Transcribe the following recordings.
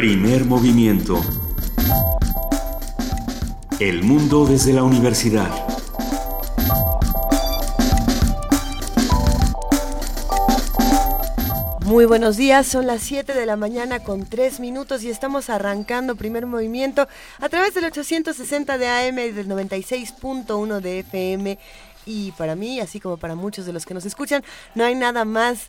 Primer movimiento. El mundo desde la universidad. Muy buenos días, son las 7 de la mañana con 3 minutos y estamos arrancando primer movimiento a través del 860 de AM y del 96.1 de FM. Y para mí, así como para muchos de los que nos escuchan, no hay nada más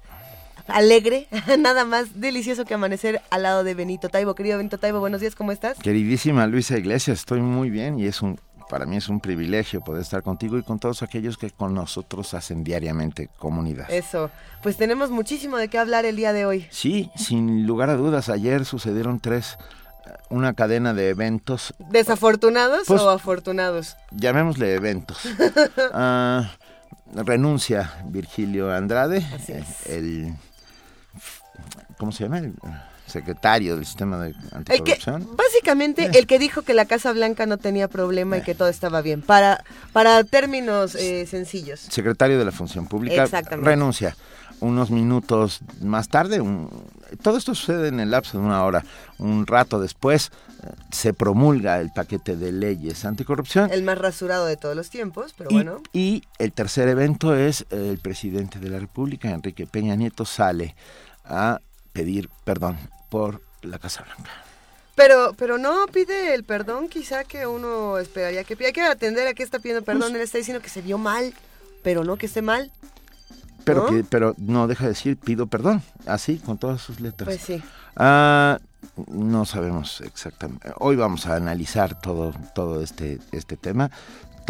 alegre, nada más delicioso que amanecer al lado de Benito Taibo. Querido Benito Taibo, buenos días, ¿cómo estás? Queridísima Luisa Iglesias, estoy muy bien y es un para mí es un privilegio poder estar contigo y con todos aquellos que con nosotros hacen diariamente comunidad. Eso, pues tenemos muchísimo de qué hablar el día de hoy. Sí, sin lugar a dudas, ayer sucedieron tres, eh, una cadena de eventos. ¿Desafortunados pues, o afortunados? Llamémosle eventos. uh, renuncia Virgilio Andrade, Así es. el... ¿Cómo se llama? El, secretario del sistema de anticorrupción. El que, básicamente, el que dijo que la Casa Blanca no tenía problema y que todo estaba bien, para, para términos eh, sencillos. Secretario de la Función Pública renuncia. Unos minutos más tarde, un, todo esto sucede en el lapso de una hora. Un rato después eh, se promulga el paquete de leyes anticorrupción. El más rasurado de todos los tiempos, pero bueno. Y el tercer evento es el presidente de la República, Enrique Peña Nieto, sale a pedir perdón por la Casa Blanca. Pero, pero no pide el perdón quizá que uno esperaría que pida. Hay que atender a qué está pidiendo perdón. Pues Él está diciendo que se vio mal, pero no que esté mal. Pero, Que, pero no deja de decir pido perdón, así, con todas sus letras. Pues sí. Ah, no sabemos exactamente. Hoy vamos a analizar todo, todo este, este tema.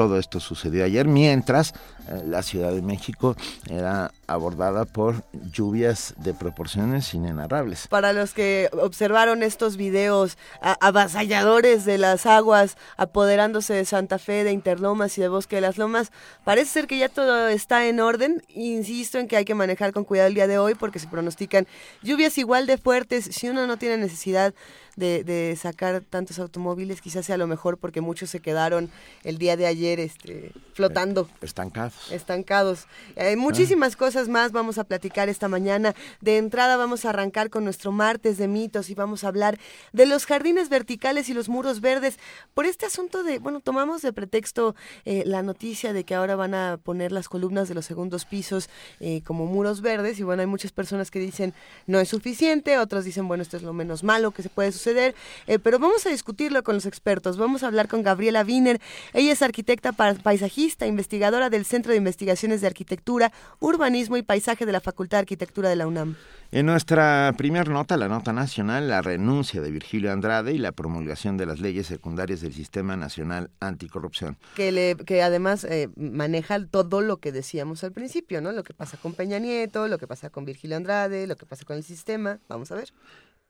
Todo esto sucedió ayer, mientras eh, la Ciudad de México era abordada por lluvias de proporciones inenarrables. Para los que observaron estos videos avasalladores de las aguas apoderándose de Santa Fe, de Interlomas y de Bosque de las Lomas, parece ser que ya todo está en orden. Insisto en que hay que manejar con cuidado el día de hoy porque se pronostican lluvias igual de fuertes. Si uno no tiene necesidad de, de, sacar tantos automóviles, quizás sea lo mejor porque muchos se quedaron el día de ayer este, flotando. Estancados. Estancados. Hay muchísimas cosas más vamos a platicar esta mañana. De entrada vamos a arrancar con nuestro martes de mitos y vamos a hablar de los jardines verticales y los muros verdes. Por este asunto de, bueno, tomamos de pretexto eh, la noticia de que ahora van a poner las columnas de los segundos pisos eh, como muros verdes y bueno, hay muchas personas que dicen no es suficiente, otros dicen, bueno, esto es lo menos malo que se puede suceder, eh, pero vamos a discutirlo con los expertos. Vamos a hablar con Gabriela Wiener. Ella es arquitecta paisajista, investigadora del Centro de Investigaciones de Arquitectura, Urbanismo y Paisaje de la Facultad de Arquitectura de la UNAM. En nuestra primera nota, la nota nacional, la renuncia de Virgilio Andrade y la promulgación de las leyes secundarias del Sistema Nacional Anticorrupción. Que, le, que además eh, maneja todo lo que decíamos al principio, ¿no? Lo que pasa con Peña Nieto, lo que pasa con Virgilio Andrade, lo que pasa con el sistema. Vamos a ver.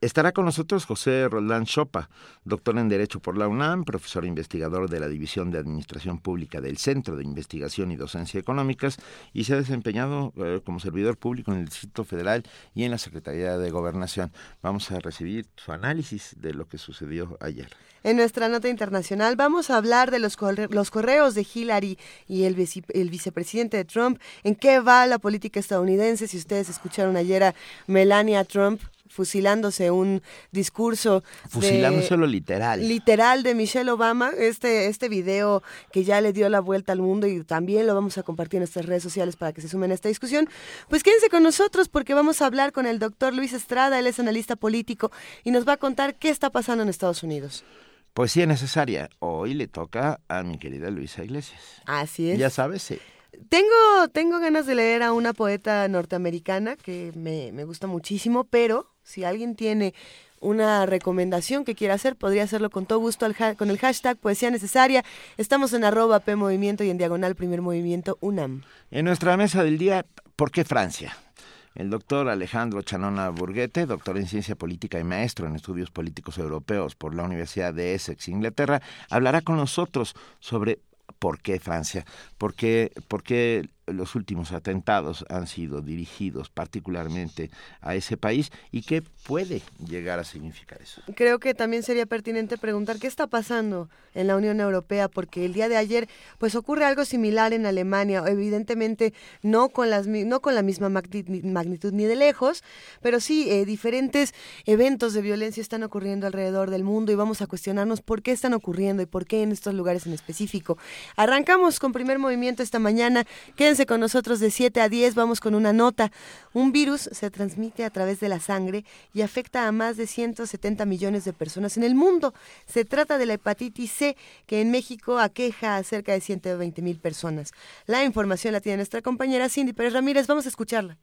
Estará con nosotros José Roldán Chopa, doctor en Derecho por la UNAM, profesor investigador de la División de Administración Pública del Centro de Investigación y Docencia Económicas y se ha desempeñado eh, como servidor público en el Distrito Federal y en la Secretaría de Gobernación. Vamos a recibir su análisis de lo que sucedió ayer. En nuestra nota internacional vamos a hablar de los, los correos de Hillary y el, el, vicepresidente de Trump, en qué va la política estadounidense. Si ustedes escucharon ayer a Melania Trump, fusilándose un discurso fusilándose lo literal literal de Michelle Obama este este video que ya le dio la vuelta al mundo y también lo vamos a compartir en nuestras redes sociales para que se sumen a esta discusión pues quédense con nosotros porque vamos a hablar con el doctor Luis Estrada él es analista político y nos va a contar qué está pasando en Estados Unidos Poesía necesaria. Hoy le toca a mi querida Luisa Iglesias. Así es. Ya sabes, sí. Tengo, tengo ganas de leer a una poeta norteamericana que me, me gusta muchísimo, pero si alguien tiene una recomendación que quiera hacer, podría hacerlo con todo gusto con el hashtag Poesía Necesaria. Estamos en arroba P Movimiento y en diagonal Primer Movimiento UNAM. En nuestra mesa del día, ¿por qué Francia? El doctor Alejandro Chanona Burguete, doctor en ciencia política y maestro en estudios políticos europeos por la Universidad de Essex, Inglaterra, hablará con nosotros sobre por qué Francia, por qué, por qué los últimos atentados han sido dirigidos particularmente a ese país y qué puede llegar a significar eso. Creo que también sería pertinente preguntar qué está pasando en la Unión Europea porque el día de ayer pues ocurre algo similar en Alemania, evidentemente no con las no con la misma magnitud ni de lejos, pero sí eh, diferentes eventos de violencia están ocurriendo alrededor del mundo y vamos a cuestionarnos por qué están ocurriendo y por qué en estos lugares en específico. Arrancamos con primer movimiento esta mañana. Quédense con nosotros de 7 a 10, vamos con una nota. Un virus se transmite a través de la sangre y afecta a más de 170 millones de personas en el mundo. Se trata de la hepatitis C, que en México aqueja a cerca de 120 mil personas. La información la tiene nuestra compañera Cindy Pérez Ramírez. Vamos a escucharla.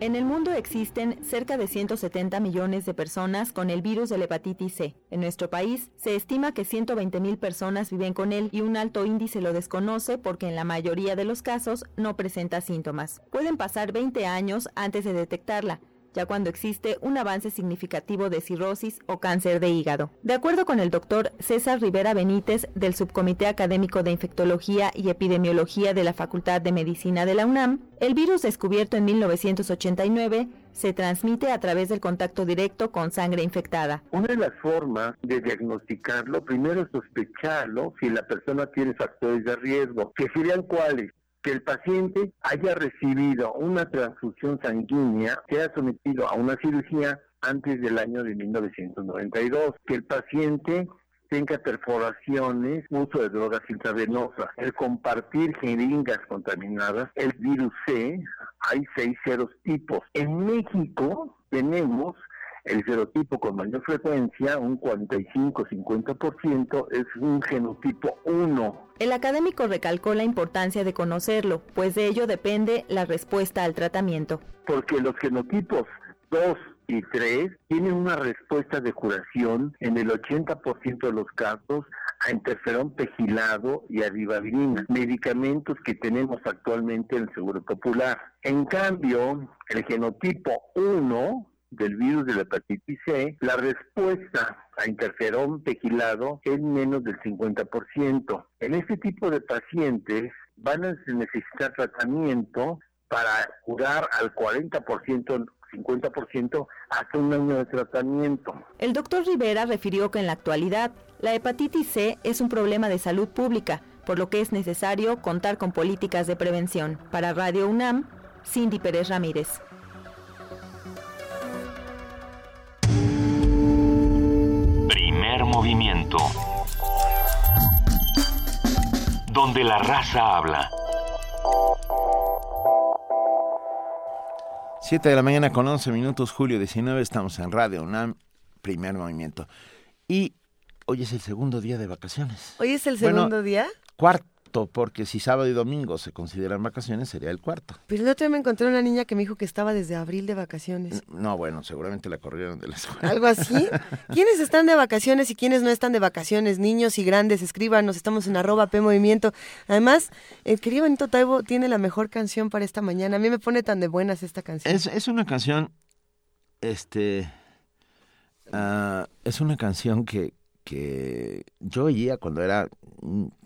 En el mundo existen cerca de 170 millones de personas con el virus de la hepatitis C. En nuestro país se estima que 120 mil personas viven con él y un alto índice lo desconoce porque en la mayoría de los casos no presenta síntomas. Pueden pasar 20 años antes de detectarla, ya cuando existe un avance significativo de cirrosis o cáncer de hígado. De acuerdo con el doctor César Rivera Benítez del Subcomité Académico de Infectología y Epidemiología de la Facultad de Medicina de la UNAM, el virus descubierto en 1989 se transmite a través del contacto directo con sangre infectada. Una de las formas de diagnosticarlo, primero es sospecharlo si la persona tiene factores de riesgo, que serían cuáles que el paciente haya recibido una transfusión sanguínea, sea sometido a una cirugía antes del año de 1992, que el paciente tenga perforaciones, uso de drogas intravenosas, el compartir jeringas contaminadas, el virus C, hay seis ceros tipos. En México tenemos el serotipo con mayor frecuencia, un 45-50%, es un genotipo 1. El académico recalcó la importancia de conocerlo, pues de ello depende la respuesta al tratamiento. Porque los genotipos 2 y 3 tienen una respuesta de curación en el 80% de los casos a interferón pegilado y a ribavirina, medicamentos que tenemos actualmente en el Seguro Popular. En cambio, el genotipo 1 del virus de la hepatitis C, la respuesta a interferón pegilado es menos del 50%. En este tipo de pacientes van a necesitar tratamiento para curar al 40%, 50% hasta un año de tratamiento. El doctor Rivera refirió que en la actualidad la hepatitis C es un problema de salud pública, por lo que es necesario contar con políticas de prevención. Para Radio UNAM, Cindy Pérez Ramírez. Movimiento. Donde la raza habla. Siete de la mañana con 11 minutos, julio 19, estamos en Radio UNAM, primer movimiento. Y hoy es el segundo día de vacaciones. ¿Hoy es el segundo día? Cuarto porque si sábado y domingo se consideran vacaciones, sería el cuarto. Pero el otro día me encontré una niña que me dijo que estaba desde abril de vacaciones. No, bueno, seguramente la corrieron de la escuela. ¿Algo así? ¿Quiénes están de vacaciones y quiénes no están de vacaciones? Niños y grandes, escríbanos, estamos en arroba P Movimiento. Además, el querido Benito Taibo tiene la mejor canción para esta mañana. A mí me pone tan de buenas esta canción. Es, es una canción, este... Ah, es una canción que, que yo oía cuando era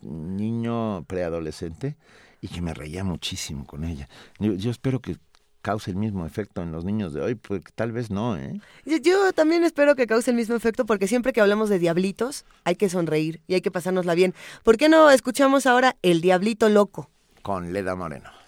niño preadolescente y que me reía muchísimo con ella. Yo, espero que cause el mismo efecto en los niños de hoy, pues tal vez no, ¿eh? Yo, también espero que cause el mismo efecto porque siempre que hablamos de diablitos hay que sonreír y hay que pasárnosla bien. ¿Por qué no escuchamos ahora El Diablito Loco? Con Leda Moreno.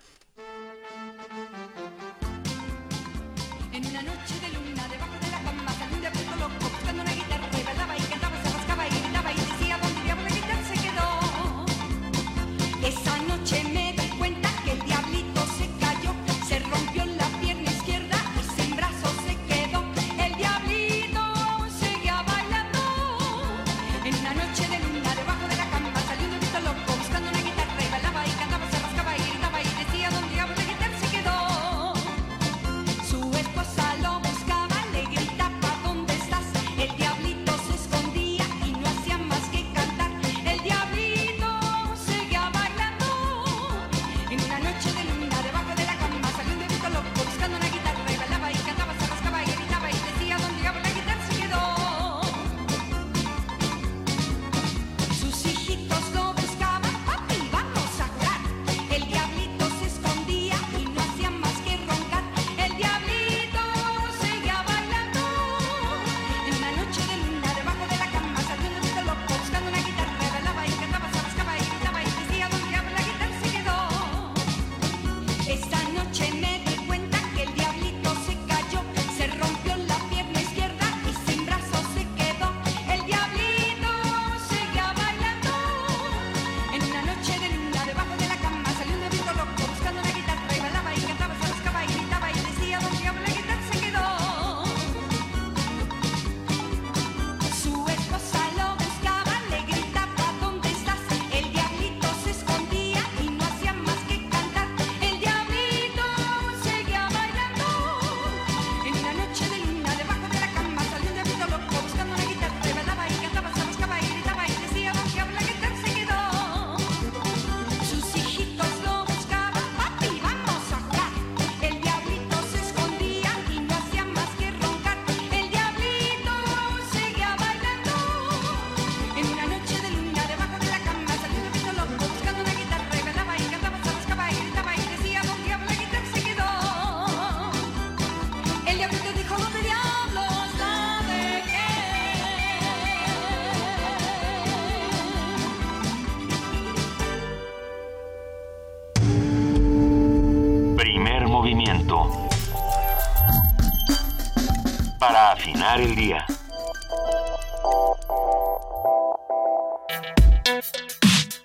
Para afinar el día.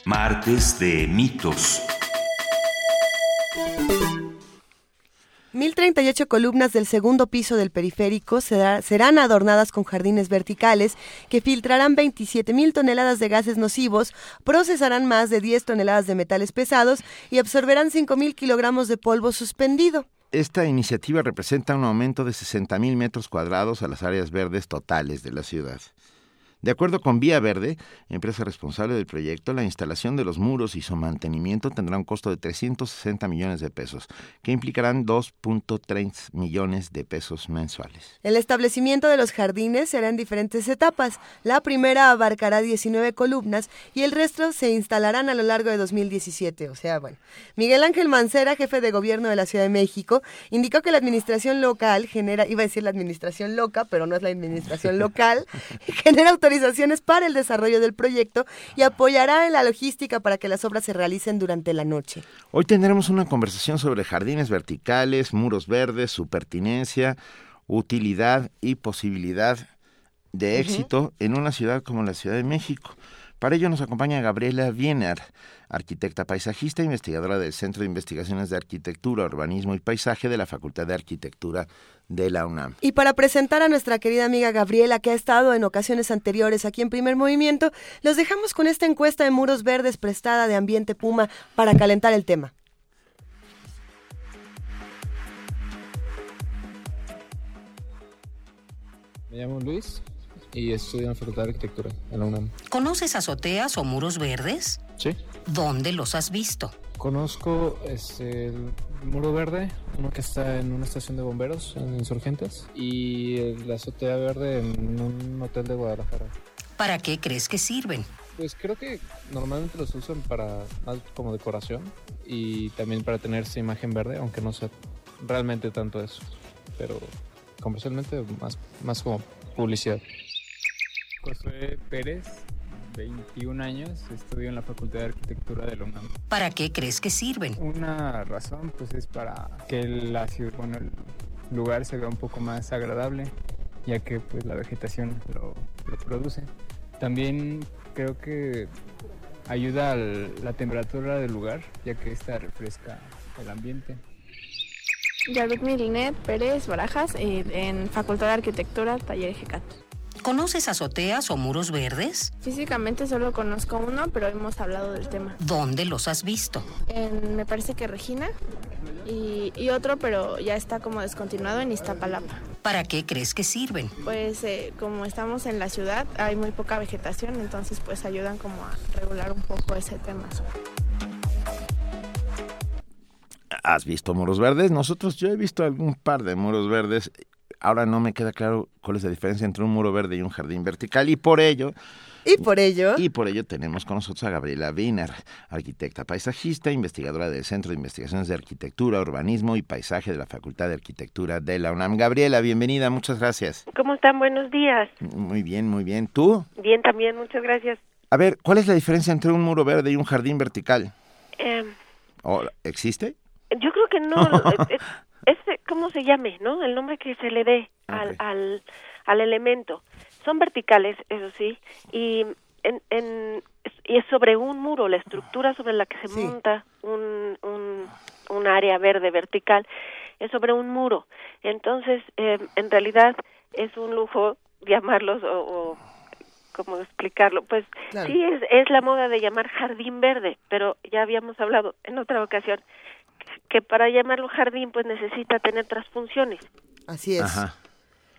Martes de mitos. 1038 columnas del segundo piso del periférico serán adornadas con jardines verticales que filtrarán 27 mil toneladas de gases nocivos, procesarán más de 10 toneladas de metales pesados y absorberán 5 mil kilogramos de polvo suspendido. Esta iniciativa representa un aumento de 60 mil metros cuadrados a las áreas verdes totales de la ciudad. De acuerdo con Vía Verde, empresa responsable del proyecto, la instalación de los muros y su mantenimiento tendrá un costo de 360 millones de pesos, que implicarán 2.3 millones de pesos mensuales. El establecimiento de los jardines será en diferentes etapas. La primera abarcará 19 columnas y el resto se instalarán a lo largo de 2017. O sea, bueno. Miguel Ángel Mancera, jefe de gobierno de la Ciudad de México, indicó que la administración local genera, iba a decir la administración loca, pero no es la administración local, genera autoridad para el desarrollo del proyecto y apoyará en la logística para que las obras se realicen durante la noche. Hoy tendremos una conversación sobre jardines verticales, muros verdes, su pertinencia, utilidad y posibilidad de éxito en una ciudad como la Ciudad de México. Para ello nos acompaña Gabriela Wiener, arquitecta paisajista, e investigadora del Centro de Investigaciones de Arquitectura, Urbanismo y Paisaje de la Facultad de Arquitectura de la UNAM. Y para presentar a nuestra querida amiga Gabriela, que ha estado en ocasiones anteriores aquí en Primer Movimiento, los dejamos con esta encuesta de muros verdes prestada de Ambiente Puma para calentar el tema. Me llamo Luis, y estudio en la Facultad de Arquitectura en la UNAM. ¿Conoces azoteas o muros verdes? Sí. ¿Dónde los has visto? Conozco este, el muro verde, uno que está en una estación de bomberos en Insurgentes, y la azotea verde en un hotel de Guadalajara. ¿Para qué crees que sirven? Pues creo que normalmente los usan para más como decoración y también para tener esa imagen verde, aunque no sea realmente tanto eso, pero comercialmente más, más como publicidad. Josué Pérez, 21 años, estudio en la Facultad de Arquitectura de la UNAM. ¿Para qué crees que sirven? Una razón pues es para que la bueno, el lugar se vea un poco más agradable, ya que pues la vegetación lo, produce. También creo que ayuda a la temperatura del lugar, ya que esta refresca el ambiente. Yavet Milinet Pérez Barajas, eh, en Facultad de Arquitectura, Taller GECAT. ¿Conoces azoteas o muros verdes? Físicamente solo conozco uno, pero hemos hablado del tema. ¿Dónde los has visto? En, me parece que Regina y, otro, pero ya está como descontinuado en Iztapalapa. ¿Para qué crees que sirven? Pues eh, como estamos en la ciudad, hay muy poca vegetación, entonces pues ayudan como a regular un poco ese tema. ¿Has visto muros verdes? Nosotros, yo he visto algún par de muros verdes ahora no me queda claro cuál es la diferencia entre un muro verde y un jardín vertical y por ello y por ello. Y por ello tenemos con nosotros a Gabriela Wiener, arquitecta paisajista, investigadora del Centro de Investigaciones de Arquitectura, Urbanismo y Paisaje de la Facultad de Arquitectura de la UNAM. Gabriela, bienvenida, muchas gracias. ¿Cómo están? Buenos días. Muy bien, muy bien. ¿Tú? Bien, también, muchas gracias. A ver, ¿cuál es la diferencia entre un muro verde y un jardín vertical? Eh, ¿Existe? Yo creo que no. es, ¿cómo se llame, no? El nombre que se le dé al, al, al elemento. Son verticales, eso sí, y en, en, y es sobre un muro, la estructura sobre la que se monta un, un, un, área verde vertical es sobre un muro. Entonces, eh, en realidad es un lujo llamarlos o, o cómo explicarlo. Pues sí, es, es la moda de llamar jardín verde, pero ya habíamos hablado en otra ocasión que para llamarlo jardín pues necesita tener otras funciones. Así es.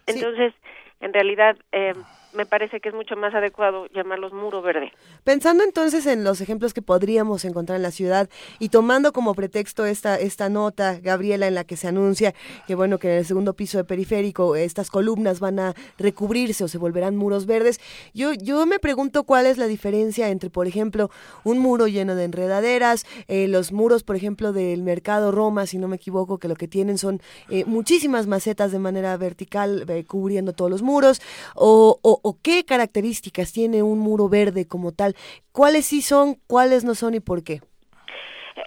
Entonces, en realidad, eh, me parece que es mucho más adecuado llamarlos muro verde. Pensando entonces en los ejemplos que podríamos encontrar en la ciudad y tomando como pretexto esta, esta nota, Gabriela, en la que se anuncia que bueno, que en el segundo piso de periférico estas columnas van a recubrirse o se volverán muros verdes, yo, yo me pregunto cuál es la diferencia entre, por ejemplo, un muro lleno de enredaderas, eh, los muros, por ejemplo, del mercado Roma, si no me equivoco, que lo que tienen son eh, muchísimas macetas de manera vertical eh, cubriendo todos los muros, o o qué características tiene un muro verde como tal? ¿Cuáles sí son, cuáles no son y por qué?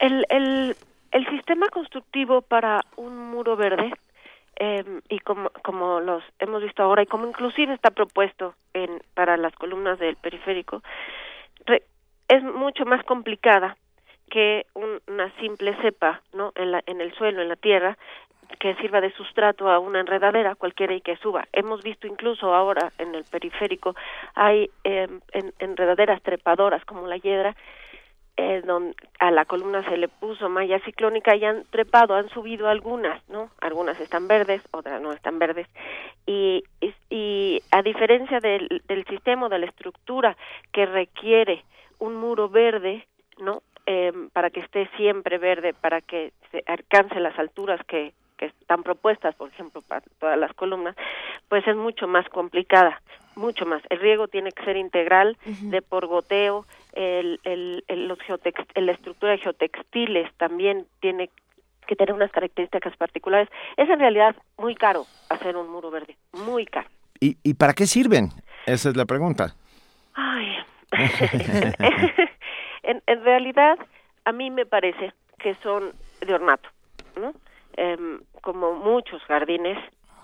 El, el, el sistema constructivo para un muro verde em, y como, como los hemos visto ahora y como inclusive está propuesto en, para las columnas del periférico, es mucho más complicada que una simple cepa ¿no? en, la, en el suelo, en la tierra, que sirva de sustrato a una enredadera cualquiera y que suba. Hemos visto incluso ahora en el periférico hay eh, enredaderas trepadoras como la hiedra eh, donde a la columna se le puso malla ciclónica y han trepado, han subido algunas, ¿no? Algunas están verdes, otras no están verdes. Y, y, a diferencia del, del sistema, de la estructura que requiere un muro verde, ¿no? Eh, para que esté siempre verde, para que se alcance las alturas que, que están propuestas, por ejemplo, para todas las columnas, pues es mucho más complicada, mucho más. El riego tiene que ser integral, de por goteo, el, el, el, los la estructura de geotextiles también tiene que tener unas características particulares. Es en realidad muy caro hacer un muro verde, muy caro. ¿Y, y para qué sirven? Esa es la pregunta. Ay. en, en realidad, a mí me parece que son de ornato, ¿no? Em, como muchos jardines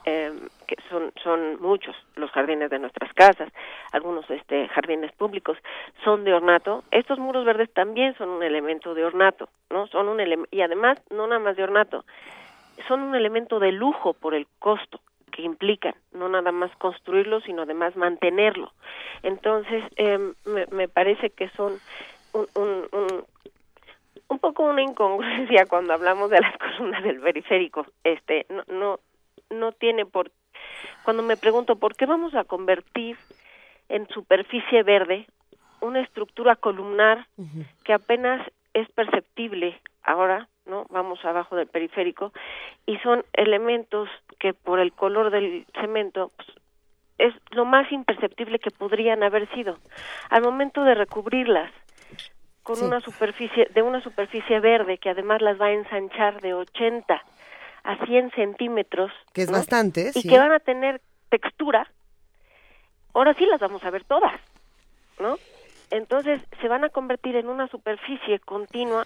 eh, que son son muchos los jardines de nuestras casas algunos este jardines públicos son de ornato. Estos muros verdes también son un elemento de ornato no son un y además no nada más de ornato son un elemento de lujo por el costo que implican no nada más construirlo sino además mantenerlo. Entonces eh, me, me parece que son un, un, un, un poco una incongruencia cuando hablamos de las columnas del periférico. Este, no, no, no tiene por. Cuando me pregunto por qué vamos a convertir en superficie verde una estructura columnar que apenas es perceptible ahora, ¿no? Vamos abajo del periférico y son elementos que por el color del cemento pues, es lo más imperceptible que podrían haber sido. Al momento de recubrirlas con una superficie, de una superficie verde que además las va a ensanchar de 80 a 100 centímetros. Que es bastante, Y que van a tener textura. Ahora sí las vamos a ver todas, ¿no? Entonces se van a convertir en una superficie continua,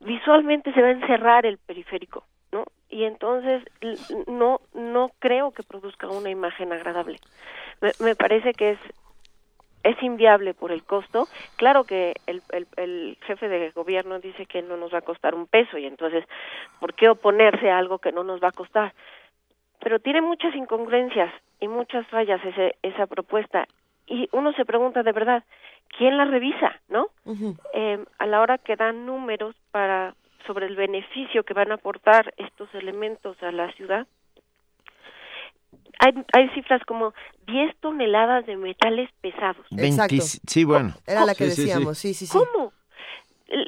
visualmente se va a encerrar el periférico, ¿no? Y entonces no no creo que produzca una imagen agradable. me parece que es es inviable por el costo. Claro que el, el, jefe de gobierno dice que no nos va a costar un peso y entonces, ¿por qué oponerse a algo que no nos va a costar? Pero tiene muchas incongruencias y muchas fallas ese, esa propuesta y uno se pregunta de verdad, ¿quién la revisa, no? eh, a la hora que dan números para sobre el beneficio que van a aportar estos elementos a la ciudad, hay, hay cifras como 10 toneladas de metales pesados. Exacto. Sí, bueno. Era la que decíamos, sí, sí, sí. ¿Cómo?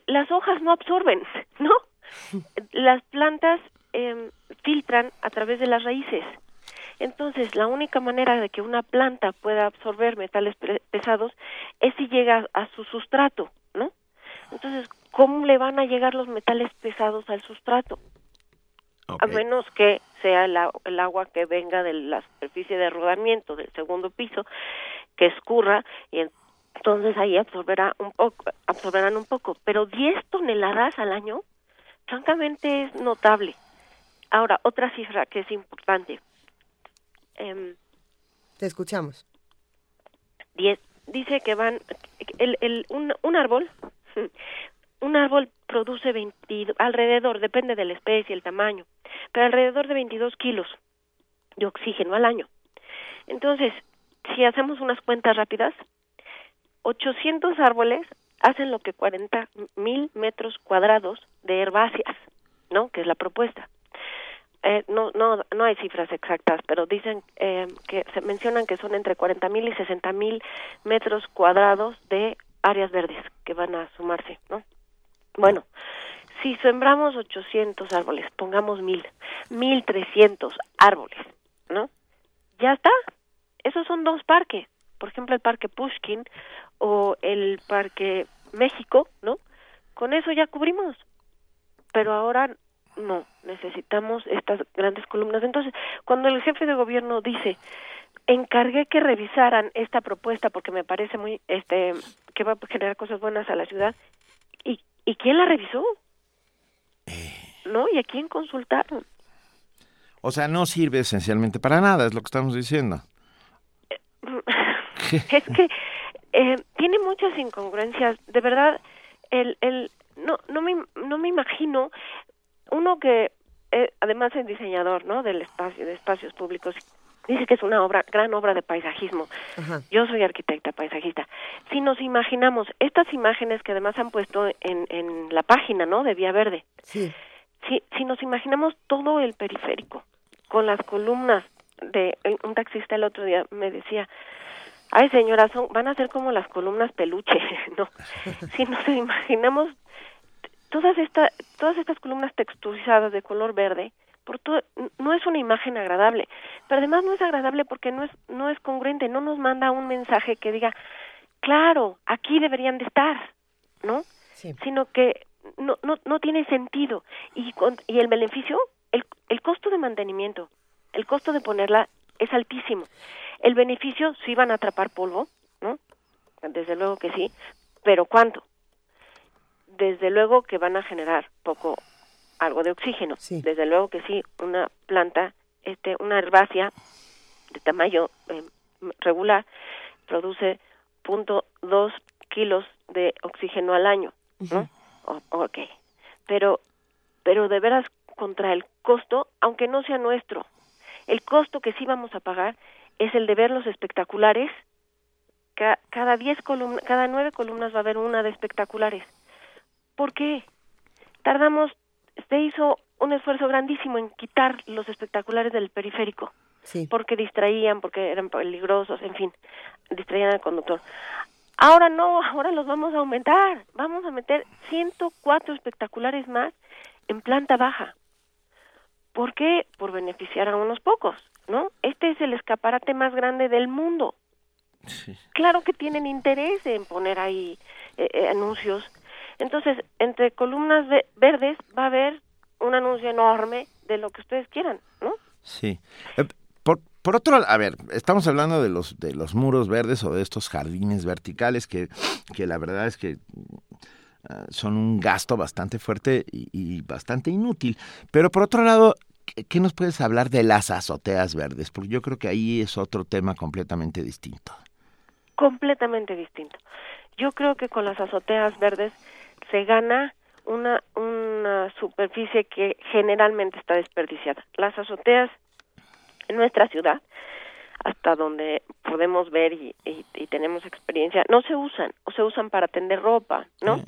Las hojas no absorben, ¿no? Las plantas eh, filtran a través de las raíces. Entonces, la única manera de que una planta pueda absorber metales pesados es si llega a su sustrato, ¿no? Entonces, ¿cómo le van a llegar los metales pesados al sustrato? A menos que sea el, agua que venga de la superficie de rodamiento del segundo piso, que escurra y entonces ahí absorberá un poco, absorberán un poco. Pero 10 toneladas al año, francamente es notable. Ahora, otra cifra que es importante. Em, Te escuchamos. 10. Dice que van, el, el, un, un árbol un árbol produce 20, alrededor, depende de la especie, el tamaño, pero alrededor de 22 kilos de oxígeno al año. Entonces, si hacemos unas cuentas rápidas, 800 árboles hacen lo que 40 mil metros cuadrados de herbáceas, ¿no? Que es la propuesta. Eh, no, no, no hay cifras exactas, pero dicen eh, que se mencionan que son entre 40 mil y 60 mil metros cuadrados de áreas verdes que van a sumarse, ¿no? Bueno, si sembramos 800 árboles, pongamos mil, 1300 árboles, ¿no? Ya está. Esos son dos parques. Por ejemplo, el Parque Pushkin o el Parque México, ¿no? Con eso ya cubrimos. Pero ahora no, necesitamos estas grandes columnas. Entonces, cuando el jefe de gobierno dice, encargué que revisaran esta propuesta porque me parece muy, este, que va a generar cosas buenas a la ciudad, ¿Y quién la revisó? ¿No? ¿Y a quién consultaron? O sea, no sirve esencialmente para nada, es lo que estamos diciendo. es que eh, tiene muchas incongruencias. De verdad, el, el, no, no, me, no me imagino uno que eh, además es diseñador ¿no? del espacio, de espacios públicos. Dice que es una obra, gran obra de paisajismo. Yo soy arquitecta paisajista. Si nos imaginamos estas imágenes que además han puesto en, en la página, ¿no? De Vía Verde. Sí. Si, si nos imaginamos todo el periférico con las columnas de un taxista el otro día me decía, ay señora, son, van a ser como las columnas peluche, ¿no? si nos imaginamos todas estas todas estas columnas texturizadas de color verde, por todo, no es una imagen agradable, pero además no es agradable porque no es no es congruente, no nos manda un mensaje que diga, claro, aquí deberían de estar, ¿no? Sino que no, no, no tiene sentido y, y el beneficio, el, el costo de mantenimiento, el costo de ponerla es altísimo. El beneficio, sí van a atrapar polvo, ¿no? Desde luego que sí, pero ¿cuánto? Desde luego que van a generar poco, algo de oxígeno. Desde luego que sí, una planta, este, una herbácea de tamaño eh, regular produce punto dos kilos de oxígeno al año, ¿no? ok, pero, pero de veras contra el costo, aunque no sea nuestro, el costo que sí vamos a pagar es el de ver los espectaculares. cada diez columnas, cada nueve columnas va a haber una de espectaculares. ¿Por qué? Tardamos, se hizo un esfuerzo grandísimo en quitar los espectaculares del periférico. Sí. Porque distraían, porque eran peligrosos, en fin, distraían al conductor. Ahora no, ahora los vamos a aumentar. Vamos a meter 104 espectaculares más en planta baja. ¿Por qué? Por beneficiar a unos pocos, ¿no? Este es el escaparate más grande del mundo. Claro que tienen interés en poner ahí eh, eh, anuncios. Entonces, entre columnas verdes va a haber un anuncio enorme de lo que ustedes quieran, ¿no? Sí. Eh, por, por otro lado, a ver, estamos hablando de los, de los muros verdes o de estos jardines verticales que, que la verdad es que ah, son un gasto bastante fuerte y, bastante inútil. Pero por otro lado, ¿qué nos puedes hablar de las azoteas verdes? Porque yo creo que ahí es otro tema completamente distinto. Completamente distinto. Yo creo que con las azoteas verdes se gana una, una superficie que generalmente está desperdiciada. Las azoteas en nuestra ciudad, hasta donde podemos ver y, tenemos experiencia, no se usan o se usan para tender ropa, ¿no?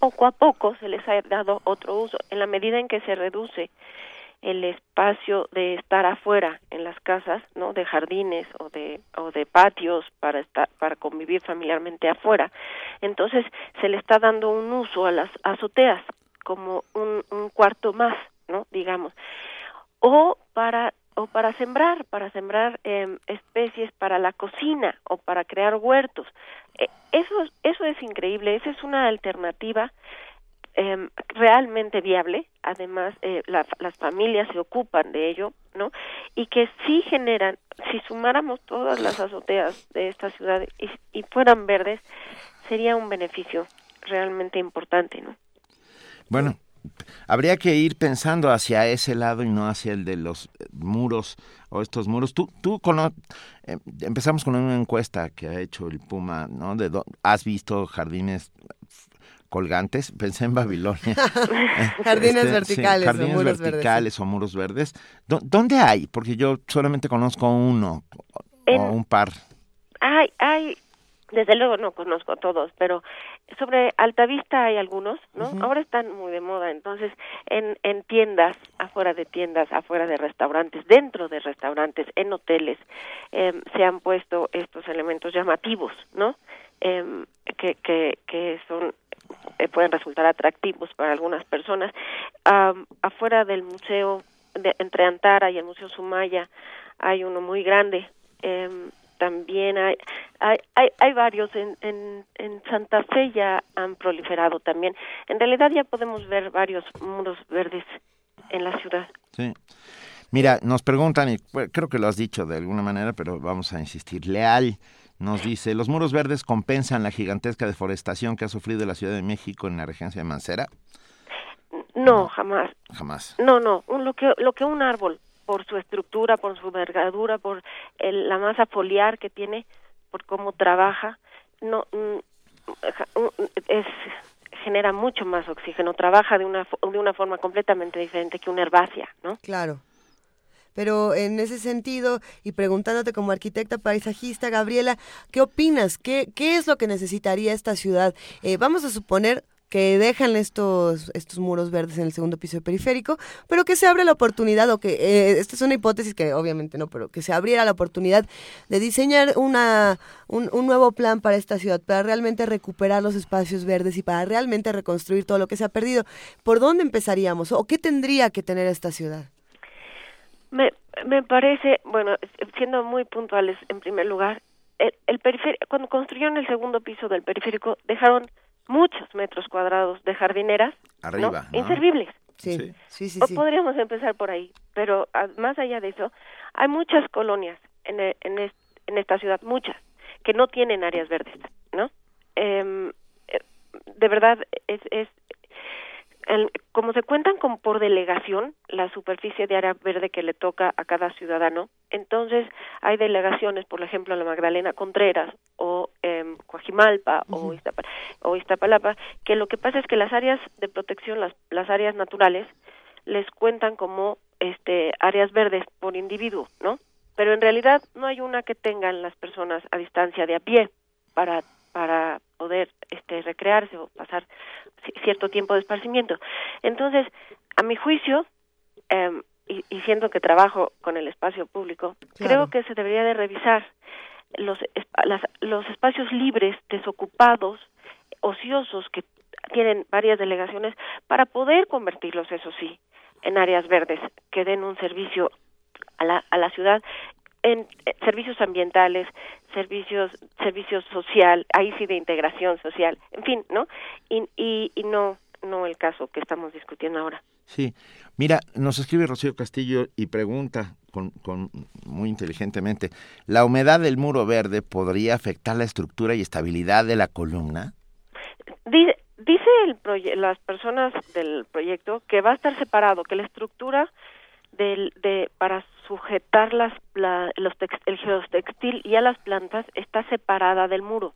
Poco a poco se les ha dado otro uso. En la medida en que se reduce el espacio de estar afuera en las casas, ¿no? De jardines o de o de patios para estar para convivir familiarmente afuera. Entonces se le está dando un uso a las azoteas como un, un cuarto más, ¿no? Digamos. O para o para sembrar, para sembrar eh, especies para la cocina o para crear huertos. Eh, eso eso es increíble. Esa es una alternativa eh, realmente viable, además eh, las familias se ocupan de ello, ¿no? Y que sí generan, si sumáramos todas las azoteas de esta ciudad y, fueran verdes, sería un beneficio realmente importante, ¿no? Bueno, habría que ir pensando hacia ese lado y no hacia el de los eh, muros o estos muros. Tú, tú eh, empezamos con una encuesta que ha hecho el Puma, ¿no? De ¿Has visto jardines colgantes, pensé en Babilonia. jardines este, verticales, jardines o muros verticales verdes. o muros verdes. ¿Dónde hay? Porque yo solamente conozco uno o un par. Hay, hay, desde luego no conozco todos, pero sobre Altavista hay algunos, ¿no? Ahora están muy de moda, entonces en, en tiendas, afuera de tiendas, afuera de restaurantes, dentro de restaurantes, en hoteles, em, se han puesto estos elementos llamativos, ¿no? Em, que, que, que son eh, pueden resultar atractivos para algunas personas. afuera del museo, de, entre Antara y el Museo Sumaya, hay uno muy grande. Em, también hay, hay, hay, varios en, en, en, Santa Fe ya han proliferado también. En realidad ya podemos ver varios muros verdes en la ciudad. Sí. Mira, nos preguntan, y creo que lo has dicho de alguna manera, pero vamos a insistir, Leal nos dice, ¿los muros verdes compensan la gigantesca deforestación que ha sufrido la Ciudad de México en la regencia de Mancera? No, jamás. Jamás. No, no, lo que lo que un árbol por su estructura, por su envergadura, por el, la masa foliar que tiene, por cómo trabaja, no es genera mucho más oxígeno, trabaja de una de una forma completamente diferente que una herbácea, ¿no? Claro. Pero en ese sentido, y preguntándote como arquitecta paisajista, Gabriela, ¿qué opinas? ¿Qué, qué es lo que necesitaría esta ciudad? Eh, vamos a suponer que dejan estos, estos muros verdes en el segundo piso del periférico, pero que se abre la oportunidad, o que, eh, esta es una hipótesis que obviamente no, pero que se abriera la oportunidad de diseñar una, un, un, nuevo plan para esta ciudad, para realmente recuperar los espacios verdes y para realmente reconstruir todo lo que se ha perdido. ¿Por dónde empezaríamos? ¿O qué tendría que tener esta ciudad? Me, me parece, bueno, siendo muy puntuales en primer lugar, el, el cuando construyeron el segundo piso del periférico, dejaron muchos metros cuadrados de jardineras Arriba, inservibles. Sí, sí, sí, o podríamos empezar por ahí, pero más allá de eso, hay muchas colonias en, e, en, en esta ciudad, muchas, que no tienen áreas verdes, ¿no? Eh, de verdad, es, es como se cuentan con por delegación la superficie de área verde que le toca a cada ciudadano, entonces hay delegaciones, por ejemplo, en la Magdalena Contreras o en Coajimalpa o, Iztapalapa, que lo que pasa es que las áreas de protección, las, las áreas naturales, les cuentan como este áreas verdes por individuo, ¿no? Pero en realidad no hay una que tengan las personas a distancia de a pie para para poder este recrearse o pasar cierto tiempo de esparcimiento. Entonces, a mi juicio, eh, y, y, siendo que trabajo con el espacio público, creo que se debería de revisar los, las, los espacios libres, desocupados, ociosos que tienen varias delegaciones para poder convertirlos, eso sí, en áreas verdes que den un servicio a la, a la ciudad en eh, servicios ambientales, servicios servicios social, ahí sí de integración social, en fin, ¿no? Y, y, y no no el caso que estamos discutiendo ahora. Sí, mira, nos escribe Rocío Castillo y pregunta con, con, muy inteligentemente, ¿la humedad del muro verde podría afectar la estructura y estabilidad de la columna? Dice, dice el las personas del proyecto que va a estar separado, que la estructura del, de, para sujetar las, los el geotextil y a las plantas está separada del muro.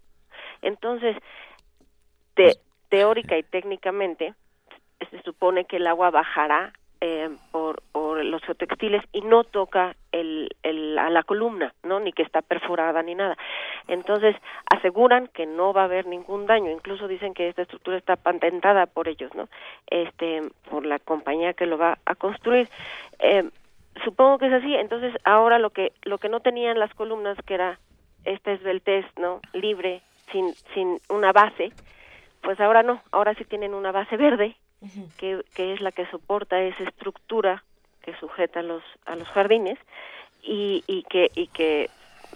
Entonces, te, teórica y técnicamente, se supone que el agua bajará eh, por, por los geotextiles y no toca el, el, a la columna, ¿no? Ni que está perforada ni nada. Entonces, aseguran que no va a haber ningún daño. Incluso dicen que esta estructura está patentada por ellos, ¿no? Este, por la compañía que lo va a construir. Eh, supongo que es así entonces ahora lo que lo que no tenían las columnas que era esta esbeltez no libre sin sin una base pues ahora no ahora sí tienen una base verde que, que es la que soporta esa estructura que sujeta a los a los jardines y, y que y que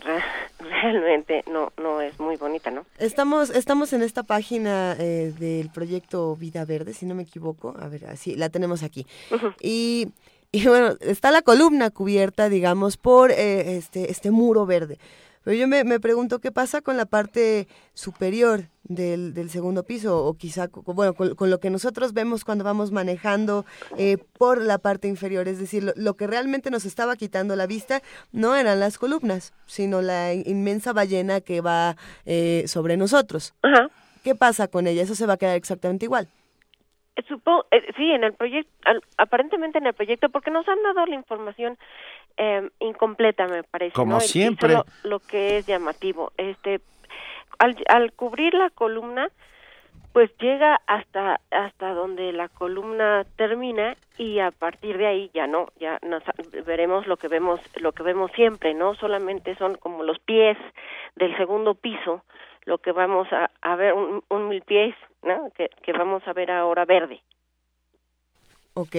realmente no no es muy bonita no estamos estamos en esta página eh, del proyecto Vida Verde si no me equivoco. A ver así la tenemos aquí. Y y bueno, está la columna cubierta, digamos, por eh, este, este muro verde. Pero yo me, me, pregunto qué pasa con la parte superior del, del segundo piso, o quizá, bueno, con, lo que nosotros vemos cuando vamos manejando eh, por la parte inferior. Es decir, lo, que realmente nos estaba quitando la vista no eran las columnas, sino la inmensa ballena que va eh, sobre nosotros. ¿Qué pasa con ella? Eso se va a quedar exactamente igual. Supongo, eh, sí, en el proyecto, aparentemente en el proyecto, porque nos han dado la información eh, incompleta, me parece. Como siempre. lo que es llamativo. Este, al, al cubrir la columna, pues llega hasta hasta donde la columna termina y a partir de ahí ya no ya nos, veremos lo que vemos lo que vemos siempre no solamente son como los pies del segundo piso lo que vamos a, a ver un, un mil pies ¿no? Que, que vamos a ver ahora verde. Ok,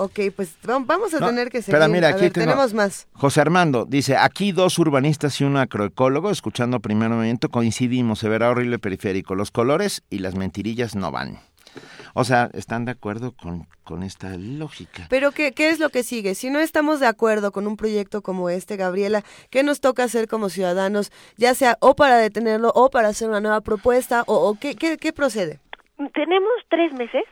Ok, pues vamos a tener que seguir. Pero mira, aquí tenemos más. José Armando dice, aquí dos urbanistas y un agroecólogo, escuchando primer momento, coincidimos, se verá horrible periférico. Los colores y las mentirillas no van. O sea, están de acuerdo con, con esta lógica. Pero ¿qué, ¿qué es lo que sigue? Si no estamos de acuerdo con un proyecto como este, Gabriela, ¿qué nos toca hacer como ciudadanos? Ya sea o para detenerlo o para hacer una nueva propuesta o, o ¿qué, qué, qué procede? Tenemos tres meses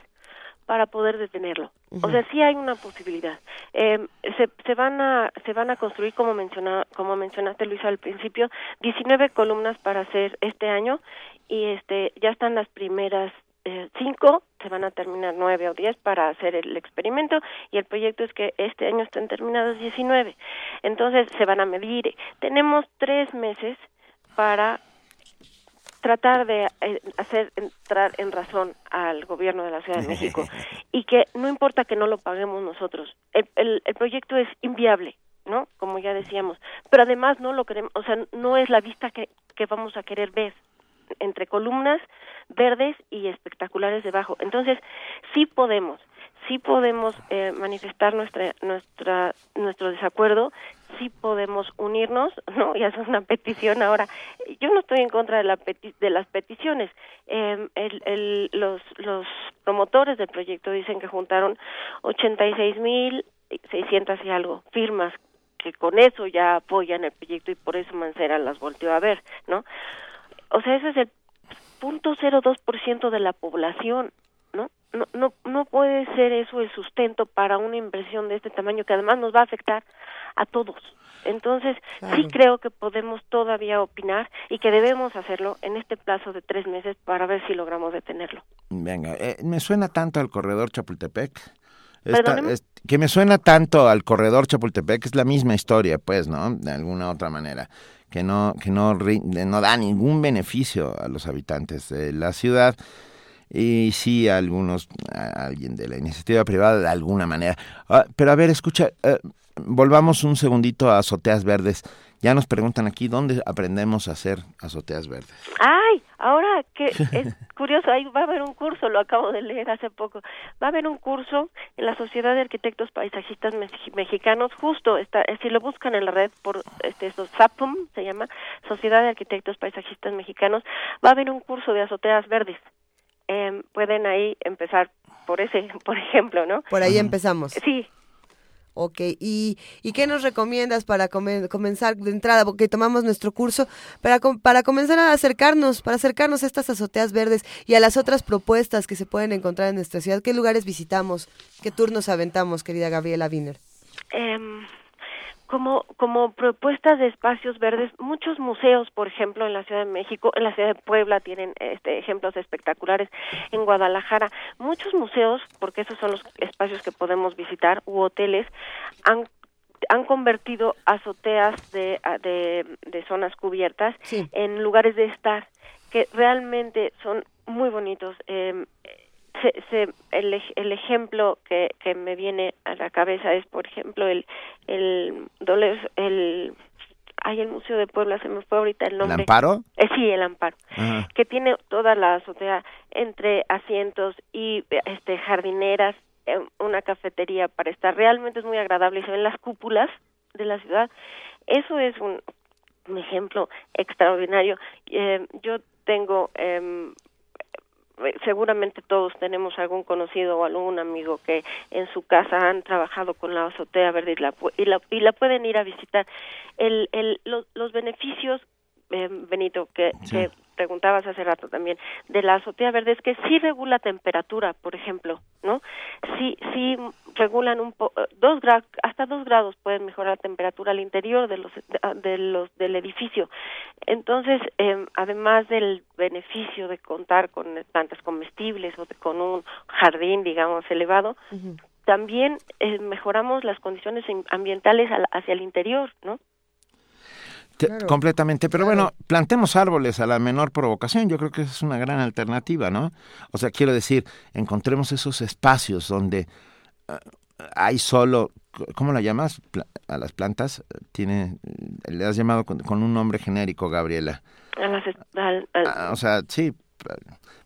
para poder detenerlo. O sea, sí hay una posibilidad. Eh, se, se van a se van a construir como menciona, como mencionaste Luisa al principio, 19 columnas para hacer este año y este ya están las primeras eh, cinco, se van a terminar nueve o diez para hacer el experimento y el proyecto es que este año estén terminados 19. Entonces se van a medir. Tenemos tres meses para tratar de eh, hacer entrar en razón al gobierno de la Ciudad de México y que no importa que no lo paguemos nosotros, el, el, el proyecto es inviable, ¿no? Como ya decíamos, pero además no lo queremos, o sea, no es la vista que, que vamos a querer ver entre columnas verdes y espectaculares debajo. Entonces, sí podemos, sí podemos eh, manifestar nuestra, nuestra, nuestro desacuerdo, sí podemos unirnos, ¿no? Y hacer una petición ahora. Yo no estoy en contra de, la de las peticiones. Eh, el, los, los promotores del proyecto dicen que juntaron 86 mil 600 y algo firmas que con eso ya apoyan el proyecto y por eso Mancera las volteó a ver, ¿no? O sea, ese es el punto cero dos por ciento de la población, ¿no? No, no, puede ser eso el sustento para una inversión de este tamaño que además nos va a afectar a todos. Entonces, claro. sí creo que podemos todavía opinar y que debemos hacerlo en este plazo de tres meses para ver si logramos detenerlo. Venga, eh, me suena tanto al corredor Chapultepec. Esta, es, que me suena tanto al corredor Chapultepec, es la misma historia, pues, ¿no? De alguna otra manera que no que no no da ningún beneficio a los habitantes de la ciudad y sí algunos alguien de la iniciativa privada de alguna manera uh, pero a ver escucha uh, volvamos un segundito a azoteas verdes ya nos preguntan aquí dónde aprendemos a hacer azoteas verdes. Ay, ahora que es curioso, ahí va a haber un curso, lo acabo de leer hace poco. Va a haber un curso en la Sociedad de Arquitectos Paisajistas Mexicanos, justo está, si lo buscan en la red por este eso, SAPUM se llama Sociedad de Arquitectos Paisajistas Mexicanos, va a haber un curso de azoteas verdes. Eh, pueden ahí empezar por ese, por ejemplo, ¿no? Por ahí empezamos. Sí, Ok, ¿y, y qué nos recomiendas para come, comenzar de entrada? Porque tomamos nuestro curso para, para comenzar a acercarnos, para acercarnos a estas azoteas verdes y a las otras propuestas que se pueden encontrar en nuestra ciudad. ¿Qué lugares visitamos? ¿Qué turnos aventamos, querida Gabriela Wiener? Eh, como, como propuestas de espacios verdes, muchos museos, por ejemplo, en la Ciudad de México, en la Ciudad de Puebla tienen este, ejemplos espectaculares, en Guadalajara, muchos museos, porque esos son los espacios que podemos visitar, u hoteles, han han convertido azoteas de, de, de zonas cubiertas sí. en lugares de estar que realmente son muy bonitos. Eh, se, se, el, el ejemplo que, que me viene a la cabeza es, por ejemplo, el el el hay el Museo de Puebla, se me fue ahorita el nombre. ¿El Amparo? Eh, sí, el Amparo, que tiene toda la azotea entre asientos y este jardineras, eh, una cafetería para estar. Realmente es muy agradable y se ven las cúpulas de la ciudad. Eso es un, un ejemplo extraordinario. Eh, yo tengo eh, seguramente todos tenemos algún conocido o algún amigo que en su casa han trabajado con la azotea verde y la, y la, y la pueden ir a visitar. El, el, los, los beneficios, eh, Benito, que, sí. que preguntabas hace rato también, de la azotea verde es que sí regula temperatura, por ejemplo, ¿no? Sí, sí regulan un poco, dos grados, hasta dos grados pueden mejorar la temperatura al interior de los, de los del edificio. Entonces, eh, además del beneficio de contar con plantas comestibles o de, con un jardín, digamos, elevado, uh -huh. también eh, mejoramos las condiciones ambientales hacia el interior, ¿no? Claro. Completamente, pero claro. bueno, plantemos árboles a la menor provocación, yo creo que es una gran alternativa, ¿no? O sea, quiero decir, encontremos esos espacios donde uh, hay solo, ¿cómo la llamas? A las plantas, tiene, le has llamado con, con un nombre genérico, Gabriela. A las, al, al... Ah, o sea, sí,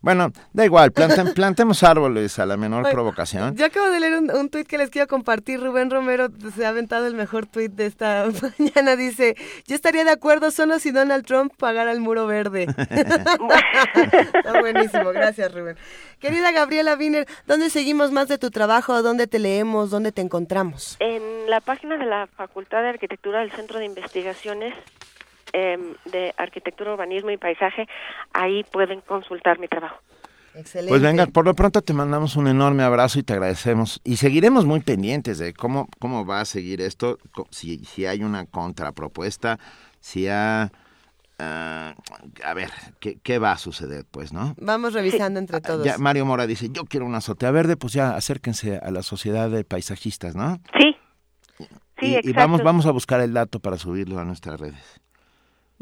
bueno, da igual, planten, plantemos árboles a la menor Oye, provocación. Yo acabo de leer un, un tuit que les quiero compartir. Rubén Romero se ha aventado el mejor tuit de esta mañana. Dice, yo estaría de acuerdo solo si Donald Trump pagara el muro verde. Está buenísimo, gracias Rubén. Querida Gabriela Wiener, ¿dónde seguimos más de tu trabajo? ¿Dónde te leemos? ¿Dónde te encontramos? En la página de la Facultad de Arquitectura del Centro de Investigaciones eh, de arquitectura, urbanismo y paisaje, ahí pueden consultar mi trabajo. Excelente. Pues venga, por lo pronto te mandamos un enorme abrazo y te agradecemos. Y seguiremos muy pendientes de cómo, cómo va a seguir esto, si, si hay una contrapropuesta, si hay... Ah, a ver, ¿qué, va a suceder, pues, no? Vamos revisando entre todos. Ya Mario Mora dice, yo quiero una azotea verde, pues ya acérquense a la sociedad de paisajistas, ¿no? Sí. Sí, y, y vamos, vamos a buscar el dato para subirlo a nuestras redes.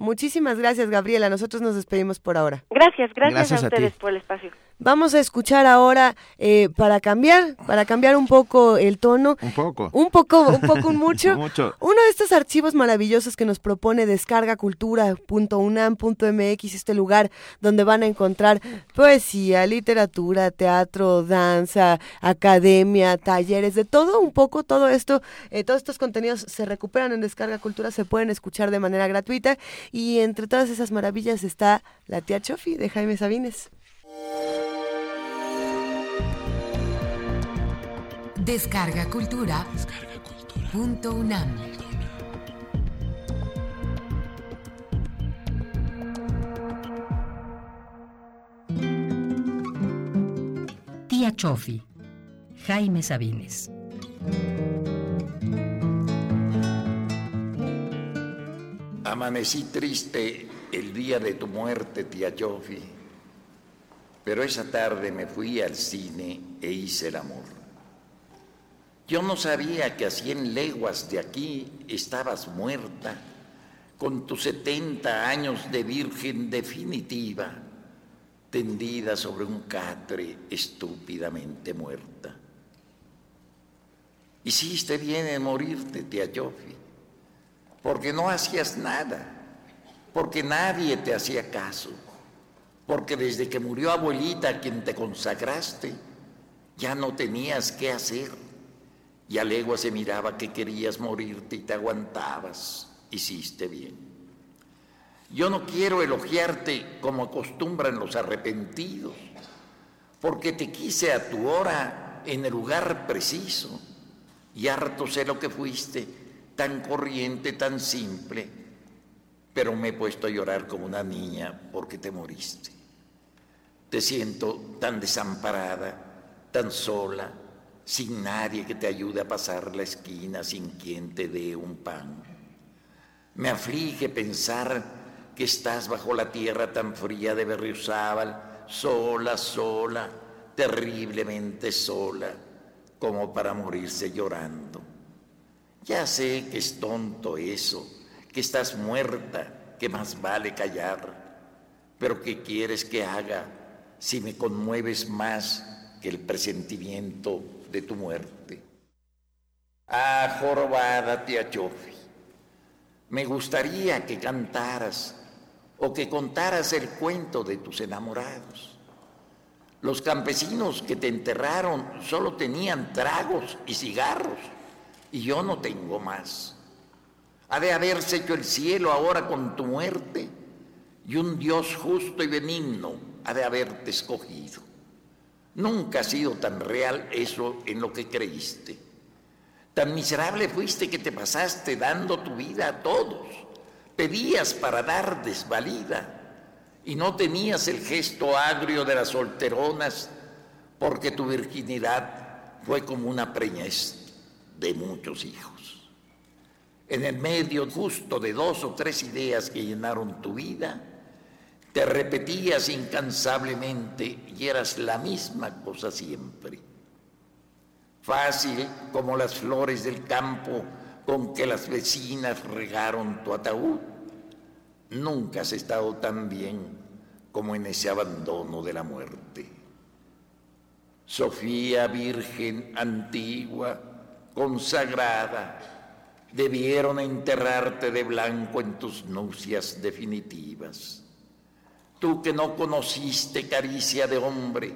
Muchísimas gracias, Gabriela. Nosotros nos despedimos por ahora. Gracias, gracias, a ustedes por el espacio. Vamos a escuchar ahora eh, para cambiar, para cambiar un poco el tono. Un poco. Un poco, un poco, un mucho. mucho. Uno de estos archivos maravillosos que nos propone descargacultura.unam.mx, este lugar donde van a encontrar poesía, literatura, teatro, danza, academia, talleres, de todo un poco, todo esto, eh, todos estos contenidos se recuperan en Descarga Cultura, se pueden escuchar de manera gratuita y entre todas esas maravillas está la tía Chofi de Jaime Sabines. Descarga Cultura. Punto UNAM. Tía Chofi. Jaime Sabines. Amanecí triste el día de tu muerte, tía Chofi, pero esa tarde me fui al cine e hice el amor. Yo no sabía que a cien leguas de aquí estabas muerta, con tus setenta años de virgen definitiva, tendida sobre un catre estúpidamente muerta. Hiciste bien en morirte, tía Yofi, porque no hacías nada, porque nadie te hacía caso, porque desde que murió abuelita a quien te consagraste, ya no tenías qué hacer y a legua se miraba que querías morirte y te aguantabas. Hiciste bien. Yo no quiero elogiarte como acostumbran los arrepentidos, porque te quise a tu hora en el lugar preciso, y harto sé lo que fuiste, tan corriente, tan simple, pero me he puesto a llorar como una niña porque te moriste. Te siento tan desamparada, tan sola, sin nadie que te ayude a pasar la esquina, sin quien te dé un pan. Me aflige pensar que estás bajo la tierra tan fría de Berriozábal, sola, sola, terriblemente sola, como para morirse llorando. Ya sé que es tonto eso, que estás muerta, que más vale callar, pero ¿qué quieres que haga si me conmueves más que el presentimiento de tu muerte. Ah, jorobada tía Chofi, me gustaría que cantaras o que contaras el cuento de tus enamorados. Los campesinos que te enterraron solo tenían tragos y cigarros y yo no tengo más. Ha de haberse hecho el cielo ahora con tu muerte y un Dios justo y benigno ha de haberte escogido. Nunca ha sido tan real eso en lo que creíste. Tan miserable fuiste que te pasaste dando tu vida a todos. Pedías para dar desvalida y no tenías el gesto agrio de las solteronas porque tu virginidad fue como una preñez de muchos hijos. En el medio justo de dos o tres ideas que llenaron tu vida, te repetías incansablemente y eras la misma cosa siempre. Fácil como las flores del campo con que las vecinas regaron tu ataúd. Nunca has estado tan bien como en ese abandono de la muerte. Sofía Virgen antigua, consagrada, debieron enterrarte de blanco en tus nupcias definitivas tú que no conociste caricia de hombre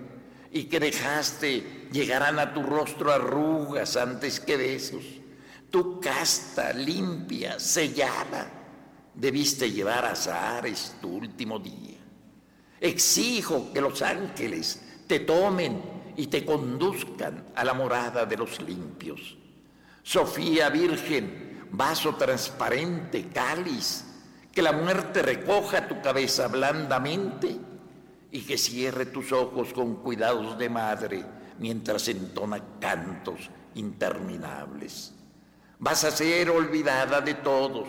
y que dejaste llegarán a tu rostro arrugas antes que besos, tú casta, limpia, sellada, debiste llevar a Zahares tu último día. Exijo que los ángeles te tomen y te conduzcan a la morada de los limpios. Sofía Virgen, vaso transparente, cáliz, que la muerte recoja tu cabeza blandamente y que cierre tus ojos con cuidados de madre mientras entona cantos interminables. Vas a ser olvidada de todos,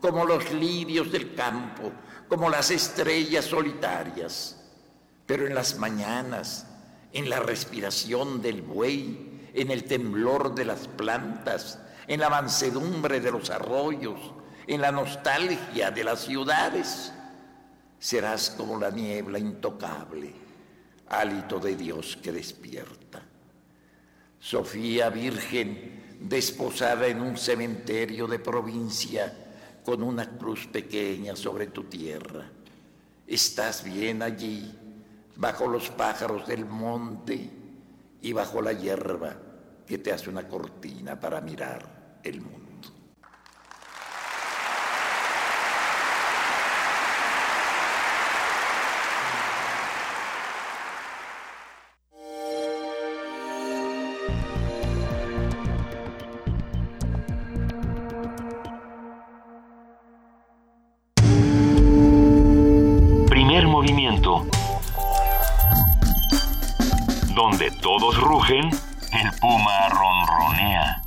como los lirios del campo, como las estrellas solitarias. Pero en las mañanas, en la respiración del buey, en el temblor de las plantas, en la mansedumbre de los arroyos, en la nostalgia de las ciudades, serás como la niebla intocable, hálito de Dios que despierta. Sofía Virgen, desposada en un cementerio de provincia, con una cruz pequeña sobre tu tierra. Estás bien allí, bajo los pájaros del monte y bajo la hierba que te hace una cortina para mirar el mundo. El puma ronronea.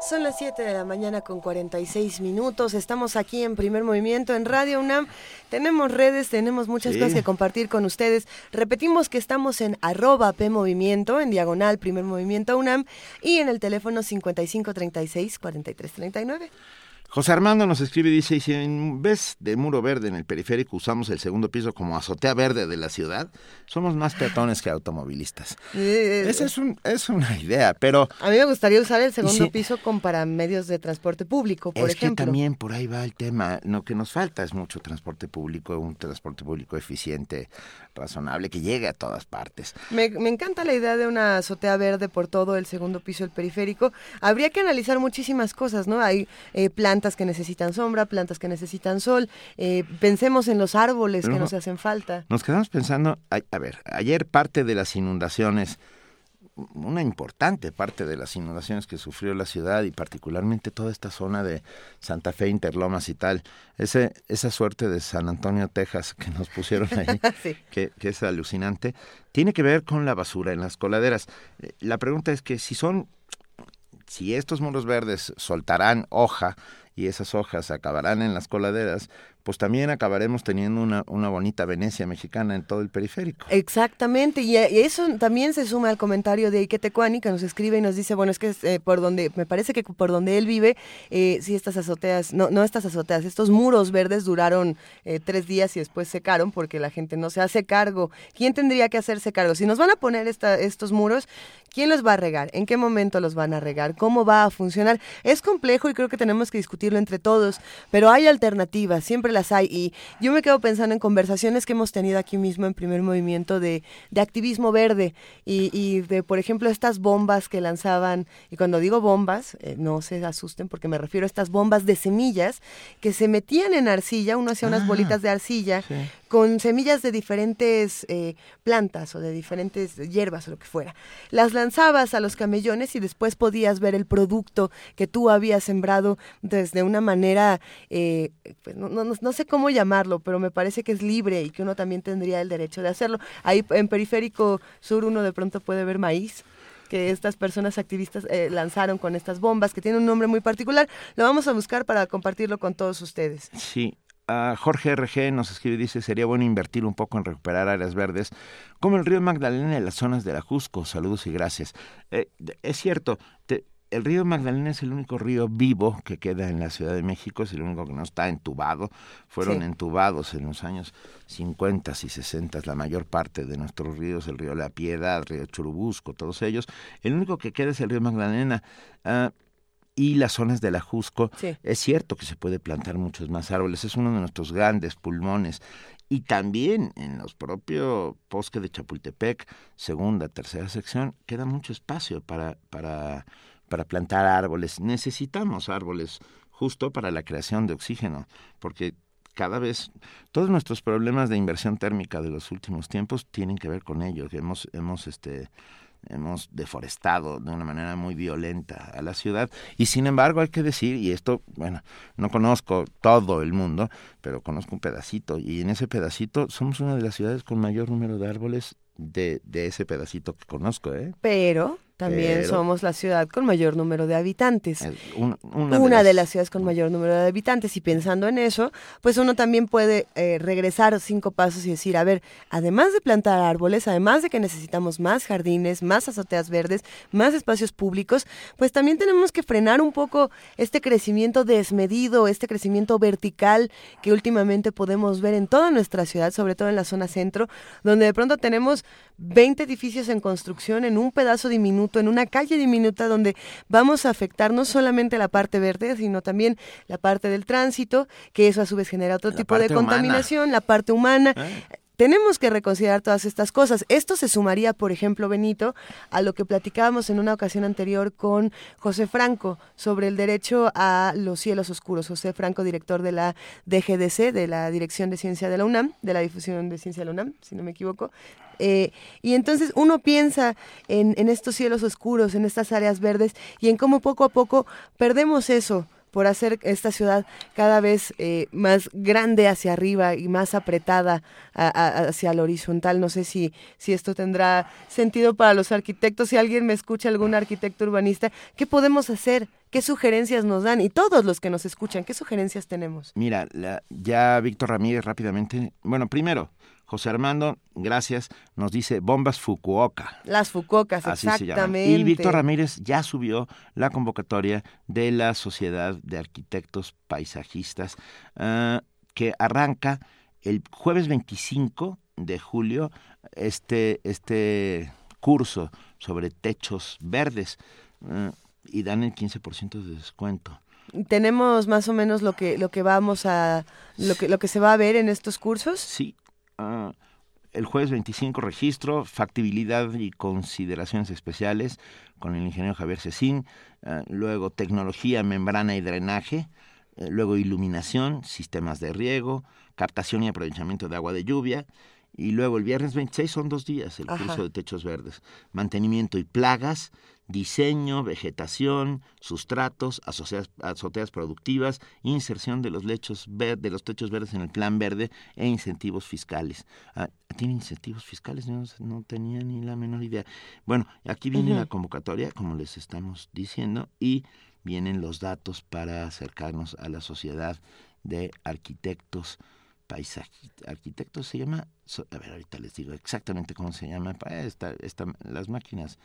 Son las 7 de la mañana con 46 minutos. Estamos aquí en primer movimiento en Radio UNAM. Tenemos redes, tenemos muchas Sí. cosas que compartir con ustedes. Repetimos que estamos en arroba P Movimiento, en diagonal primer movimiento UNAM y en el teléfono 5536 4339. José Armando nos escribe y dice, y si en vez de muro verde en el periférico usamos el segundo piso como azotea verde de la ciudad, somos más peatones que automovilistas. Esa es, un, es una idea, pero A mí me gustaría usar el segundo piso con para medios de transporte público, por es ejemplo. que también por ahí va el tema. Lo que nos falta es mucho transporte público, un transporte público eficiente, razonable, que llegue a todas partes. Me, me encanta la idea de una azotea verde por todo el segundo piso del periférico. Habría que analizar muchísimas cosas, ¿no? Hay eh, plantas que necesitan sombra, plantas que necesitan sol. eh, pensemos en los árboles que nos no- hacen falta. Nos quedamos pensando, a, a ver, ayer parte de las inundaciones, una importante parte de las inundaciones que sufrió la ciudad y particularmente toda esta zona de Santa Fe, Interlomas y tal, ese, esa suerte de San Antonio, Texas que nos pusieron ahí, Sí. que, que es alucinante, tiene que ver con la basura en las coladeras. Eh, La pregunta es que si son, si estos muros verdes soltarán hoja y esas hojas acabarán en las coladeras, pues también acabaremos teniendo una, una bonita Venecia mexicana en todo el periférico. Exactamente, y, eh, eso también se suma al comentario de Ike Tecuani que nos escribe y nos dice, bueno, es que eh, por donde, me parece que por donde él vive, eh, sí estas azoteas, no, no estas azoteas, estos muros verdes duraron eh, tres días y después secaron porque la gente no se hace cargo. ¿Quién tendría que hacerse cargo? Si nos van a poner esta, estos muros, ¿quién los va a regar? ¿En qué momento los van a regar? ¿Cómo va a funcionar? Es complejo y creo que tenemos que discutirlo entre todos, pero hay alternativas, siempre las hay. Y yo me quedo pensando en conversaciones que hemos tenido aquí mismo en primer movimiento de, de activismo verde y, y de, por ejemplo, estas bombas que lanzaban, y cuando digo bombas, eh, no se asusten porque me refiero a estas bombas de semillas que se metían en arcilla, uno hacía unas Ah, bolitas de arcilla sí. con semillas de diferentes eh, plantas o de diferentes hierbas o lo que fuera. Las lanzabas a los camellones y después podías ver el producto que tú habías sembrado desde una manera, eh, pues no, no, no sé cómo llamarlo, pero me parece que es libre y que uno también tendría el derecho de hacerlo. Ahí en Periférico Sur uno de pronto puede ver maíz que estas personas activistas eh, lanzaron con estas bombas, que tiene un nombre muy particular. Lo vamos a buscar para compartirlo con todos ustedes. Sí. Jorge RG nos escribe y dice, sería bueno invertir un poco en recuperar áreas verdes, como el río Magdalena y las zonas de la Jusco. Saludos y gracias. Eh, es cierto, te- el río Magdalena es el único río vivo que queda en la Ciudad de México, es el único que no está entubado. Fueron Sí. entubados en los años 50 y 60 la mayor parte de nuestros ríos, el río La Piedad, el río Churubusco, todos ellos. El único que queda es el río Magdalena. Ah, y las zonas de la Jusco, Sí. es cierto que se puede plantar muchos más árboles, es uno de nuestros grandes pulmones. Y también en los propios bosques de Chapultepec, segunda, tercera sección, queda mucho espacio para, para, para plantar árboles. Necesitamos árboles justo para la creación de oxígeno, porque cada vez todos nuestros problemas de inversión térmica de los últimos tiempos tienen que ver con ello. Hemos, hemos este, hemos deforestado de una manera muy violenta a la ciudad y sin embargo hay que decir, y esto, bueno, no conozco todo el mundo, pero conozco un pedacito y en ese pedacito somos una de las ciudades con mayor número de árboles de, de ese pedacito que conozco, ¿eh? Pero también Pero- somos la ciudad con mayor número de habitantes. Un- una, una, de, las... ciudades con mayor número de habitantes y pensando en eso, pues uno también puede eh, regresar cinco pasos y decir, a ver, además de plantar árboles, además de que necesitamos más jardines, más azoteas verdes, más espacios públicos, pues también tenemos que frenar un poco este crecimiento desmedido, este crecimiento vertical que últimamente podemos ver en toda nuestra ciudad, sobre todo en la zona centro, donde de pronto tenemos 20 edificios en construcción en un pedazo diminuto, en una calle diminuta donde vamos a afectar no solamente la parte verde, sino también la parte del tránsito, que eso a su vez genera otro La tipo de humana. contaminación, la parte humana. Eh. Tenemos que reconsiderar todas estas cosas. Esto se sumaría, por ejemplo, Benito, a lo que platicábamos en una ocasión anterior con José Franco sobre el derecho a los cielos oscuros. José Franco, director de la DGDC, de la Dirección de Ciencia de la UNAM, de la Difusión de Ciencia de la UNAM, si no me equivoco. Eh, y entonces uno piensa en, estos cielos oscuros, en estas áreas verdes y en cómo poco a poco perdemos eso por hacer esta ciudad cada vez eh, más grande hacia arriba y más apretada hacia lo horizontal. No sé si, si esto tendrá sentido para los arquitectos. Si alguien me escucha, algún arquitecto urbanista, ¿qué podemos hacer? ¿Qué sugerencias nos dan? Y todos los que nos escuchan, ¿qué sugerencias tenemos? Mira, la- ya Víctor Ramírez rápidamente. Bueno, primero, José Armando, gracias, nos dice bombas Fukuoka. Las fucocas, Así se llama. exactamente. Y Víctor Ramírez ya subió la convocatoria de la Sociedad de Arquitectos Paisajistas, ah, que arranca el jueves 25 de julio este, este curso sobre techos verdes ah, y dan el 15% de descuento. tenemos más o menos lo que lo que vamos a lo que lo que se va a ver en estos cursos sí Ah, el jueves 25 registro, factibilidad y consideraciones especiales con el ingeniero Javier Cecín, ah, luego tecnología, membrana y drenaje, eh, luego iluminación, sistemas de riego, captación y aprovechamiento de agua de lluvia, y luego el viernes 26 son dos días el Ajá. curso de techos verdes, mantenimiento y plagas, diseño, vegetación, sustratos, azoteas, azoteas productivas, inserción de los lechos ver- de los techos verdes en el plan verde e incentivos fiscales. Ah, ¿Tiene incentivos fiscales? No, no tenía ni la menor idea. Bueno, aquí viene la convocatoria, como les estamos diciendo, y vienen los datos para acercarnos a la sociedad de arquitectos paisajistas. Arquitectos se llama, a ver, ahorita les digo exactamente cómo se llama, esta, esta, las máquinas.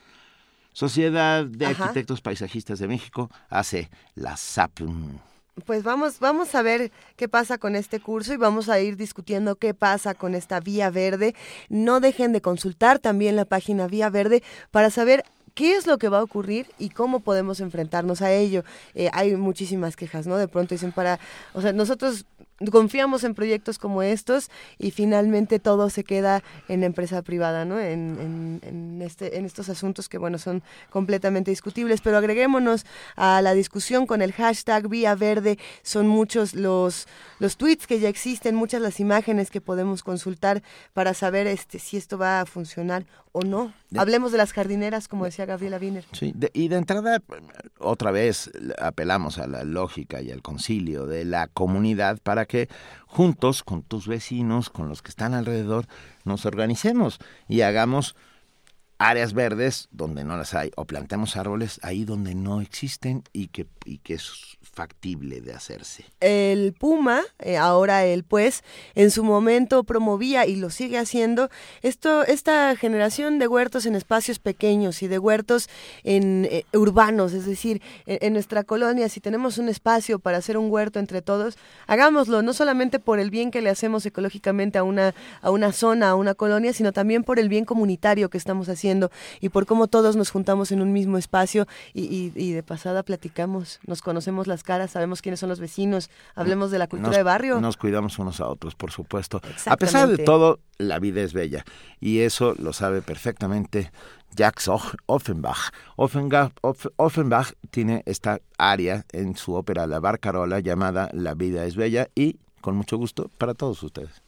Sociedad de Ajá. Arquitectos Paisajistas de México hace la SAPM. Pues vamos, vamos a ver qué pasa con este curso y vamos a ir discutiendo qué pasa con esta Vía Verde. No dejen de consultar también la página Vía Verde para saber qué es lo que va a ocurrir y cómo podemos enfrentarnos a ello. Eh, hay muchísimas quejas, ¿no? De pronto dicen para, o sea, nosotros confiamos en proyectos como estos y finalmente todo se queda en la empresa privada, ¿no? En, en, en este, en estos asuntos que, bueno, son completamente discutibles, pero agreguémonos a la discusión con el hashtag Vía Verde. Son muchos los, los tweets que ya existen, muchas las imágenes que podemos consultar para saber este, si esto va a funcionar o no. Hablemos de las jardineras, como decía Gabriela Wiener. Sí, de- y de entrada, otra vez apelamos a la lógica y al concilio de la comunidad para que juntos, con tus vecinos, con los que están alrededor, nos organicemos y hagamos áreas verdes donde no las hay, o plantemos árboles ahí donde no existen y que, y que es factible de hacerse. el Puma, eh, ahora el pues, en su momento promovía y lo sigue haciendo esto, esta generación de huertos en espacios pequeños y de huertos en eh, urbanos, es decir, en, en nuestra colonia, si tenemos un espacio para hacer un huerto entre todos, hagámoslo, no solamente por el bien que le hacemos ecológicamente a una, a una zona, a una colonia, sino también por el bien comunitario que estamos haciendo y por cómo todos nos juntamos en un mismo espacio y, y- y de pasada platicamos, nos conocemos las caras, sabemos quiénes son los vecinos, hablemos de la cultura Nos- de barrio. Nos cuidamos unos a otros, por supuesto. A pesar de todo, la vida es bella. Y eso lo sabe perfectamente Jacques Offenbach. Offenbach, Off- Offenbach tiene esta área en su ópera La Barcarola llamada La vida es bella y con mucho gusto para todos ustedes.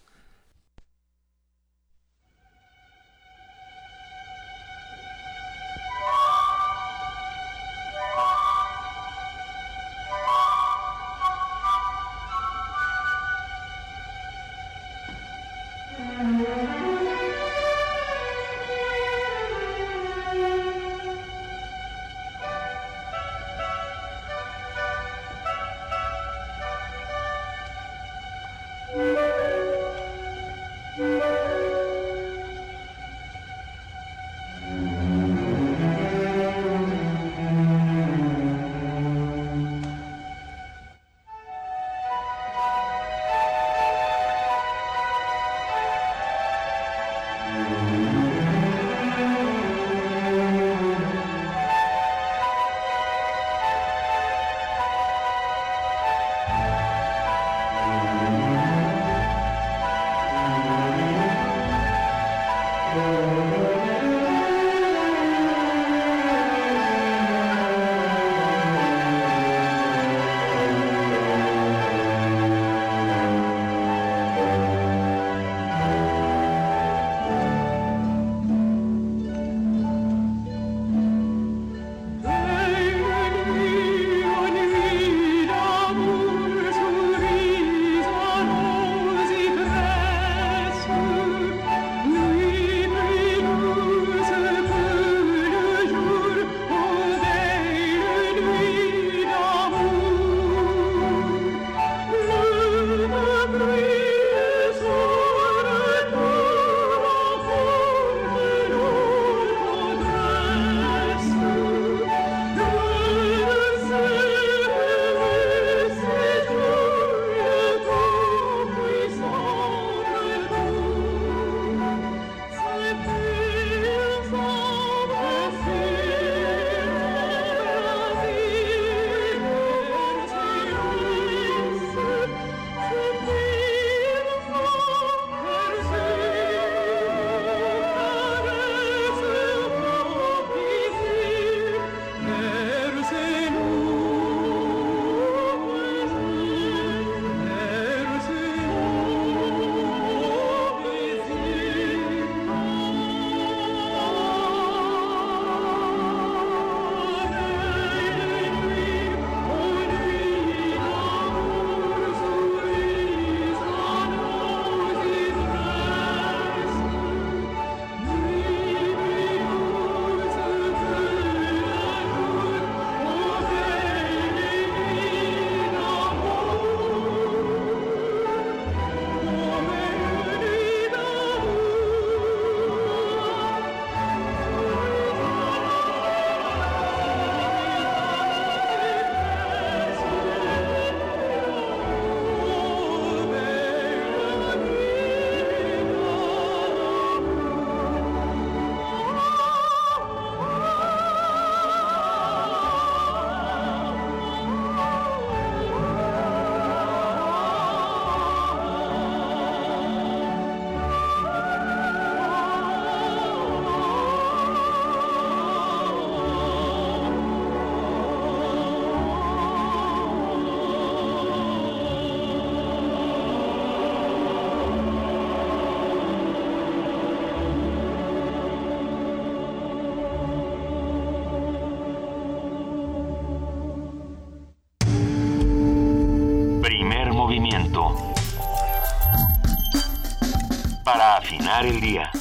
El día.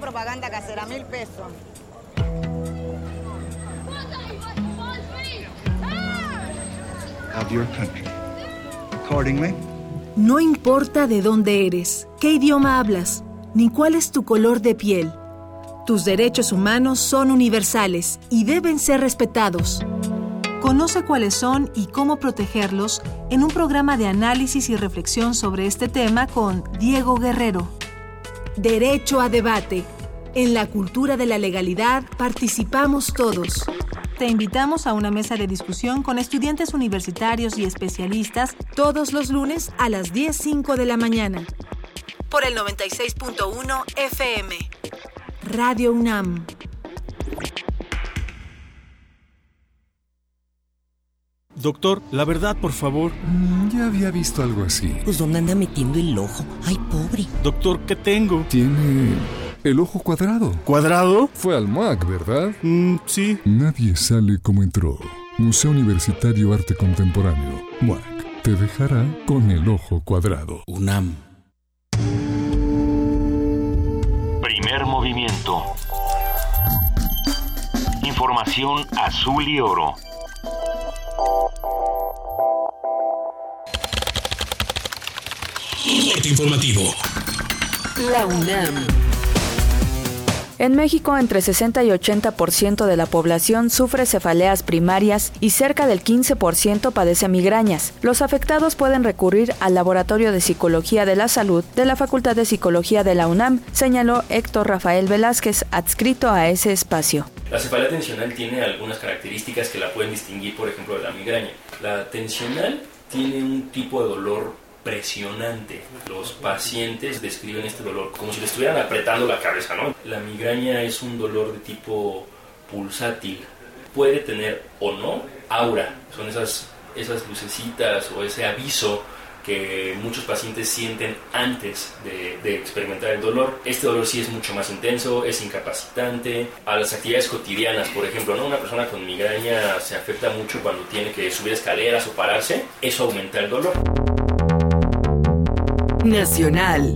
Propaganda casera, mil pesos. of your country. Accordingly, No importa de dónde eres, qué idioma hablas, ni cuál es tu color de piel. Tus derechos humanos son universales y deben ser respetados. Conoce cuáles son y cómo protegerlos en un programa de análisis y reflexión sobre este tema con Diego Guerrero. Derecho a debate. En la cultura de la legalidad participamos todos. Te invitamos a una mesa de discusión con estudiantes universitarios y especialistas todos los lunes a las 10.05 de la mañana. Por el 96.1 FM. Radio UNAM. Doctor, la verdad, por favor. Mm, Ya había visto algo así. Pues ¿dónde anda metiendo el ojo? Ay, pobre. Doctor, ¿qué tengo? Tiene el ojo cuadrado. ¿Cuadrado? Fue al MAC, ¿verdad? Mm, sí. Nadie sale como entró. Museo Universitario Arte Contemporáneo. MAC. Te dejará con el ojo cuadrado. UNAM. Primer movimiento. Información azul y oro. Informativo. La UNAM. En México, entre 60 y 80% de la población sufre cefaleas primarias y cerca del 15% padece migrañas. Los afectados pueden recurrir al Laboratorio de Psicología de la Salud de la Facultad de Psicología de la UNAM, señaló Héctor Rafael Velázquez, adscrito a ese espacio. La cefalea tensional tiene algunas características que la pueden distinguir, por ejemplo, de la migraña. La tensional tiene un tipo de dolor presionante. Los pacientes describen este dolor como si le estuvieran apretando la cabeza, ¿no? La migraña es un dolor de tipo pulsátil. Puede tener o no aura, son esas, esas lucecitas o ese aviso que muchos pacientes sienten antes de, de, experimentar el dolor. Este dolor sí es mucho más intenso, es incapacitante. A las actividades cotidianas, por ejemplo, ¿no? una persona con migraña se afecta mucho cuando tiene que subir escaleras o pararse, eso aumenta el dolor. Nacional.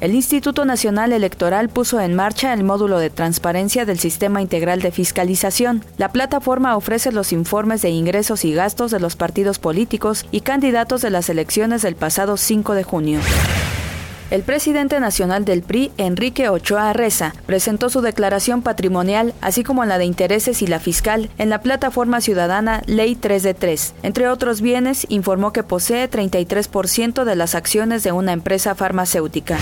El Instituto Nacional Electoral puso en marcha el módulo de transparencia del Sistema Integral de Fiscalización. La plataforma ofrece los informes de ingresos y gastos de los partidos políticos y candidatos de las elecciones del pasado 5 de junio. El presidente nacional del PRI, Enrique Ochoa Reza, presentó su declaración patrimonial, así como la de intereses y la fiscal, en la plataforma ciudadana Ley 3 de 3. Entre otros bienes, informó que posee 33% de las acciones de una empresa farmacéutica.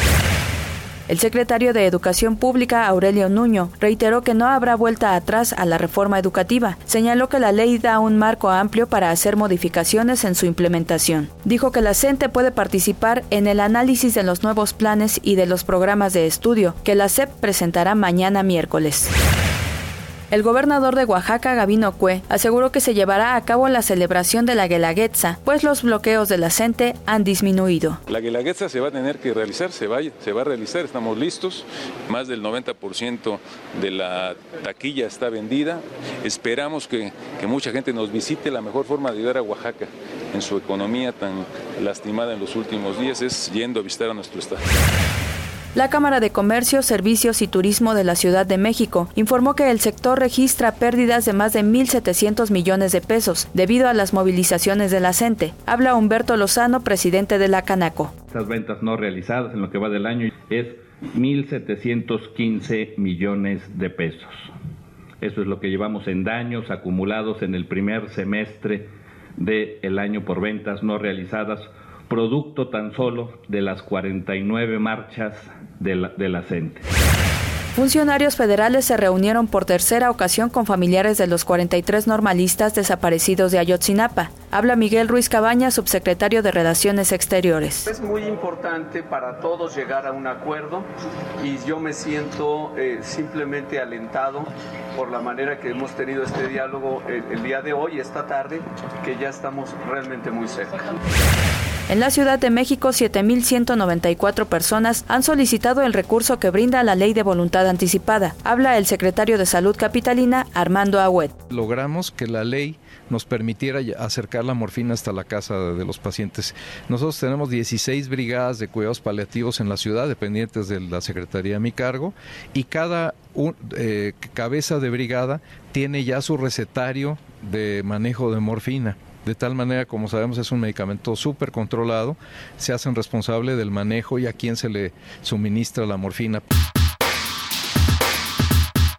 El secretario de Educación Pública, Aurelio Nuño, reiteró que no habrá vuelta atrás a la reforma educativa. Señaló que la ley da un marco amplio para hacer modificaciones en su implementación. Dijo que la CENTE puede participar en el análisis de los nuevos planes y de los programas de estudio que la SEP presentará mañana miércoles. El gobernador de Oaxaca, Gabino Cue, aseguró que se llevará a cabo la celebración de la Guelaguetza, pues los bloqueos de la han disminuido. La Guelaguetza se va a tener que realizar, se va, se va a realizar, estamos listos. Más del 90% de la taquilla está vendida. Esperamos que, que mucha gente nos visite. La mejor forma de ayudar a Oaxaca en su economía tan lastimada en los últimos días es yendo a visitar a nuestro estado. La Cámara de Comercio, Servicios y Turismo de la Ciudad de México informó que el sector registra pérdidas de más de 1.700 millones de pesos debido a las movilizaciones de la. Habla Humberto Lozano, presidente de la Canaco. Estas ventas no realizadas en lo que va del año es 1.715 millones de pesos. Eso es lo que llevamos en daños acumulados en el primer semestre del año por ventas no realizadas producto tan solo de las 49 marchas de la, de la CENTE. Funcionarios federales se reunieron por tercera ocasión con familiares de los 43 normalistas desaparecidos de Ayotzinapa. Habla Miguel Ruiz Cabaña, subsecretario de Relaciones Exteriores. Es muy importante para todos llegar a un acuerdo y yo me siento eh, simplemente alentado por la manera que hemos tenido este diálogo el, el día de hoy, esta tarde, que ya estamos realmente muy cerca. En la Ciudad de México, 7.194 personas han solicitado el recurso que brinda la ley de voluntad anticipada. Habla el secretario de Salud Capitalina, Armando Agüet. Logramos que la ley nos permitiera acercar la morfina hasta la casa de los pacientes. Nosotros tenemos 16 brigadas de cuidados paliativos en la ciudad, dependientes de la Secretaría a mi cargo, y cada eh, cabeza de brigada tiene ya su recetario de manejo de morfina de tal manera, como sabemos, es un medicamento súper controlado, se hacen responsable del manejo y a quién se le suministra la morfina.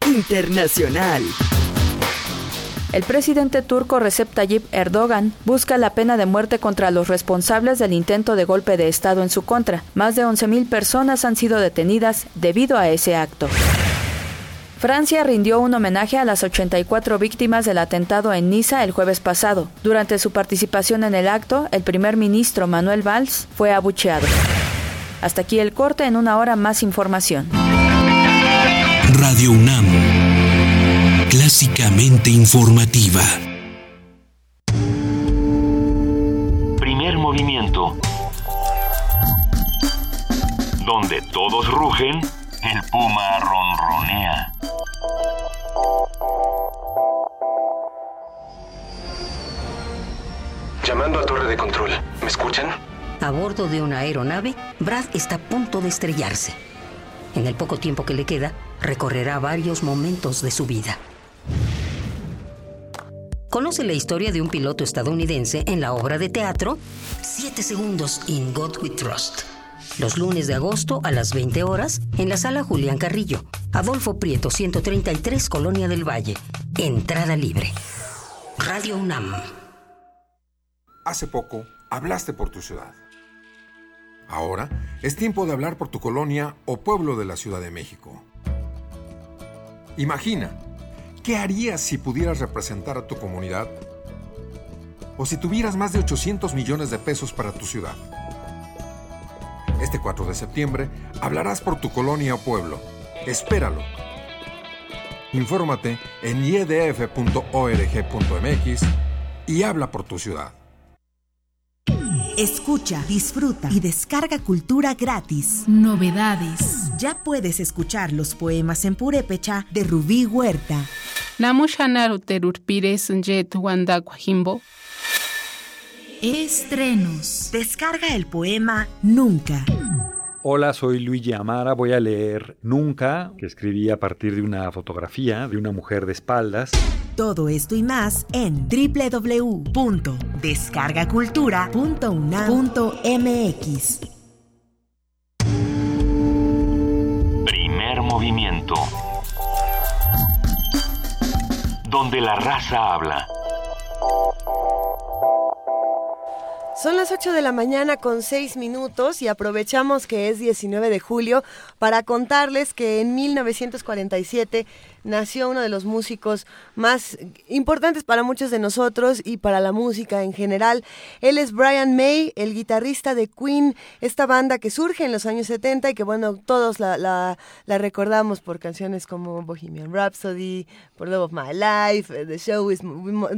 Internacional. El presidente turco Recep Tayyip Erdogan busca la pena de muerte contra los responsables del intento de golpe de Estado en su contra. Más de 11.000 personas han sido detenidas debido a ese acto. Francia rindió un homenaje a las 84 víctimas del atentado en Niza el jueves pasado. Durante su participación en el acto, el primer ministro Manuel Valls fue abucheado. Hasta aquí el corte, en una hora más información. Radio UNAM, clásicamente informativa. Primer movimiento. Donde todos rugen, el puma ronronea. ¿Me escuchan? A bordo de una aeronave, Brad está a punto de estrellarse. En el poco tiempo que le queda, recorrerá varios momentos de su vida. Conoce la historia de un piloto estadounidense en la obra de teatro Siete segundos in God We Trust. Los lunes de agosto a las 20 horas en la sala Julián Carrillo, Adolfo Prieto 133, Colonia del Valle. Entrada libre. Radio UNAM. Hace poco hablaste por tu ciudad. Ahora es tiempo de hablar por tu colonia o pueblo de la Ciudad de México. Imagina, ¿qué harías si pudieras representar a tu comunidad? O si tuvieras más de 800 millones de pesos para tu ciudad. Este 4 de septiembre hablarás por tu colonia o pueblo. Espéralo. Infórmate en iedf.org.mx y habla por tu ciudad. Escucha, disfruta y descarga cultura gratis. Novedades. Ya puedes escuchar los poemas en purépecha de Rubí Huerta. Estrenos. Descarga el poema Nunca. Hola, soy Luigi Amara. Voy a leer Nunca, que escribí a partir de una fotografía de una mujer de espaldas. Todo esto y más en www.descargacultura.unam.mx. Primer movimiento. Donde la raza habla. Son las 8 de la mañana con 6 minutos y aprovechamos que es 19 de julio para contarles que en 1947 nació uno de los músicos más importantes para muchos de nosotros y para la música en general. Él es Brian May, el guitarrista de Queen, esta banda que surge en los años 70 y que bueno, todos la, la, recordamos por canciones como Bohemian Rhapsody, por Love of My Life, The Show, is,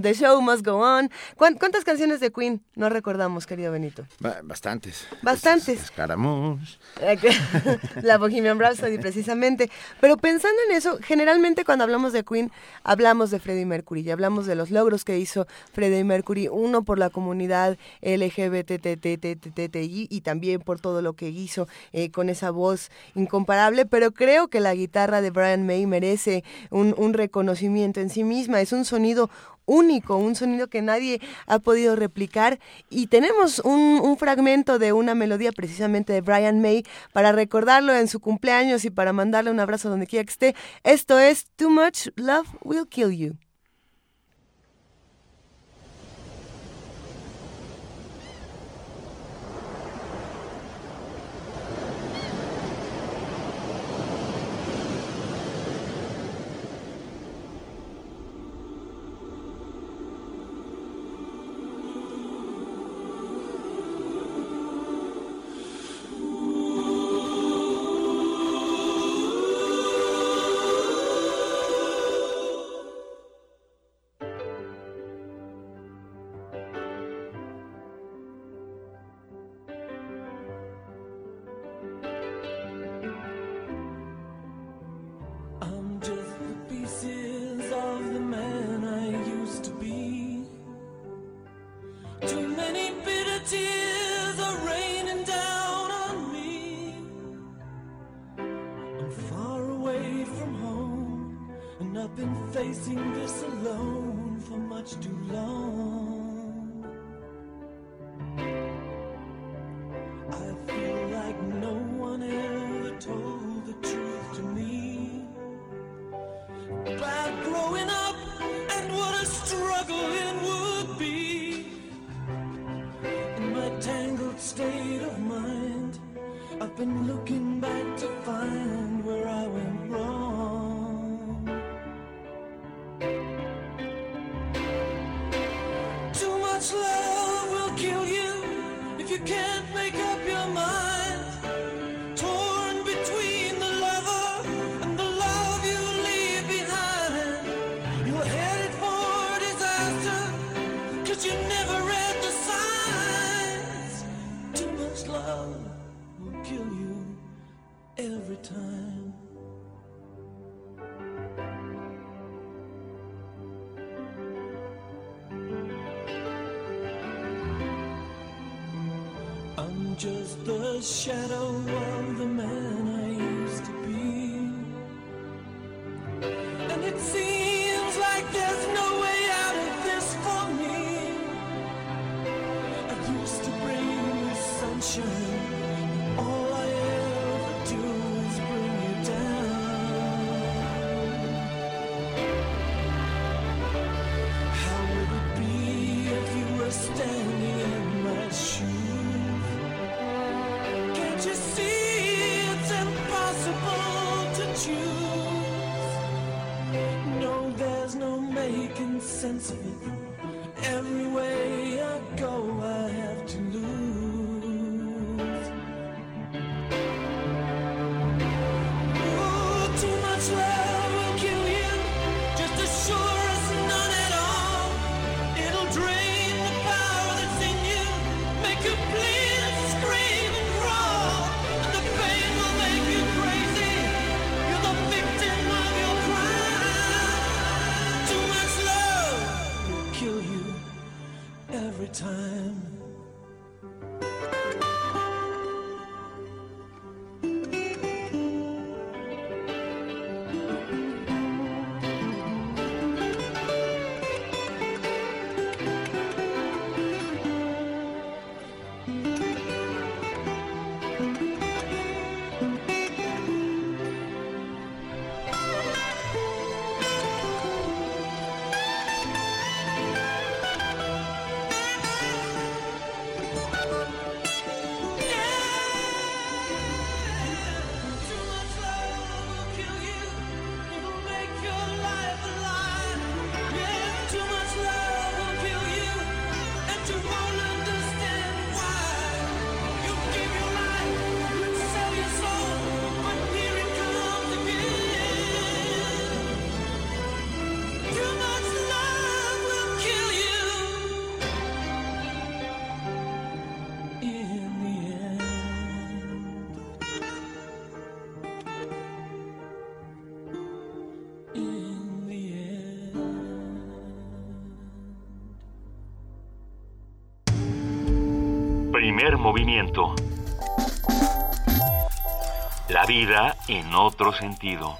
The Show Must Go On. ¿Cuántas canciones de Queen no recordamos, querido Benito? Bastantes. Bastantes. Escaramuz. la Bohemian Rhapsody precisamente. Pero pensando en eso, generalmente cuando hablamos de Queen, hablamos de Freddie Mercury y hablamos de los logros que hizo Freddie Mercury, uno por la comunidad LGBTTTTI y también por todo lo que hizo eh, con esa voz incomparable, pero creo que la guitarra de Brian May merece un reconocimiento en sí misma, es un sonido único, un sonido que nadie ha podido replicar y tenemos un, un, fragmento de una melodía precisamente de Brian May para recordarlo en su cumpleaños y para mandarle un abrazo donde quiera que esté. Esto es Too Much Love Will Kill You. Primer movimiento. La vida en otro sentido.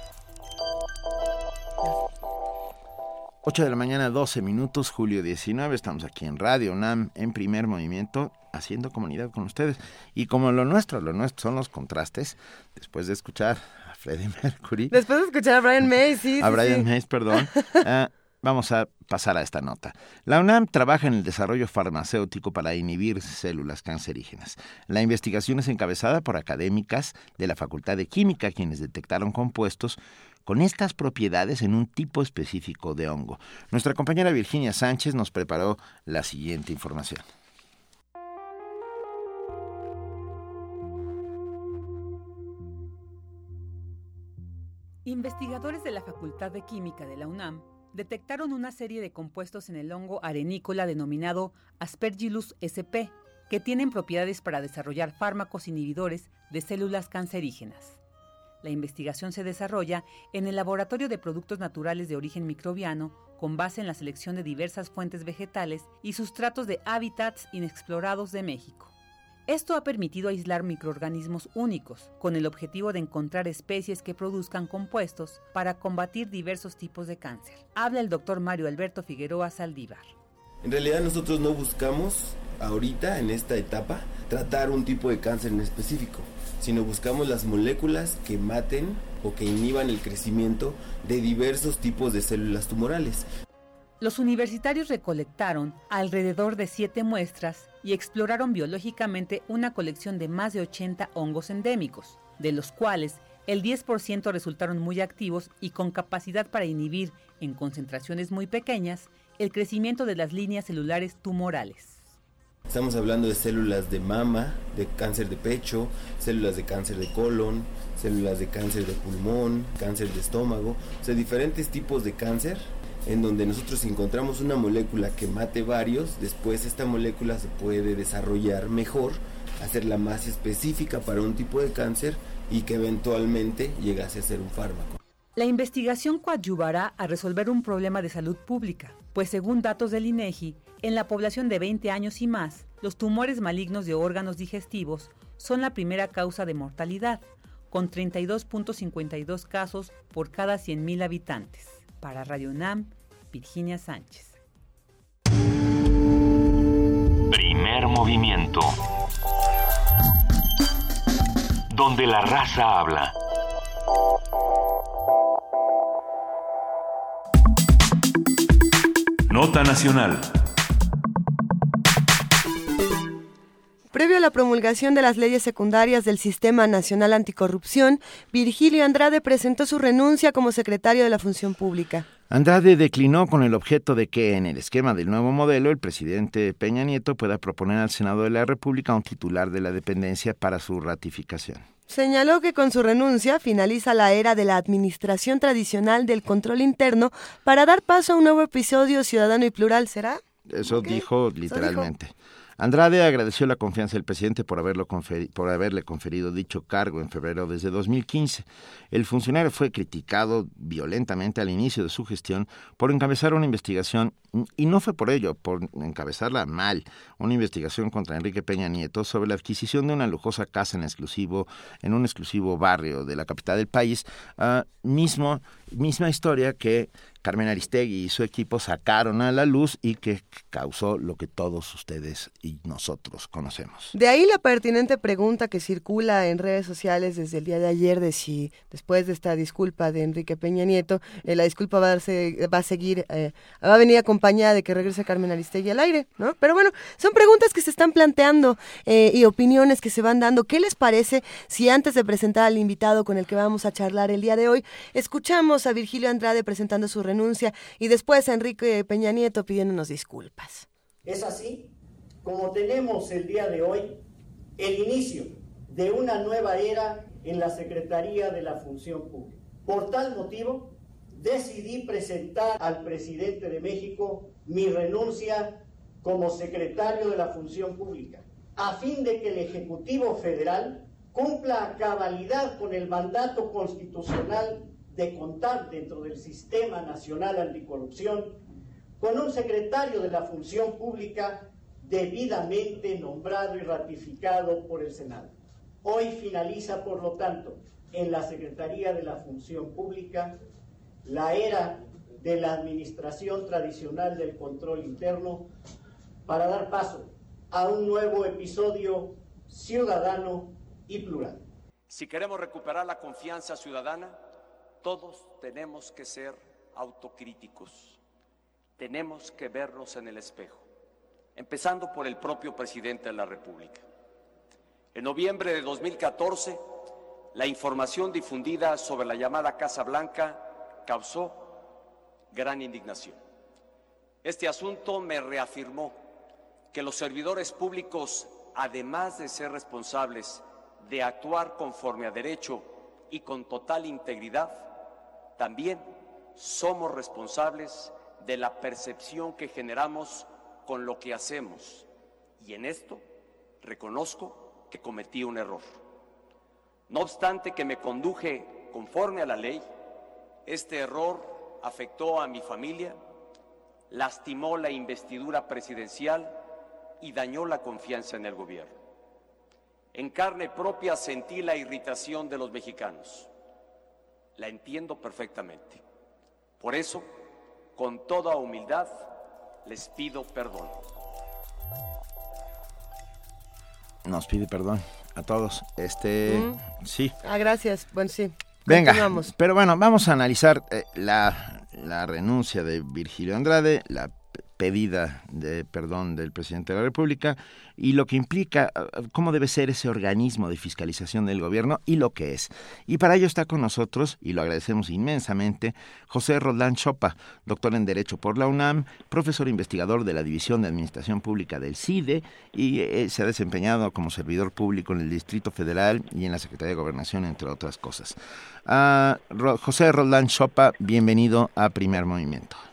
8 de la mañana, 12 minutos, julio 19. Estamos aquí en Radio UNAM, en primer movimiento, haciendo comunidad con ustedes. Y como lo nuestro, lo nuestro son los contrastes, después de escuchar a Freddie Mercury. Después de escuchar a Brian May, sí. a sí, Brian sí. Mays, perdón. ah, vamos a pasar a esta nota. La UNAM trabaja en el desarrollo farmacéutico para inhibir células cancerígenas. La investigación es encabezada por académicas de la Facultad de Química, quienes detectaron compuestos con estas propiedades en un tipo específico de hongo. Nuestra compañera Virginia Sánchez nos preparó la siguiente información. Investigadores de la Facultad de Química de la UNAM detectaron una serie de compuestos en el hongo arenícola denominado Aspergillus sp, que tienen propiedades para desarrollar fármacos inhibidores de células cancerígenas. La investigación se desarrolla en el Laboratorio de Productos Naturales de Origen Microbiano con base en la selección de diversas fuentes vegetales y sustratos de hábitats inexplorados de México. Esto ha permitido aislar microorganismos únicos, con el objetivo de encontrar especies que produzcan compuestos para combatir diversos tipos de cáncer. Habla el doctor Mario Alberto Figueroa Saldívar. En realidad nosotros no buscamos ahorita, en esta etapa, tratar un tipo de cáncer en específico, sino buscamos las moléculas que maten o que inhiban el crecimiento de diversos tipos de células tumorales. Los universitarios recolectaron alrededor de siete muestras y exploraron biológicamente una colección de más de 80 hongos endémicos, de los cuales el 10% resultaron muy activos y con capacidad para inhibir, en concentraciones muy pequeñas, el crecimiento de las líneas celulares tumorales. Estamos hablando de células de mama, de cáncer de pecho, células de cáncer de colon, células de cáncer de pulmón, cáncer de estómago, o sea, diferentes tipos de cáncer en donde nosotros encontramos una molécula que mate varios, después esta molécula se puede desarrollar mejor, hacerla más específica para un tipo de cáncer y que eventualmente llegase a ser un fármaco. La investigación coadyuvará a resolver un problema de salud pública, pues según datos del INEGI, en la población de 20 años y más, los tumores malignos de órganos digestivos son la primera causa de mortalidad, con 32.52 casos por cada 100.000 habitantes. Para Radio UNAM, Virginia Sánchez. Primer movimiento. Donde la raza habla. Nota Nacional. Previo a la promulgación de las leyes secundarias del Sistema Nacional Anticorrupción, Virgilio Andrade presentó su renuncia como secretario de la Función Pública. Andrade declinó con el objeto de que en el esquema del nuevo modelo el presidente Peña Nieto pueda proponer al Senado de la República un titular de la dependencia para su ratificación. Señaló que con su renuncia finaliza la era de la administración tradicional del control interno para dar paso a un nuevo episodio ciudadano y plural. ¿Será? Eso okay. dijo literalmente. Eso dijo. Andrade agradeció la confianza del presidente por, haberlo por haberle conferido dicho cargo en febrero desde 2015. El funcionario fue criticado violentamente al inicio de su gestión por encabezar una investigación, y no fue por ello, por encabezarla mal, una investigación contra Enrique Peña Nieto sobre la adquisición de una lujosa casa en, exclusivo, en un exclusivo barrio de la capital del país, uh, mismo, misma historia que Carmen Aristegui y su equipo sacaron a la luz y que causó lo que todos ustedes y nosotros conocemos. De ahí la pertinente pregunta que circula en redes sociales desde el día de ayer de si después de esta disculpa de Enrique Peña Nieto, eh, la disculpa va a, darse, va a seguir, eh, va a venir acompañada de que regrese Carmen Aristegui al aire, ¿no? Pero bueno, son preguntas que se están planteando eh, y opiniones que se van dando. ¿Qué les parece si antes de presentar al invitado con el que vamos a charlar el día de hoy, escuchamos a Virgilio Andrade presentando su renuncia y después a Enrique Peña Nieto pidiéndonos disculpas. Es así como tenemos el día de hoy el inicio de una nueva era en la Secretaría de la Función Pública. Por tal motivo, decidí presentar al presidente de México mi renuncia como secretario de la Función Pública, a fin de que el Ejecutivo Federal cumpla a cabalidad con el mandato constitucional de contar dentro del Sistema Nacional Anticorrupción con un secretario de la Función Pública debidamente nombrado y ratificado por el Senado. Hoy finaliza, por lo tanto, en la Secretaría de la Función Pública la era de la administración tradicional del control interno para dar paso a un nuevo episodio ciudadano y plural. Si queremos recuperar la confianza ciudadana, todos tenemos que ser autocríticos. Tenemos que vernos en el espejo, empezando por el propio presidente de la República. En noviembre de 2014, la información difundida sobre la llamada Casa Blanca causó gran indignación. Este asunto me reafirmó que los servidores públicos, además de ser responsables de actuar conforme a derecho y con total integridad, también somos responsables de la percepción que generamos con lo que hacemos. Y en esto reconozco que cometí un error. No obstante que me conduje conforme a la ley, este error afectó a mi familia, lastimó la investidura presidencial y dañó la confianza en el gobierno. En carne propia sentí la irritación de los mexicanos. La entiendo perfectamente. Por eso, con toda humildad, les pido perdón. Nos pide perdón a todos. Este, Mm. sí. Ah, gracias. Bueno, sí. Venga, pero bueno, vamos a analizar eh, la, la renuncia de Virgilio Andrade, la pedida de perdón del presidente de la República y lo que implica eh, cómo debe ser ese organismo de fiscalización del gobierno y lo que es. Y para ello está con nosotros, y lo agradecemos inmensamente, José Roldán Chopa, doctor en Derecho por la UNAM, profesor investigador de la División de Administración Pública del CIDE y eh, se ha desempeñado como servidor público en el Distrito Federal y en la Secretaría de Gobernación, entre otras cosas. Ah, José Roldán Chopa, bienvenido a Primer Movimiento.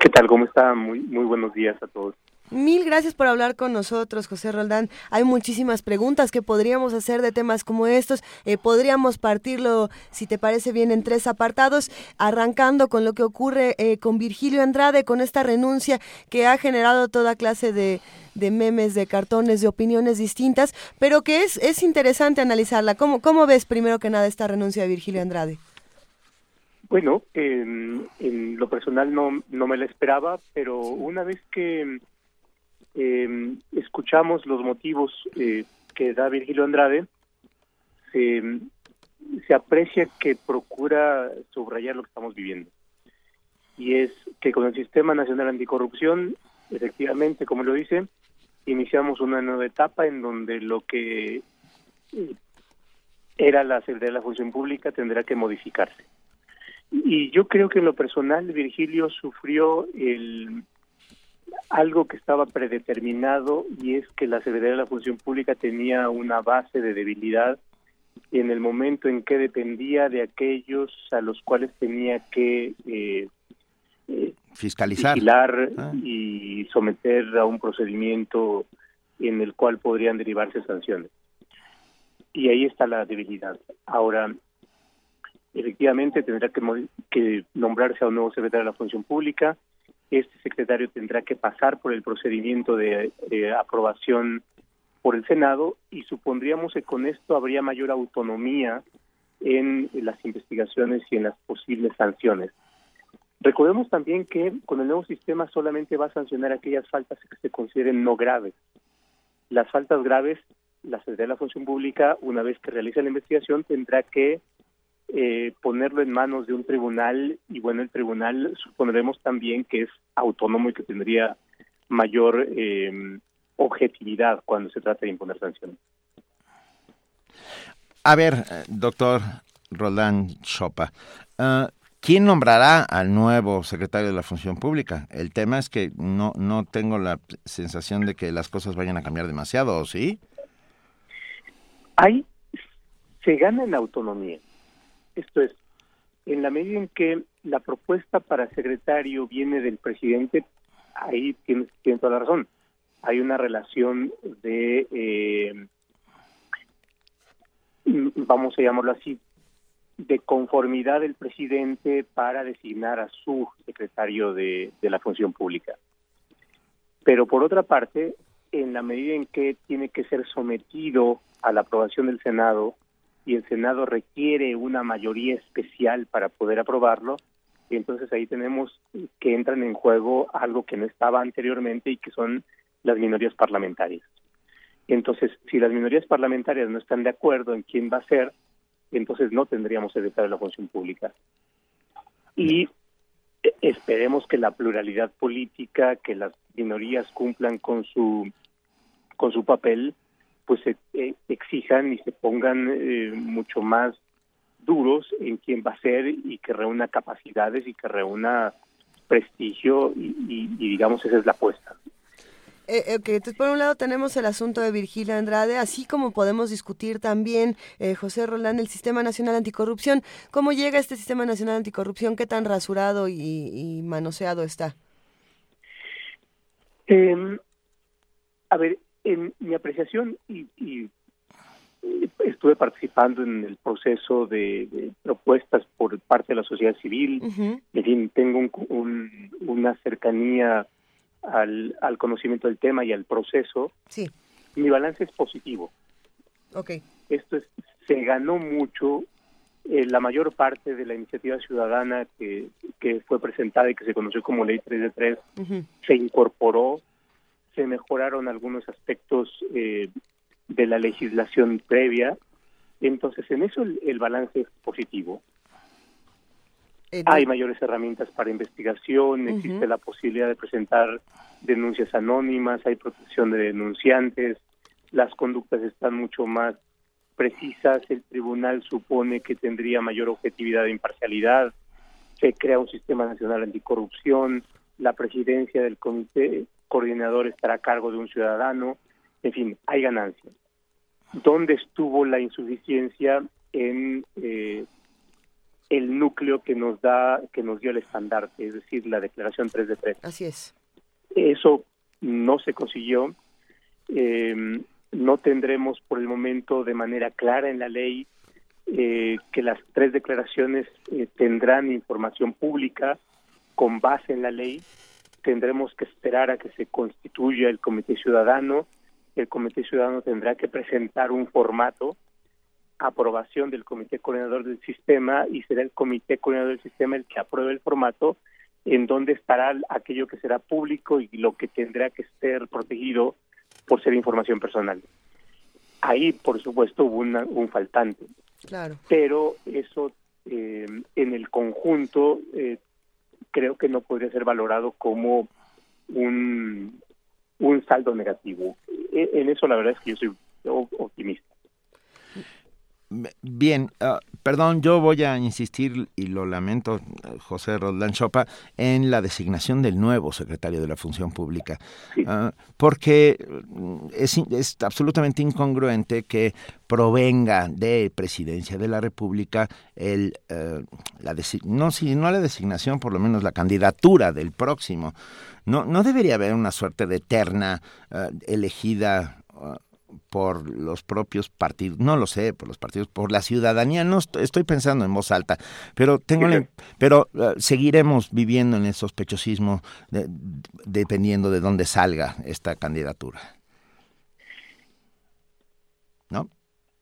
¿Qué tal? ¿Cómo está? Muy, muy buenos días a todos. Mil gracias por hablar con nosotros, José Roldán. Hay muchísimas preguntas que podríamos hacer de temas como estos. Eh, podríamos partirlo, si te parece bien, en tres apartados, arrancando con lo que ocurre eh, con Virgilio Andrade, con esta renuncia que ha generado toda clase de, de memes, de cartones, de opiniones distintas, pero que es, es interesante analizarla. ¿Cómo, ¿Cómo ves, primero que nada, esta renuncia de Virgilio Andrade? Bueno, en, en lo personal no, no me la esperaba, pero una vez que eh, escuchamos los motivos eh, que da Virgilio Andrade, se, se aprecia que procura subrayar lo que estamos viviendo. Y es que con el Sistema Nacional Anticorrupción, efectivamente, como lo dice, iniciamos una nueva etapa en donde lo que eh, era la Secretaría de la Función Pública tendrá que modificarse. Y yo creo que en lo personal Virgilio sufrió el algo que estaba predeterminado y es que la Secretaría de la Función Pública tenía una base de debilidad en el momento en que dependía de aquellos a los cuales tenía que eh, eh, Fiscalizar. vigilar Ah. y someter a un procedimiento en el cual podrían derivarse sanciones. Y ahí está la debilidad. Ahora, efectivamente tendrá que, que nombrarse a un nuevo secretario de la Función Pública. Este secretario tendrá que pasar por el procedimiento de, de aprobación por el Senado y supondríamos que con esto habría mayor autonomía en las investigaciones y en las posibles sanciones. Recordemos también que con el nuevo sistema solamente va a sancionar aquellas faltas que se consideren no graves. Las faltas graves, la Secretaría de la Función Pública, una vez que realice la investigación, tendrá que eh, ponerlo en manos de un tribunal y bueno, el tribunal supondremos también que es autónomo y que tendría mayor eh, objetividad cuando se trata de imponer sanciones. A ver, eh, doctor Roldán Chopa, ah, ¿quién nombrará al nuevo secretario de la Función Pública? El tema es que no, no tengo la sensación de que las cosas vayan a cambiar demasiado, ¿o sí? Hay, se gana en autonomía. Esto es, en la medida en que la propuesta para secretario viene del presidente, ahí tienes, tienes toda la razón. Hay una relación de, eh, mm, vamos a llamarlo así, de conformidad del presidente para designar a su secretario de, de la función pública. Pero por otra parte, en la medida en que tiene que ser sometido a la aprobación del Senado y el Senado requiere una mayoría especial para poder aprobarlo, entonces ahí tenemos que entran en juego algo que no estaba anteriormente y que son las minorías parlamentarias. Entonces, si las minorías parlamentarias no están de acuerdo en quién va a ser, entonces no tendríamos secretario de la función pública. Y esperemos que la pluralidad política, que las minorías cumplan con su con su papel, pues eh, eh, exijan y se pongan eh, mucho más duros en quién va a ser y que reúna capacidades y que reúna prestigio y, y- y digamos esa es la apuesta. Eh, eh, ok, entonces por un lado tenemos el asunto de Virgilio Andrade, así como podemos discutir también, eh, José Roland, el Sistema Nacional Anticorrupción. ¿Cómo llega este Sistema Nacional Anticorrupción? ¿Qué tan rasurado y, y manoseado está? Eh, a ver, en mi apreciación, y, y estuve participando en el proceso de, de propuestas por parte de la sociedad civil, en fin, tengo un- un- una cercanía al, al conocimiento del tema y al proceso. Sí. Mi balance es positivo. Ok. Esto es, se ganó mucho. eh, la mayor parte de la iniciativa ciudadana que, que fue presentada y que se conoció como Ley 3 de 3 se incorporó, se mejoraron algunos aspectos eh, de la legislación previa. Entonces, en eso el, el balance es positivo. Hay mayores herramientas para investigación, existe la posibilidad de presentar denuncias anónimas, hay protección de denunciantes, las conductas están mucho más precisas, el tribunal supone que tendría mayor objetividad e imparcialidad, se crea un sistema nacional anticorrupción, la presidencia del comité coordinador estará a cargo de un ciudadano, en fin, hay ganancias. ¿Dónde estuvo la insuficiencia en eh, el núcleo que nos da, que nos dio el estandarte, es decir, la declaración 3 de 3? Así es. Eso no se consiguió. Eh, no tendremos por el momento de manera clara en la ley eh, que las tres declaraciones eh, tendrán información pública con base en la ley. Tendremos que esperar a que se constituya el Comité Ciudadano. El Comité Ciudadano tendrá que presentar un formato, aprobación del Comité Coordinador del Sistema y será el Comité Coordinador del Sistema el que apruebe el formato en donde estará aquello que será público y lo que tendrá que ser protegido por ser información personal. Ahí, por supuesto, hubo una- un faltante, Claro. pero eso eh, en el conjunto eh, creo que no podría ser valorado como un, un saldo negativo. E- En eso la verdad es que yo soy optimista. Bien, ah, perdón, yo voy a insistir, y lo lamento, José Roldán Chopa, en la designación del nuevo secretario de la Función Pública, Ah, porque mm, es, es absolutamente incongruente que provenga de Presidencia de la República el, eh, la no, si no la designación, por lo menos la candidatura del próximo. No, no debería haber una suerte de terna ah, elegida por los propios partidos, no lo sé, por los partidos, por la ciudadanía, no estoy, pensando en voz alta, pero tengo pero eh, seguiremos viviendo en el sospechosismo de- dependiendo de dónde salga esta candidatura. ¿No?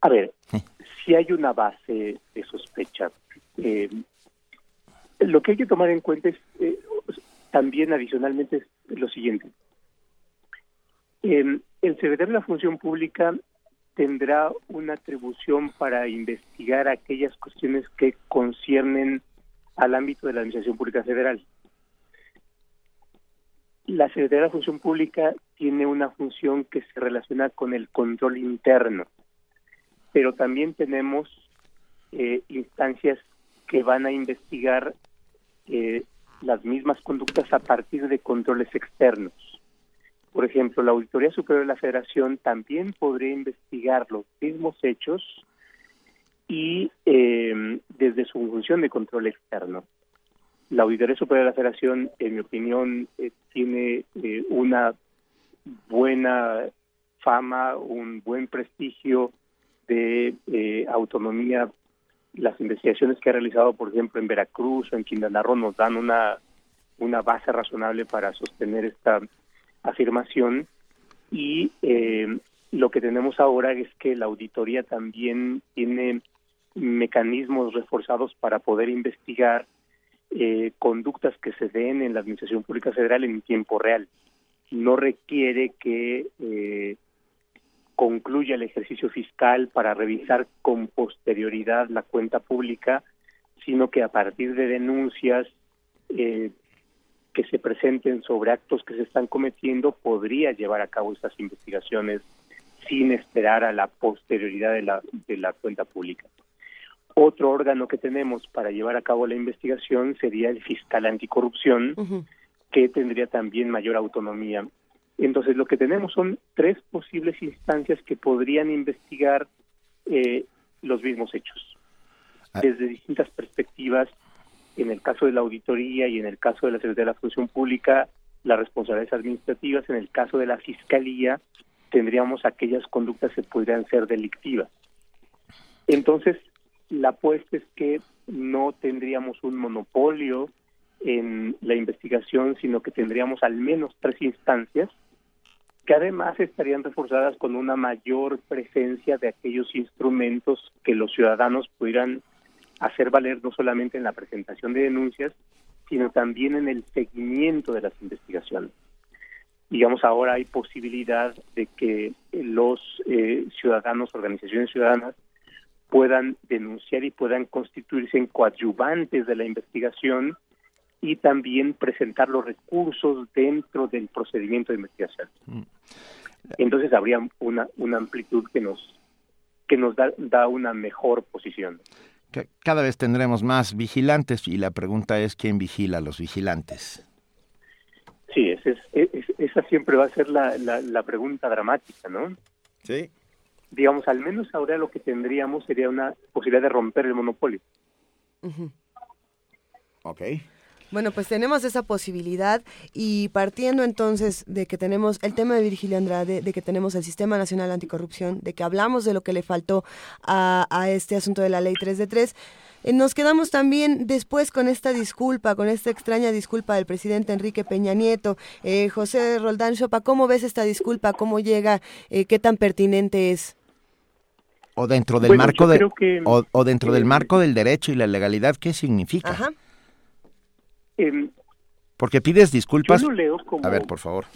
A ver, si hay una base de sospecha, eh, lo que hay que tomar en cuenta es eh, también adicionalmente es lo siguiente. Eh, el secretario de la Función Pública tendrá una atribución para investigar aquellas cuestiones que conciernen al ámbito de la Administración Pública Federal. La Secretaría de la Función Pública tiene una función que se relaciona con el control interno, pero también tenemos eh, instancias que van a investigar eh, las mismas conductas a partir de controles externos. Por ejemplo, la Auditoría Superior de la Federación también podría investigar los mismos hechos y eh, desde su función de control externo. La Auditoría Superior de la Federación, en mi opinión, eh, tiene eh, una buena fama, un buen prestigio de eh, autonomía. Las investigaciones que ha realizado, por ejemplo, en Veracruz o en Quintana Roo nos dan una, una base razonable para sostener esta afirmación y eh, lo que tenemos ahora es que la auditoría también tiene mecanismos reforzados para poder investigar eh, conductas que se den en la Administración Pública Federal en tiempo real. No requiere que eh, concluya el ejercicio fiscal para revisar con posterioridad la cuenta pública, sino que a partir de denuncias eh, que se presenten sobre actos que se están cometiendo podría llevar a cabo estas investigaciones sin esperar a la posterioridad de la, de la cuenta pública. Otro órgano que tenemos para llevar a cabo la investigación sería el fiscal anticorrupción, que tendría también mayor autonomía. Entonces, lo que tenemos son tres posibles instancias que podrían investigar eh, los mismos hechos, desde distintas perspectivas. En el caso de la auditoría y en el caso de la Secretaría de la Función Pública, las responsabilidades administrativas. En el caso de la Fiscalía, tendríamos aquellas conductas que podrían ser delictivas. Entonces, la apuesta es que no tendríamos un monopolio en la investigación, sino que tendríamos al menos tres instancias que además estarían reforzadas con una mayor presencia de aquellos instrumentos que los ciudadanos pudieran hacer valer no solamente en la presentación de denuncias, sino también en el seguimiento de las investigaciones. Digamos, ahora hay posibilidad de que los eh, ciudadanos, organizaciones ciudadanas, puedan denunciar y puedan constituirse en coadyuvantes de la investigación y también presentar los recursos dentro del procedimiento de investigación. Entonces habría una, una amplitud que nos que nos da, da una mejor posición. Ca- Cada vez tendremos más vigilantes y la pregunta es quién vigila a los vigilantes. Sí, ese es- es- esa siempre va a ser la, la, la pregunta dramática, ¿no? Sí. Digamos, al menos ahora lo que tendríamos sería una posibilidad de romper el monopolio. Ujú. Ok. Bueno, pues tenemos esa posibilidad y partiendo entonces de que tenemos el tema de Virgilio Andrade, de que tenemos el Sistema Nacional Anticorrupción, de que hablamos de lo que le faltó a, a este asunto de la Ley 3 de 3, eh, nos quedamos también después con esta disculpa, con esta extraña disculpa del presidente Enrique Peña Nieto. Eh, José Roldán Chopa, ¿cómo ves esta disculpa? ¿Cómo llega? Eh, ¿Qué tan pertinente es? O dentro del Bueno, marco de, que, o, o dentro del eh, marco del derecho y la legalidad, ¿qué significa? Ajá. Em, Porque pides disculpas. Yo lo leo como- A ver, por favor.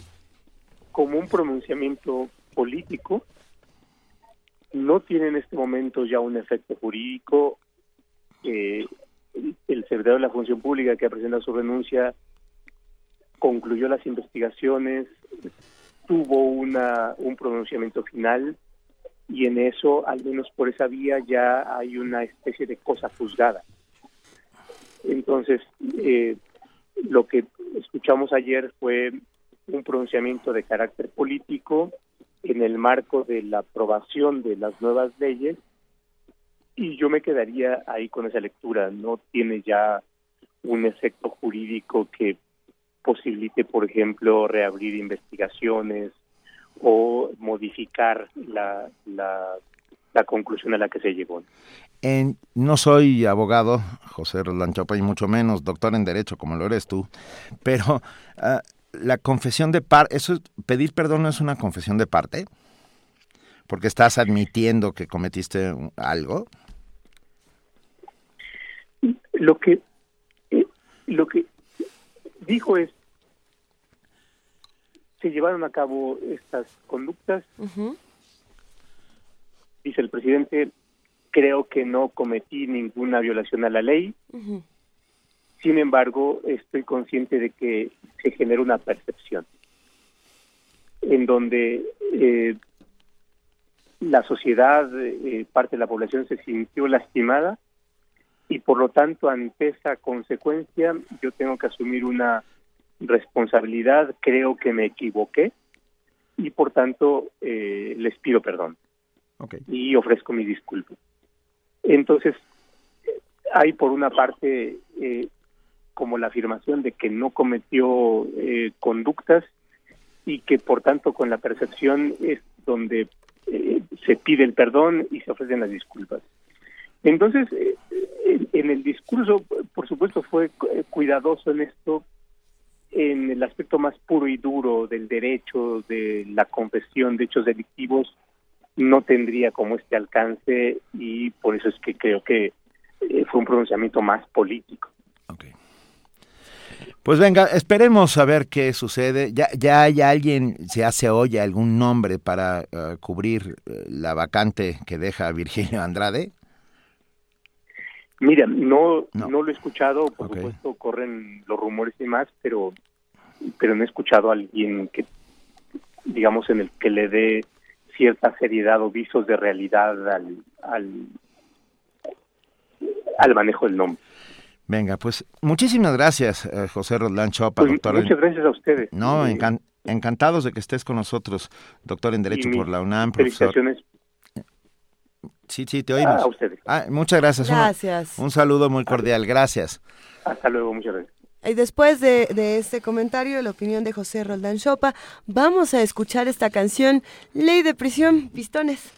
como un pronunciamiento político, no tiene en este momento ya un efecto jurídico. Eh, el- el secretario de la Función Pública que ha presentado su renuncia concluyó las investigaciones, tuvo una, un pronunciamiento final y en eso, al menos por esa vía, ya hay una especie de cosa juzgada. Entonces, eh, lo que escuchamos ayer fue un pronunciamiento de carácter político en el marco de la aprobación de las nuevas leyes y yo me quedaría ahí con esa lectura. No tiene ya un efecto jurídico que posibilite, por ejemplo, reabrir investigaciones o modificar la, la, la conclusión a la que se llegó. En- no soy abogado, José Roland Chopa, y mucho menos doctor en Derecho, como lo eres tú, pero ah, la confesión de parte, eso es- pedir perdón no es una confesión de parte, porque estás admitiendo que cometiste un- algo. Lo que eh, lo que dijo es se llevaron a cabo estas conductas, dice el presidente, creo que no cometí ninguna violación a la ley, sin embargo, estoy consciente de que se genera una percepción en donde eh, la sociedad, eh, parte de la población se sintió lastimada y por lo tanto ante esa consecuencia yo tengo que asumir una responsabilidad, creo que me equivoqué y por tanto eh, les pido perdón y ofrezco mi disculpa. Entonces, hay por una parte eh, como la afirmación de que no cometió eh, conductas y que por tanto con la percepción es donde eh, se pide el perdón y se ofrecen las disculpas. Entonces, eh, en, el discurso, por supuesto, fue cu- cuidadoso en esto, en el aspecto más puro y duro del derecho, de la confesión de hechos delictivos, no tendría como este alcance y por eso es que creo que eh, fue un pronunciamiento más político. Pues venga, esperemos a ver qué sucede. Ya, ya hay alguien, se hace hoy algún nombre para eh, cubrir eh, la vacante que deja Virgilio Andrade. Mira, no, no. lo he escuchado, por supuesto corren los rumores y más, pero pero no he escuchado a alguien que, digamos, en el que le dé cierta seriedad o visos de realidad al, al, al manejo del nombre. Venga, pues muchísimas gracias, eh, José Roland Chopa, Pues, doctor. muchas gracias a ustedes. No, encan- encantados de que estés con nosotros, doctor en Derecho por la UNAM, profesor. felicitaciones Sí, sí, te oímos. a ustedes. Ah, muchas gracias. Un- Gracias. Un, saludo muy cordial, gracias. Hasta luego, muchas gracias. Y después de, de este comentario, la opinión de José Roldán Chopa, vamos a escuchar esta canción, Ley de Prisión, Pistones.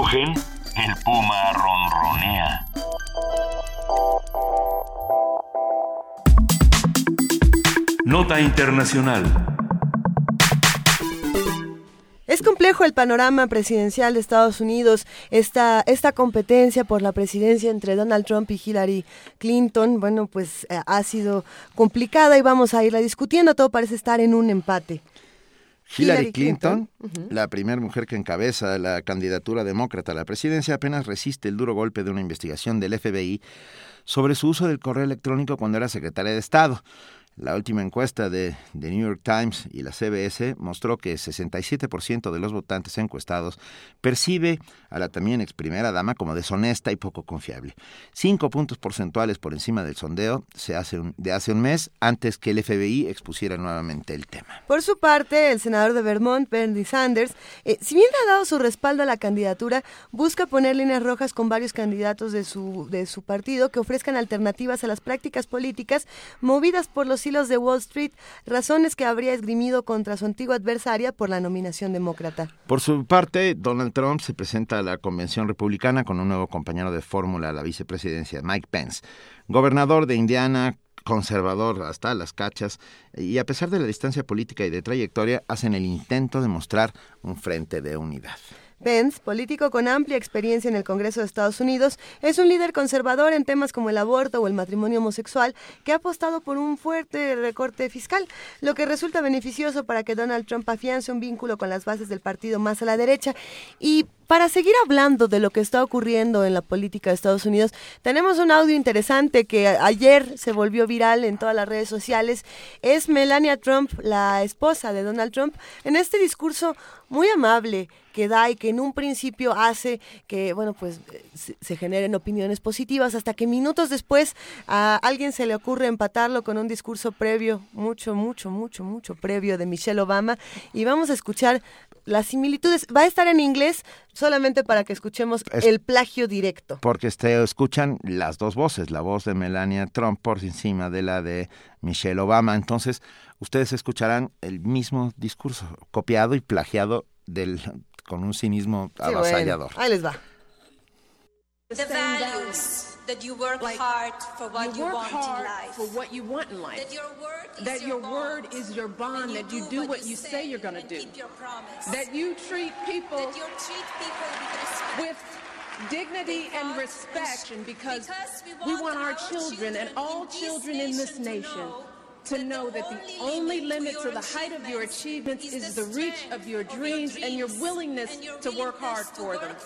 Rugen, el puma ronronea. Nota Internacional. Es complejo el panorama presidencial de Estados Unidos, esta, esta competencia por la presidencia entre Donald Trump y Hillary Clinton, bueno, pues eh, ha sido complicada y vamos a irla discutiendo, todo parece estar en un empate. Hillary, Clinton, la primera mujer que encabeza la candidatura demócrata a la presidencia, apenas resiste el duro golpe de una investigación del FBI sobre su uso del correo electrónico cuando era secretaria de Estado. La última encuesta de The New York Times y la CBS mostró que 67% de los votantes encuestados percibe a la también ex primera dama como deshonesta y poco confiable. Cinco puntos porcentuales por encima del sondeo se hace un- de hace un mes antes que el FBI expusiera nuevamente el tema. Por su parte, el senador de Vermont, Bernie Sanders, eh, si bien ha dado su respaldo a la candidatura, busca poner líneas rojas con varios candidatos de su, de su partido que ofrezcan alternativas a las prácticas políticas movidas por los hilos de Wall Street, razones que habría esgrimido contra su antigua adversaria por la nominación demócrata. Por su parte, Donald Trump se presenta a la convención republicana con un nuevo compañero de fórmula a la vicepresidencia, Mike Pence, gobernador de Indiana, conservador hasta las cachas, y a pesar de la distancia política y de trayectoria, hacen el intento de mostrar un frente de unidad. Pence, político con amplia experiencia en el Congreso de Estados Unidos, es un líder conservador en temas como el aborto o el matrimonio homosexual que ha apostado por un fuerte recorte fiscal, lo que resulta beneficioso para que Donald Trump afiance un vínculo con las bases del partido más a la derecha. Y para seguir hablando de lo que está ocurriendo en la política de Estados Unidos, tenemos un audio interesante que ayer se volvió viral en todas las redes sociales. Es Melania Trump, la esposa de Donald Trump, en este discurso muy amable que da y que en un principio hace que, bueno, pues se generen opiniones positivas hasta que minutos después a alguien se le ocurre empatarlo con un discurso previo, mucho, mucho, mucho, mucho previo de Michelle Obama y vamos a escuchar las similitudes. Va a estar en inglés solamente para que escuchemos Es- el plagio directo. Porque este, escuchan las dos voces, la voz de Melania Trump por encima de la de Michelle Obama. Entonces, ustedes escucharán el mismo discurso, copiado y plagiado del, con un cinismo Sí, bueno, avasallador. ahí les va. the values that you work hard for what you, work want hard in life. for what you want in life. That your word is that your, your word is your bond, that you do what you say you're going to do. keep your promise. That you treat people that you treat people with respect. with dignity and respect and because, Because we want our children and all children in this nation to know that the only limit to the height of your achievements is the reach of your dreams and your willingness to work hard for them.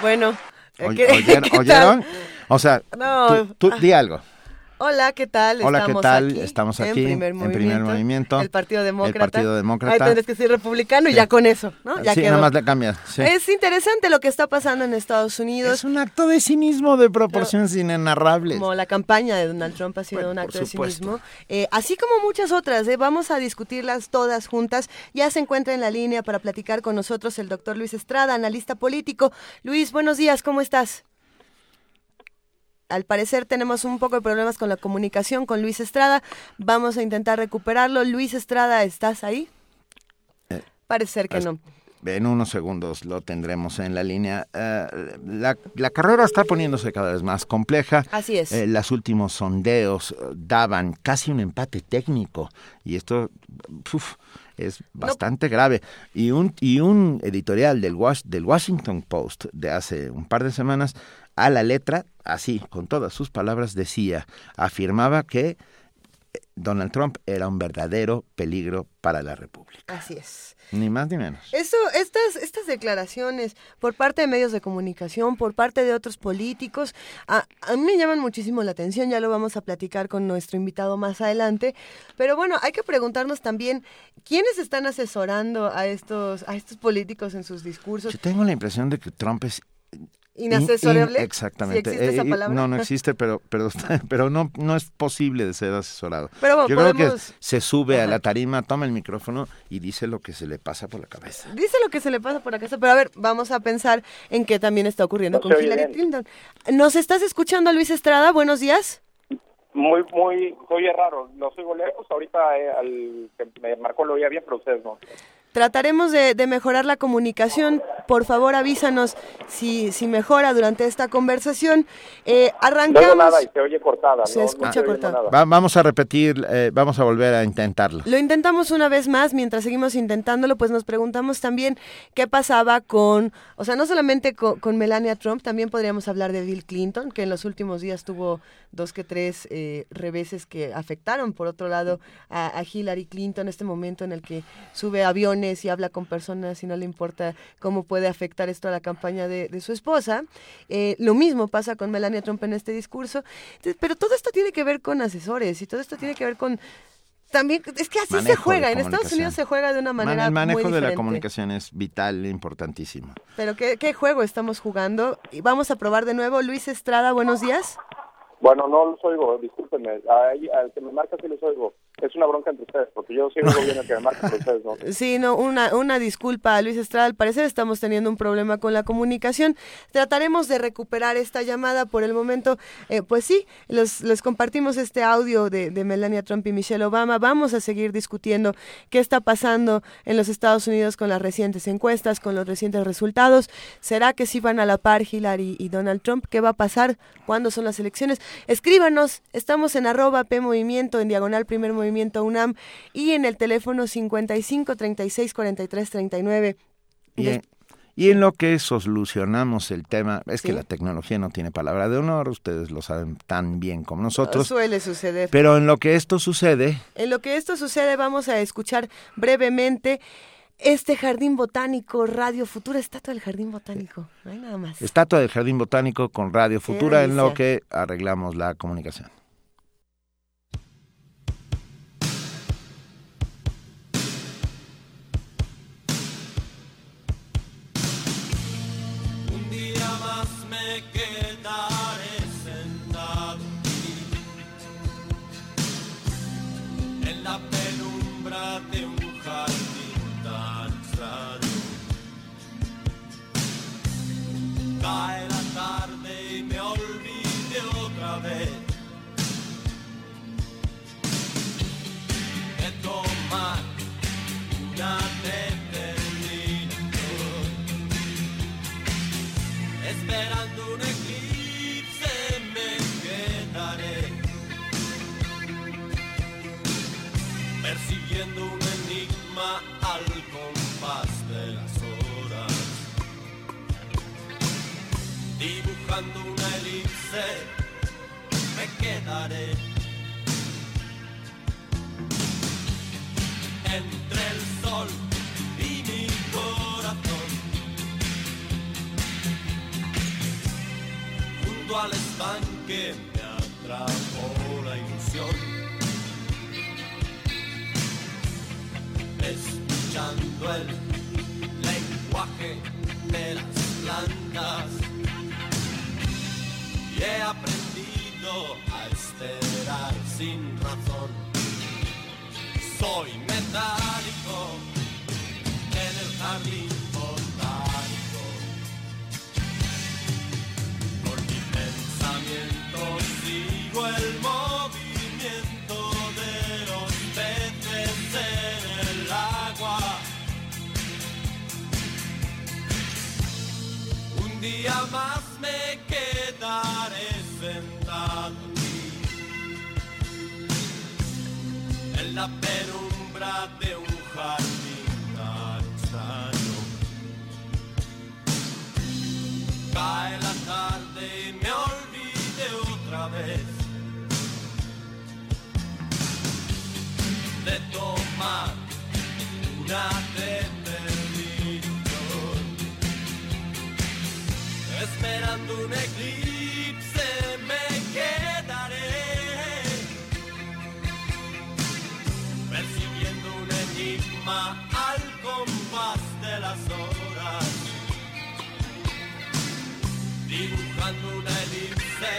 Bueno, Oy- ¿qué- ¿Oyeron? O sea, No, tú, tú di algo. Hola, ¿qué tal? Hola, ¿qué Estamos tal? aquí Estamos en aquí primer en primer movimiento. El Partido Demócrata. El Partido Demócrata. Ahí tendrás que ser republicano y ya con eso, ¿no? Ya sí, quedó. nada más le cambias. sí. Es interesante lo que está pasando en Estados Unidos. Es un acto de cinismo de proporciones inenarrables. Como la campaña de Donald Trump ha sido Bueno, un acto de cinismo. Eh, así como muchas otras, ¿eh? vamos a discutirlas todas juntas. Ya se encuentra en la línea para platicar con nosotros el doctor Luis Estrada, analista político. Luis, buenos días, ¿cómo estás? Al parecer tenemos un poco de problemas con la comunicación con Luis Estrada. Vamos a intentar recuperarlo. Luis Estrada, ¿estás ahí? Eh, Parece ser que no. En unos segundos lo tendremos en la línea. Eh, la, la carrera está poniéndose cada vez más compleja. Así es. Eh, los últimos sondeos eh, daban casi un empate técnico y esto uf, es bastante grave. Y un, y un editorial del, del Washington Post de hace un par de semanas, a la letra, así, con todas sus palabras, decía, afirmaba que eh, Donald Trump era un verdadero peligro para la República. Así es. Ni más ni menos. Eso, estas, estas declaraciones por parte de medios de comunicación, por parte de otros políticos, a, a mí me llaman muchísimo la atención, ya lo vamos a platicar con nuestro invitado más adelante, pero bueno, hay que preguntarnos también quiénes están asesorando a estos, a estos políticos en sus discursos. Yo tengo la impresión de que Trump es Inasesorable. In- exactamente. Si existe esa Eh, palabra. No, no existe, pero pero pero no no es posible de ser asesorado. Pero bueno, Yo creo que podemos- se sube a la tarima, toma el micrófono y dice lo que se le pasa por la cabeza. Dice lo que se le pasa por la casa, pero a ver, vamos a pensar en qué también está ocurriendo No con Hillary bien. Clinton. ¿Nos estás escuchando, Luis Estrada? Buenos días. Muy, muy, oye raro, lo sigo lejos, ahorita eh, al que me marcó lo oía bien, pero ustedes no. Trataremos de, de mejorar la comunicación. Por favor, avísanos si, si mejora durante esta conversación. Eh, arrancamos. oigo nada y se oye cortada. Se no- no escucha cortada. Va- vamos a repetir, eh, vamos a volver a intentarlo. Lo intentamos una vez más, mientras seguimos intentándolo, pues nos preguntamos también qué pasaba con, o sea, no solamente con, con Melania Trump, también podríamos hablar de Bill Clinton, que en los últimos días tuvo dos que tres eh, reveses que afectaron, por otro lado, a, a Hillary Clinton, este momento en el que sube y habla con personas y no le importa cómo puede afectar esto a la campaña de, de su esposa. Eh, lo mismo pasa con Melania Trump en este discurso, Entonces, pero todo esto tiene que ver con asesores y todo esto tiene que ver con... También, es que así Manejo se juega, en Estados. Unidos se juega de una Man- manera el manejo muy de la comunicación es vital, importantísimo. Pero ¿qué, qué juego estamos jugando? Y vamos a probar de nuevo. Luis Estrada, buenos días. Bueno, no los oigo, discúlpenme. Ahí, al que me marca sí los oigo. Es una bronca entre ustedes, porque yo oigo bien al que me marca, pero ustedes no. Sí, no, una, una disculpa, Luis Estrada. Al parecer estamos teniendo un problema con la comunicación. Trataremos de recuperar esta llamada por el momento. eh, pues sí, los, les compartimos este audio de, de Melania Trump y Michelle Obama. Vamos a seguir discutiendo qué está pasando en los Estados Unidos con las recientes encuestas, con los recientes resultados. ¿Será que sí van a la par Hillary y Donald Trump? ¿Qué va a pasar? ¿Cuándo son las elecciones? Escríbanos, estamos en arroba P Movimiento, en diagonal Primer Movimiento UNAM y en el teléfono 55 36 43 39. Y en, y en lo que solucionamos el tema, es que la tecnología no tiene palabra de honor, ustedes lo saben tan bien como nosotros. Suele suceder. Pero en lo que esto sucede, En lo que esto sucede, vamos a escuchar brevemente este jardín botánico, Radio Futura, estatua del jardín botánico. No hay nada más. estatua del Jardín Botánico con Radio Futura, en lo que arreglamos la comunicación. Dibujando una elipse me quedaré Entre el sol y mi corazón junto al estanque me atrapó la ilusión. Escuchando el lenguaje de las plantas he aprendido a esperar sin razón. Soy metálico en el jardín botánico. Por mi pensamiento sigo el movimiento de los peces en el agua. Un día más me quedaré sentado aquí en la penumbra de un tan extraño. Cae la tarde y me olvide otra vez de tomar una determinación. Esperando un eclipse al compás de las horas. Dibujando una elipse,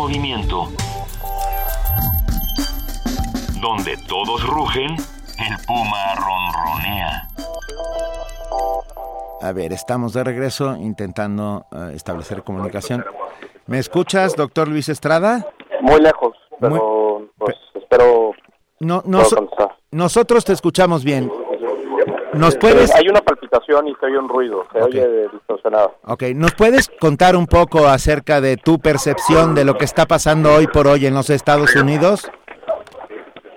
movimiento. Donde todos rugen, el puma ronronea. A ver, estamos de regreso intentando eh, establecer comunicación. ¿Me escuchas, doctor Luis Estrada? Muy lejos, pero pues espero No, contestar. nosotros te escuchamos bien. ¿Nos puedes, Hay una palpitación y se oye un ruido, se oye distorsionado. ok, ¿nos puedes contar un poco acerca de tu percepción de lo que está pasando hoy por hoy en los Estados Unidos?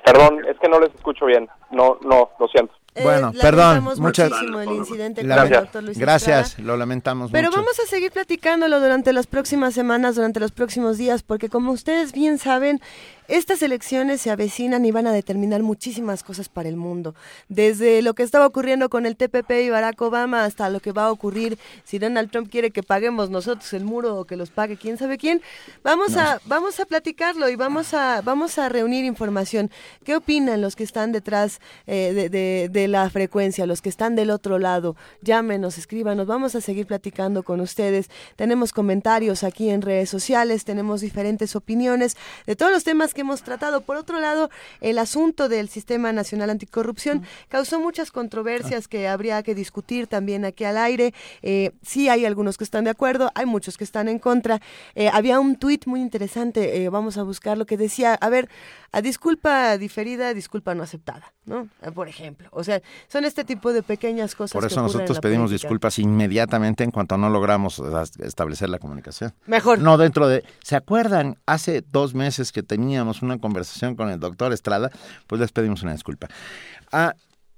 Perdón, es que no les escucho bien. No, no, lo siento. Bueno, Eh, perdón, lamentamos muchas muchísimo el incidente con Lame- el doctor Luis Gracias, Estrada. lo lamentamos Pero mucho. vamos a seguir platicándolo durante las próximas semanas, durante los próximos días, porque como ustedes bien saben, estas elecciones se avecinan y van a determinar muchísimas cosas para el mundo. Desde lo que estaba ocurriendo con el TPP y Barack Obama hasta lo que va a ocurrir si Donald Trump quiere que paguemos nosotros el muro o que los pague quién sabe quién. Vamos a vamos a platicarlo y vamos a vamos a reunir información. ¿Qué opinan los que están detrás eh, de, de- de la frecuencia, los que están del otro lado? Llámenos, escríbanos, vamos a seguir platicando con ustedes. Tenemos comentarios aquí en redes sociales, tenemos diferentes opiniones de todos los temas que hemos tratado. Por otro lado, el asunto del Sistema Nacional Anticorrupción causó muchas controversias que habría que discutir también aquí al aire. Eh, sí hay algunos que están de acuerdo, hay muchos que están en contra. Eh, había un tuit muy interesante, eh, vamos a buscarlo, que decía, a ver, a disculpa diferida, disculpa no aceptada, ¿no? Eh, Por ejemplo. O sea, son este tipo de pequeñas cosas. Por que eso nosotros pedimos política. disculpas inmediatamente en cuanto no logramos establecer la comunicación. Mejor. No dentro de... ¿Se acuerdan? Hace dos meses que teníamos una conversación con el doctor Estrada, pues les pedimos una disculpa. Ah,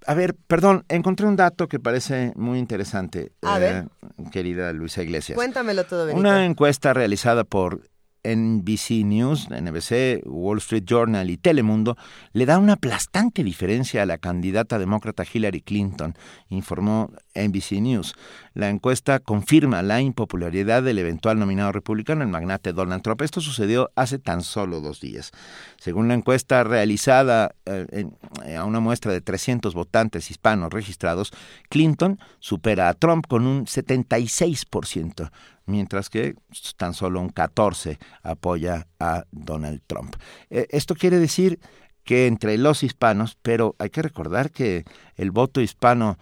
a ver, perdón, encontré un dato que parece muy interesante, A eh, ver. querida Luisa Iglesias. Cuéntamelo todo, Benito. Una encuesta realizada por NBC News, NBC, Wall Street Journal y Telemundo le da una aplastante diferencia a la candidata demócrata Hillary Clinton, informó NBC News. La encuesta confirma la impopularidad del eventual nominado republicano, el magnate Donald Trump. Esto sucedió hace tan solo dos días. Según la encuesta realizada eh, eh, a una muestra de 300 votantes hispanos registrados, Clinton supera a Trump con un 76%, mientras que tan solo un 14% apoya a Donald Trump. Eh, esto quiere decir que entre los hispanos, pero hay que recordar que el voto hispano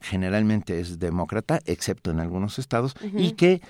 generalmente es demócrata, excepto en algunos estados, y que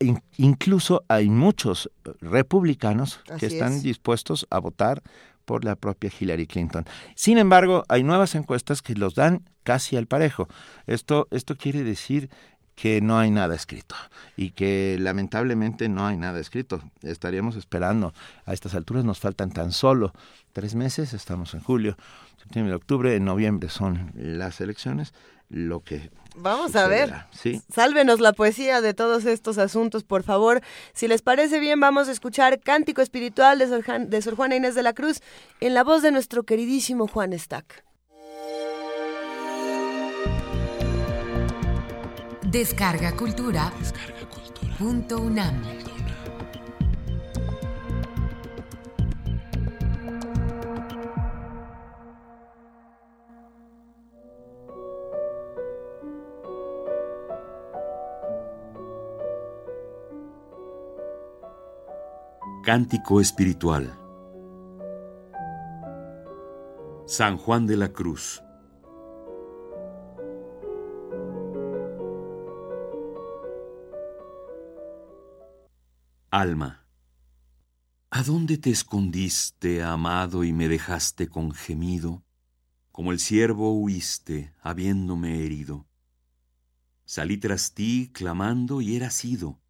in- incluso hay muchos republicanos que están es. dispuestos a votar por la propia Hillary Clinton. Sin embargo, hay nuevas encuestas que los dan casi al parejo. Esto, esto quiere decir que no hay nada escrito y que lamentablemente no hay nada escrito. Estaríamos esperando. A estas alturas nos faltan tan solo tres meses, estamos en julio, septiembre, octubre, en noviembre son las elecciones. lo que Vamos a ver. ¿sí? Sálvenos la poesía de todos estos asuntos, por favor. Si les parece bien, vamos a escuchar Cántico Espiritual de Sor, Jan- de Sor Juana Inés de la Cruz en la voz de nuestro queridísimo Juan Stack. Descarga Cultura. Punto UNAM. Cántico espiritual. San Juan de la Cruz. Alma. ¿A dónde te escondiste, amado, y me dejaste con gemido? Como el ciervo huiste, habiéndome herido. Salí tras ti, clamando, y eras ido.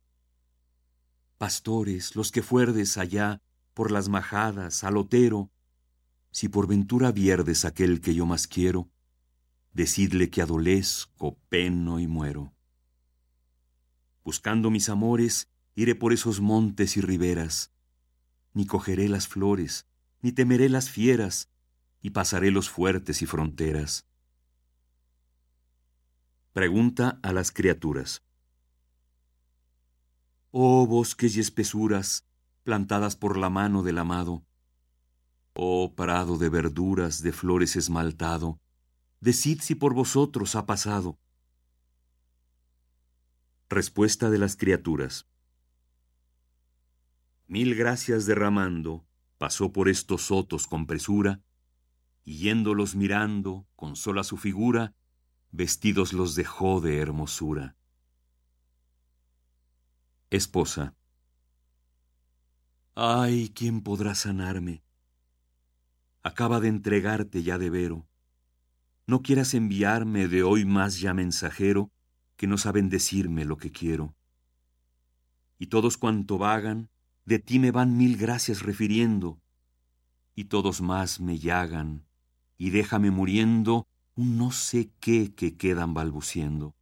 Pastores, los que fuerdes allá, por las majadas, al otero, si por ventura vierdes aquel que yo más quiero, decidle que adolezco, peno y muero. Buscando mis amores, iré por esos montes y riberas, ni cogeré las flores, ni temeré las fieras, y pasaré los fuertes y fronteras. Pregunta a las criaturas. Oh bosques y espesuras, plantadas por la mano del amado, oh prado de verduras, de flores esmaltado, decid si por vosotros ha pasado. Respuesta de las criaturas. Mil gracias derramando, pasó por estos sotos con presura, y yéndolos mirando, con sola su figura, vestidos los dejó de hermosura. Esposa. Ay, ¿quién podrá sanarme? Acaba de entregarte ya de vero. No quieras enviarme de hoy más ya mensajero que no saben decirme lo que quiero. Y todos cuanto vagan, de ti me van mil gracias refiriendo, y todos más me llagan, y déjame muriendo un no sé qué que quedan balbuciendo.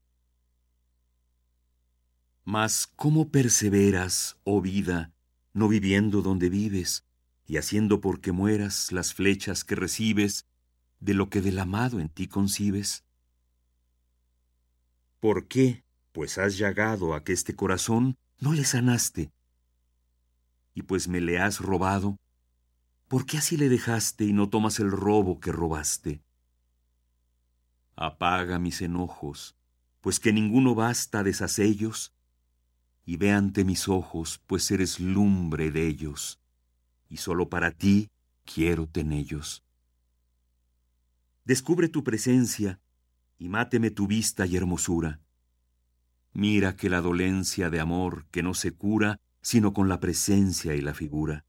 Mas, ¿cómo perseveras, oh vida, no viviendo donde vives, y haciendo porque mueras las flechas que recibes de lo que del amado en ti concibes? ¿Por qué, pues has llagado a que este corazón no le sanaste? Y pues me le has robado, ¿por qué así le dejaste y no tomas el robo que robaste? Apaga mis enojos, pues que ninguno basta deshacellos, y ve ante mis ojos, pues eres lumbre de ellos, y sólo para ti quiero tenellos. Descubre tu presencia, y máteme tu vista y hermosura. Mira que la dolencia de amor que no se cura, sino con la presencia y la figura.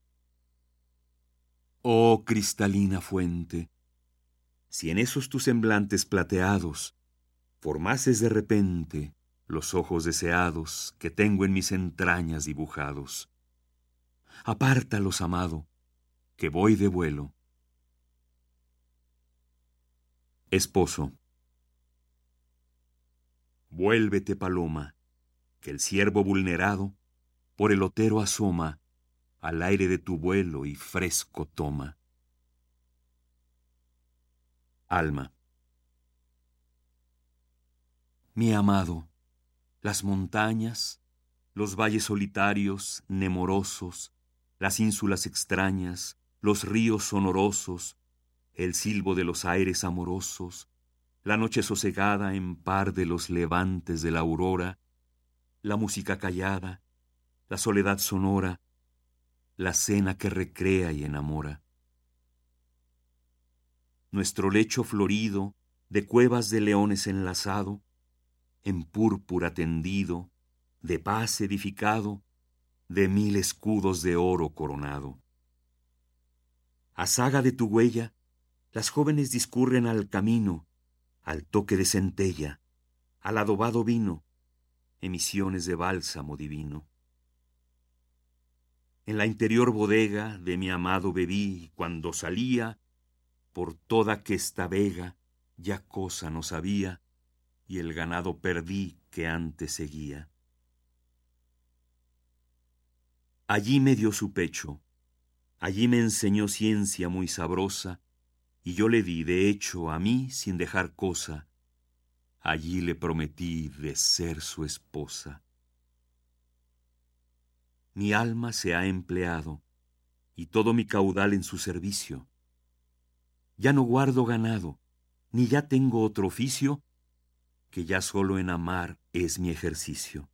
Oh cristalina fuente, si en esos tus semblantes plateados formases de repente los ojos deseados que tengo en mis entrañas dibujados. Apártalos, amado, que voy de vuelo. Esposo. Vuélvete, paloma, que el ciervo vulnerado por el otero asoma, al aire de tu vuelo y fresco toma. Alma. Mi amado, las montañas, los valles solitarios, nemorosos, las ínsulas extrañas, los ríos sonorosos, el silbo de los aires amorosos, la noche sosegada en par de los levantes de la aurora, la música callada, la soledad sonora, la cena que recrea y enamora. Nuestro lecho florido, de cuevas de leones enlazado, en púrpura tendido, de paz edificado, de mil escudos de oro coronado. A saga de tu huella, las jóvenes discurren al camino, al toque de centella, al adobado vino, emisiones de bálsamo divino. En la interior bodega de mi amado bebí, cuando salía, por toda aquesta vega, ya cosa no sabía, y el ganado perdí que antes seguía. Allí me dio su pecho, allí me enseñó ciencia muy sabrosa, y yo le di, de hecho, a mí sin dejar cosa, allí le prometí de ser su esposa. Mi alma se ha empleado, y todo mi caudal en su servicio. Ya no guardo ganado, ni ya tengo otro oficio, que ya solo en amar es mi ejercicio.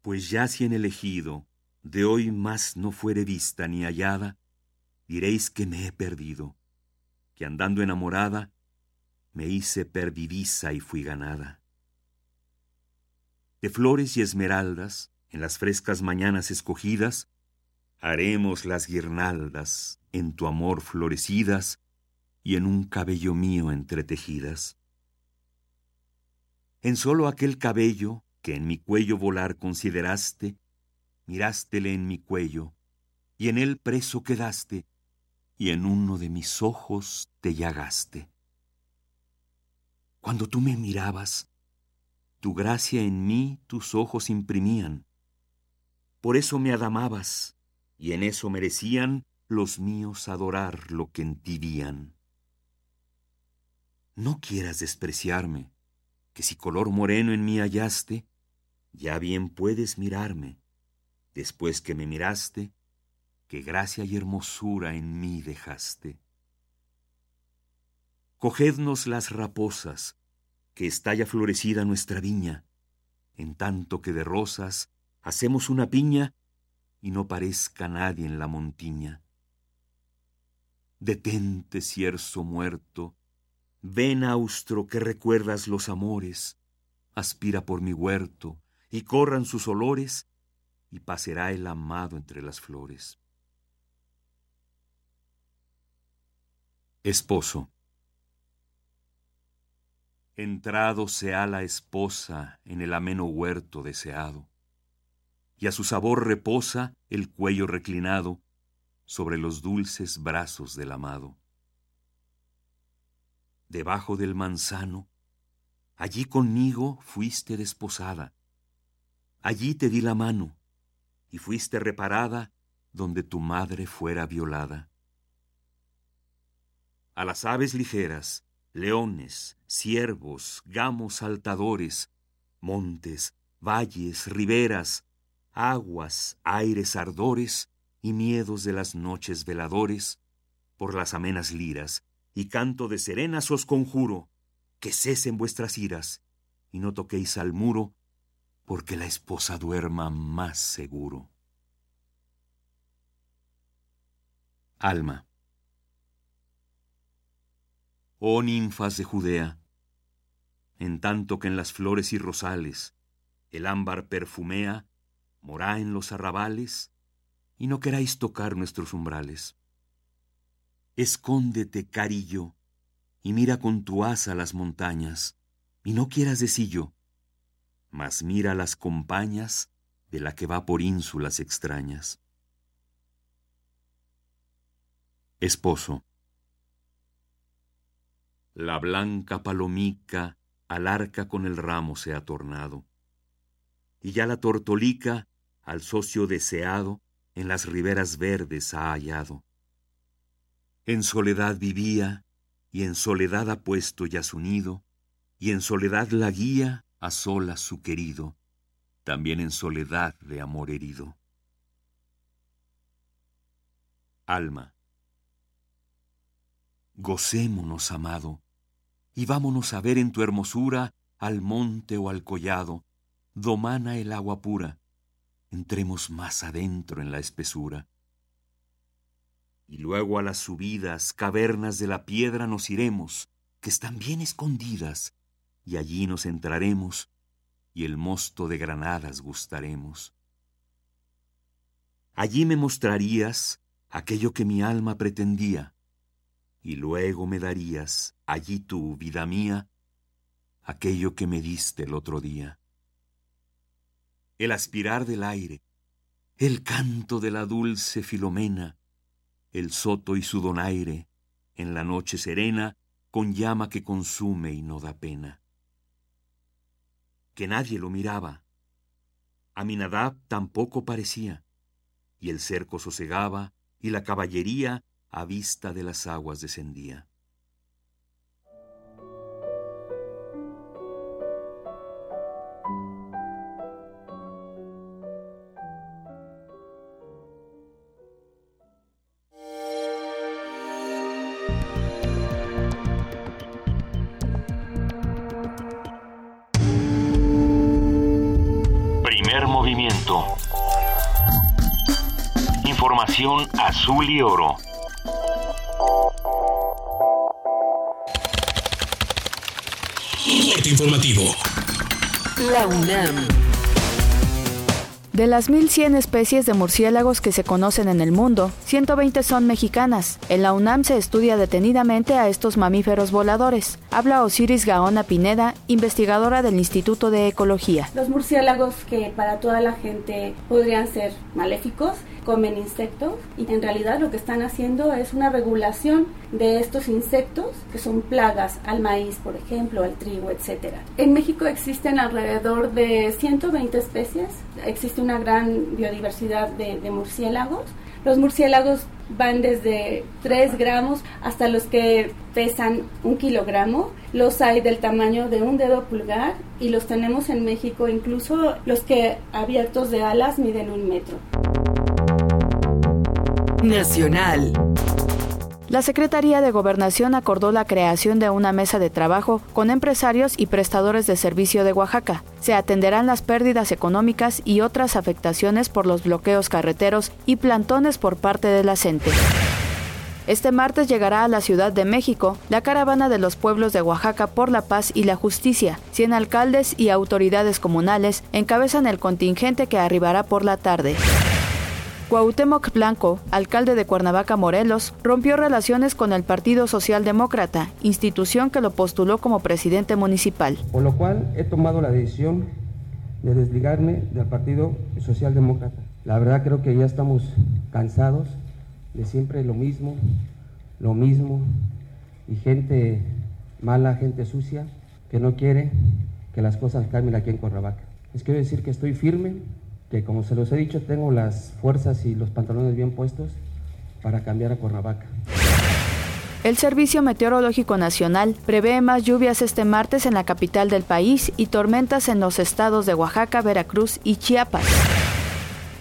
Pues ya si en elegido de hoy más no fuere vista ni hallada, diréis que me he perdido, que andando enamorada, me hice perdidiza y fui ganada. De flores y esmeraldas, en las frescas mañanas escogidas, haremos las guirnaldas en tu amor florecidas y en un cabello mío entretejidas. En solo aquel cabello que en mi cuello volar consideraste, mirástele en mi cuello, y en él preso quedaste, y en uno de mis ojos te llagaste. Cuando tú me mirabas, tu gracia en mí tus ojos imprimían. Por eso me adamabas, y en eso merecían los míos adorar lo que en ti vían. No quieras despreciarme, que si color moreno en mí hallaste, ya bien puedes mirarme, después que me miraste, que gracia y hermosura en mí dejaste. Cogednos las raposas, que está ya florecida nuestra viña, en tanto que de rosas hacemos una piña y no parezca nadie en la montiña. Detente, cierzo muerto, ven austro que recuerdas los amores, aspira por mi huerto, y corran sus olores, y pasará el amado entre las flores. Esposo. Entrado sea la esposa en el ameno huerto deseado, y a su sabor reposa el cuello reclinado sobre los dulces brazos del amado. Debajo del manzano, allí conmigo fuiste desposada, allí te di la mano, y fuiste reparada donde tu madre fuera violada. A las aves ligeras, leones, ciervos, gamos saltadores, montes, valles, riberas, aguas, aires ardores y miedos de las noches veladores, por las amenas liras y canto de serenas os conjuro, que cesen vuestras iras y no toquéis al muro, porque la esposa duerma más seguro. Alma. Oh ninfas de Judea, en tanto que en las flores y rosales el ámbar perfumea, morá en los arrabales, y no queráis tocar nuestros umbrales. Escóndete, carillo, y mira con tu asa las montañas, y no quieras decillo, mas mira las compañas de la que va por ínsulas extrañas. Esposo. La blanca palomica al arca con el ramo se ha tornado, y ya la tortolica al socio deseado en las riberas verdes ha hallado. En soledad vivía, y en soledad ha puesto ya su nido, y en soledad la guía a solas su querido, también en soledad de amor herido. Alma. Gocémonos, amado, y vámonos a ver en tu hermosura al monte o al collado, domana el agua pura, entremos más adentro en la espesura. Y luego a las subidas, cavernas de la piedra nos iremos, que están bien escondidas, y allí nos entraremos, y el mosto de granadas gustaremos. Allí me mostrarías aquello que mi alma pretendía, y luego me darías, allí tú, vida mía, aquello que me diste el otro día. El aspirar del aire, el canto de la dulce Filomena, el soto y su donaire, en la noche serena, con llama que consume y no da pena. Que nadie lo miraba. Aminadab tampoco parecía, y el cerco sosegaba, y la caballería a vista de las aguas descendía. Azul y oro. Corte informativo. La UNAM. De las 1.100 especies de murciélagos que se conocen en el mundo, 120 son mexicanas. En la UNAM se estudia detenidamente a estos mamíferos voladores. Habla Osiris Gaona Pineda, investigadora del Instituto de Ecología. Los murciélagos que para toda la gente podrían ser maléficos, comen insectos y en realidad lo que están haciendo es una regulación de estos insectos que son plagas al maíz, por ejemplo, al trigo, etc. En México existen alrededor de 120 especies, existe una gran biodiversidad de, murciélagos. Los murciélagos van desde 3 gramos hasta los que pesan un kilogramo. Los hay del tamaño de un dedo pulgar y los tenemos en México, incluso los que abiertos de alas miden un metro. Nacional. La Secretaría de Gobernación acordó la creación de una mesa de trabajo con empresarios y prestadores de servicio de Oaxaca. Se atenderán las pérdidas económicas y otras afectaciones por los bloqueos carreteros y plantones por parte de la CENTE. Este martes llegará a la Ciudad de México la caravana de los pueblos de Oaxaca por la paz y la justicia. Cien alcaldes y autoridades comunales encabezan el contingente que arribará por la tarde. Cuauhtémoc Blanco, alcalde de Cuernavaca, Morelos, rompió relaciones con el Partido Socialdemócrata, institución que lo postuló como presidente municipal. Por lo cual he tomado la decisión de desligarme del Partido Socialdemócrata. La verdad creo que ya estamos cansados de siempre lo mismo, lo mismo, y gente mala, gente sucia, que no quiere que las cosas cambien aquí en Cuernavaca. Les quiero decir que estoy firme, que como se los he dicho, tengo las fuerzas y los pantalones bien puestos para cambiar a Cuernavaca. El Servicio Meteorológico Nacional prevé más lluvias este martes en la capital del país y tormentas en los estados de Oaxaca, Veracruz y Chiapas.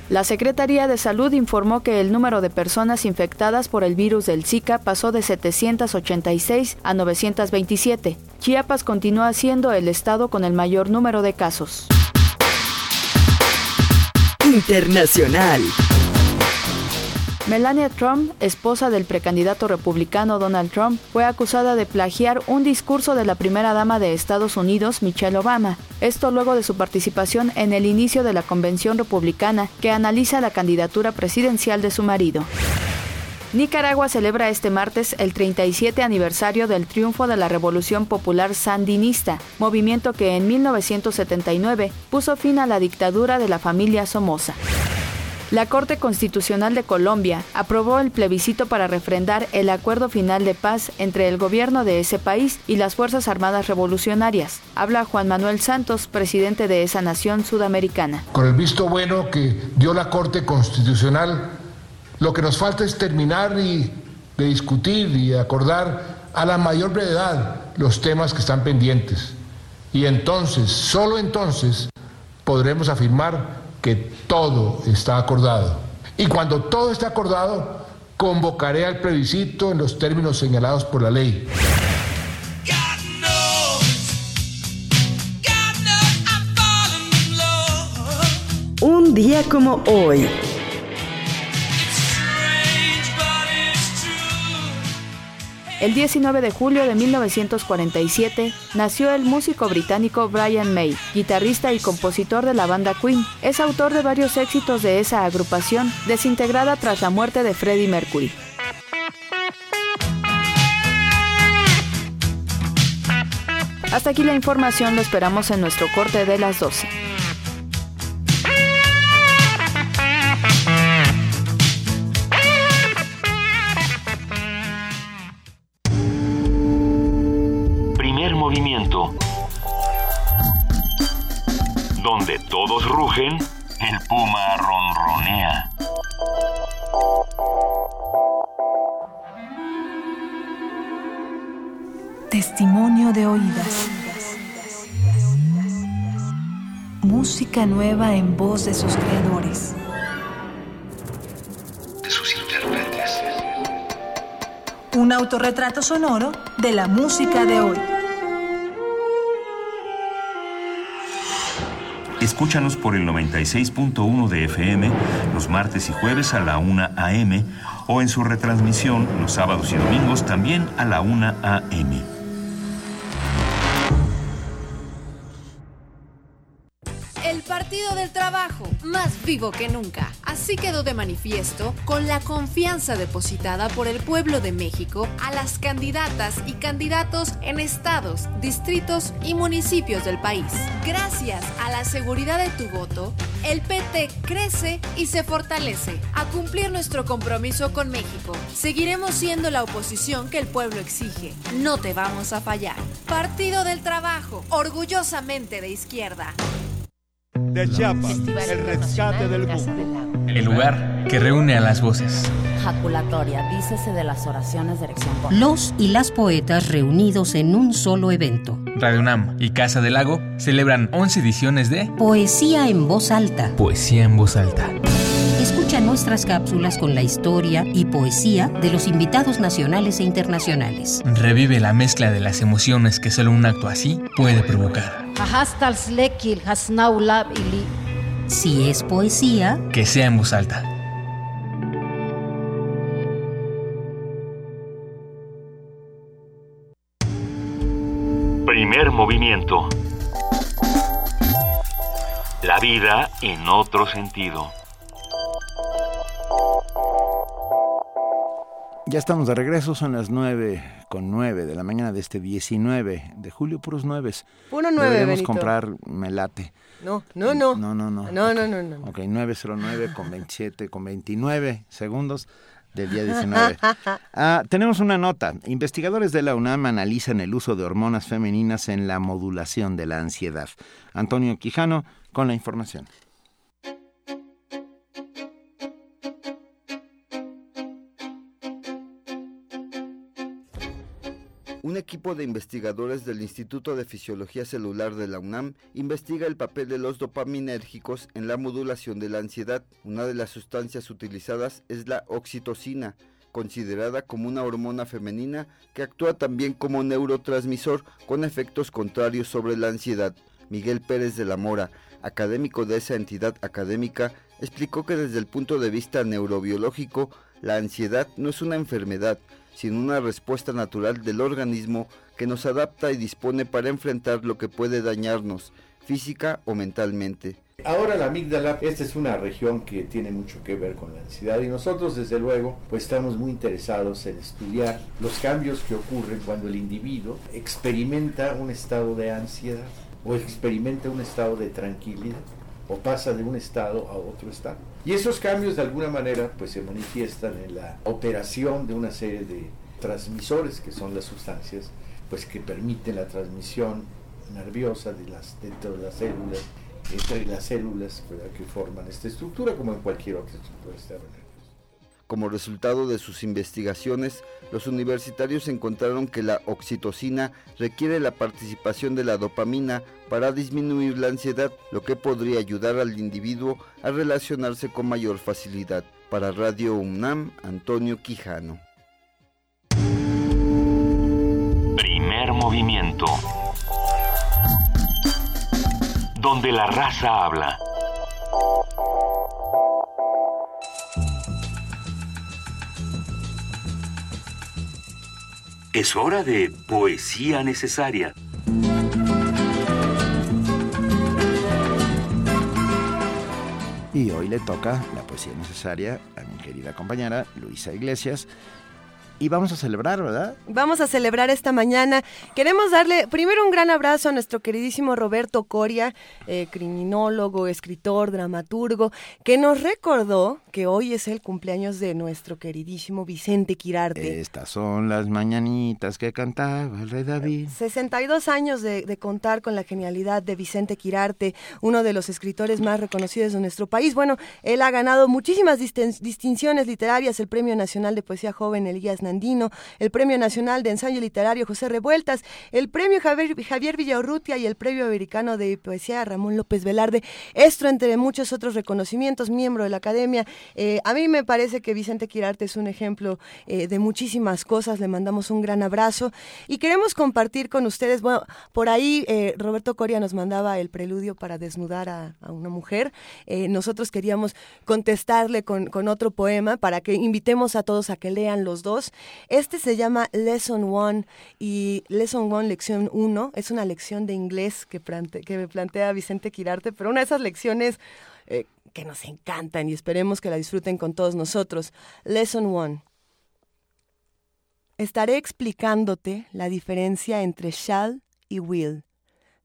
La Secretaría de Salud informó que el número de personas infectadas por el virus del Zika pasó de 786 a 927. Chiapas continúa siendo el estado con el mayor número de casos. Internacional. Melania Trump, esposa del precandidato republicano Donald Trump, fue acusada de plagiar un discurso de la primera dama de Estados Unidos, Michelle Obama. Esto luego de su participación en el inicio de la convención republicana que analiza la candidatura presidencial de su marido. Nicaragua celebra este martes el 37 aniversario del triunfo de la Revolución Popular Sandinista, movimiento que en 1979 puso fin a la dictadura de la familia Somoza. La Corte Constitucional de Colombia aprobó el plebiscito para refrendar el acuerdo final de paz entre el gobierno de ese país y las Fuerzas Armadas Revolucionarias. Habla Juan Manuel Santos, presidente de esa nación sudamericana. Con el visto bueno que dio la Corte Constitucional, lo que nos falta es terminar y de discutir y acordar a la mayor brevedad los temas que están pendientes. Y entonces, solo entonces, podremos afirmar que todo está acordado. Y cuando todo esté acordado, convocaré al plebiscito en los términos señalados por la ley. Un día como hoy. El 19 de julio de 1947 nació el músico británico Brian May, guitarrista y compositor de la banda Queen. Es autor de varios éxitos de esa agrupación, desintegrada tras la muerte de Freddie Mercury. Hasta aquí la información, lo esperamos en nuestro corte de las 12. Donde todos rugen, el puma ronronea. Testimonio de oídas. Música nueva en voz de sus creadores. De sus intérpretes. Un autorretrato sonoro de la música de hoy. Escúchanos por el 96.1 de FM los martes y jueves a la 1 a.m. o en su retransmisión los sábados y domingos también a la 1 a.m. Partido del Trabajo, más vivo que nunca. Así quedó de manifiesto con la confianza depositada por el pueblo de México a las candidatas y candidatos en estados, distritos y municipios del país. Gracias a la seguridad de tu voto, el PT crece y se fortalece. A cumplir nuestro compromiso con México, seguiremos siendo la oposición que el pueblo exige. No te vamos a fallar. Partido del Trabajo, orgullosamente de izquierda. De Chiapas, el rescate del mundo. El lugar que reúne a las voces. Jaculatoria, dícese de las oraciones de erección Los y las poetas reunidos en un solo evento. Radio UNAM y Casa del Lago celebran 11 ediciones de Poesía en voz alta. Poesía en voz alta. Escucha nuestras cápsulas con la historia y poesía de los invitados nacionales e internacionales. Revive la mezcla de las emociones que solo un acto así puede provocar. Si es poesía, Que sea en voz alta. Primer movimiento. La vida en otro sentido. Ya estamos de regreso, son las 9 con 9 de la mañana de este 19 de julio, puros nueves. Puro nueve, Deberíamos Benito. comprar melate. No, no, no. No, no, no. No, no, no, no. Ok, 909 con 27, con 29 segundos del día 19. Ah, tenemos una nota. Investigadores de la UNAM analizan el uso de hormonas femeninas en la modulación de la ansiedad. Antonio Quijano con la información. Equipo de investigadores del Instituto de Fisiología Celular de la UNAM investiga el papel de los dopaminérgicos en la modulación de la ansiedad. Una de las sustancias utilizadas es la oxitocina, considerada como una hormona femenina que actúa también como neurotransmisor con efectos contrarios sobre la ansiedad. Miguel Pérez de la Mora, académico de esa entidad académica, explicó que desde el punto de vista neurobiológico, la ansiedad no es una enfermedad, sino una respuesta natural del organismo que nos adapta y dispone para enfrentar lo que puede dañarnos, física o mentalmente. Ahora la amígdala, esta es una región que tiene mucho que ver con la ansiedad y nosotros desde luego pues estamos muy interesados en estudiar los cambios que ocurren cuando el individuo experimenta un estado de ansiedad o experimenta un estado de tranquilidad o pasa de un estado a otro estado. Y esos cambios de alguna manera pues se manifiestan en la operación de una serie de transmisores que son las sustancias pues que permiten la transmisión nerviosa de las, dentro de las células, entre las células ¿verdad? que forman esta estructura como en cualquier otra estructura externa. Como resultado de sus investigaciones, los universitarios encontraron que la oxitocina requiere la participación de la dopamina para disminuir la ansiedad, lo que podría ayudar al individuo a relacionarse con mayor facilidad. Para Radio UNAM, Antonio Quijano. Primer movimiento. Donde la raza habla. Es hora de poesía necesaria. Y hoy le toca la poesía necesaria a mi querida compañera Luisa Iglesias. Y vamos a celebrar, ¿verdad? Vamos a celebrar esta mañana. Queremos darle primero un gran abrazo a nuestro queridísimo Roberto Coria, eh, criminólogo, escritor, dramaturgo, que nos recordó que hoy es el cumpleaños de nuestro queridísimo Vicente Quirarte. Estas son las mañanitas que cantaba el rey David. 62 años de, de contar con la genialidad de Vicente Quirarte, uno de los escritores más reconocidos de nuestro país. Bueno, él ha ganado muchísimas distin- distinciones literarias, el Premio Nacional de Poesía Joven Elías El Premio Nacional de Ensayo Literario José Revueltas, el Premio Javier, Villaurrutia y el Premio Americano de Poesía Ramón López Velarde. Esto entre muchos otros reconocimientos, miembro de la Academia. Eh, a mí me parece que Vicente Quirarte es un ejemplo eh, de muchísimas cosas. Le mandamos un gran abrazo y queremos compartir con ustedes, bueno, por ahí eh, Roberto Coria nos mandaba el preludio para desnudar a, una mujer. Nosotros queríamos contestarle con, con otro poema para que invitemos a todos a que lean los dos. Este se llama Lesson One y Lesson One, lección 1, es una lección de inglés que, plante- que plantea Vicente Quirarte, pero una de esas lecciones eh, que nos encantan y esperemos que la disfruten con todos nosotros. Lesson One. Estaré explicándote la diferencia entre shall y will,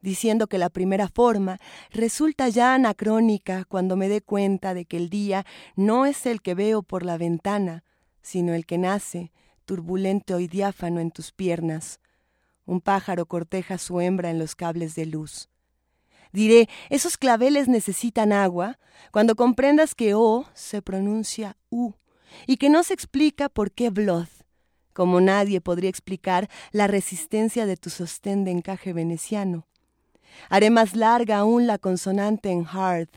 diciendo que la primera forma resulta ya anacrónica cuando me dé cuenta de que el día no es el que veo por la ventana, sino el que nace, turbulento y diáfano en tus piernas. Un pájaro corteja su hembra en los cables de luz. Diré, esos claveles necesitan agua cuando comprendas que O se pronuncia U y que no se explica por qué blood, como nadie podría explicar la resistencia de tu sostén de encaje veneciano. Haré más larga aún la consonante en hard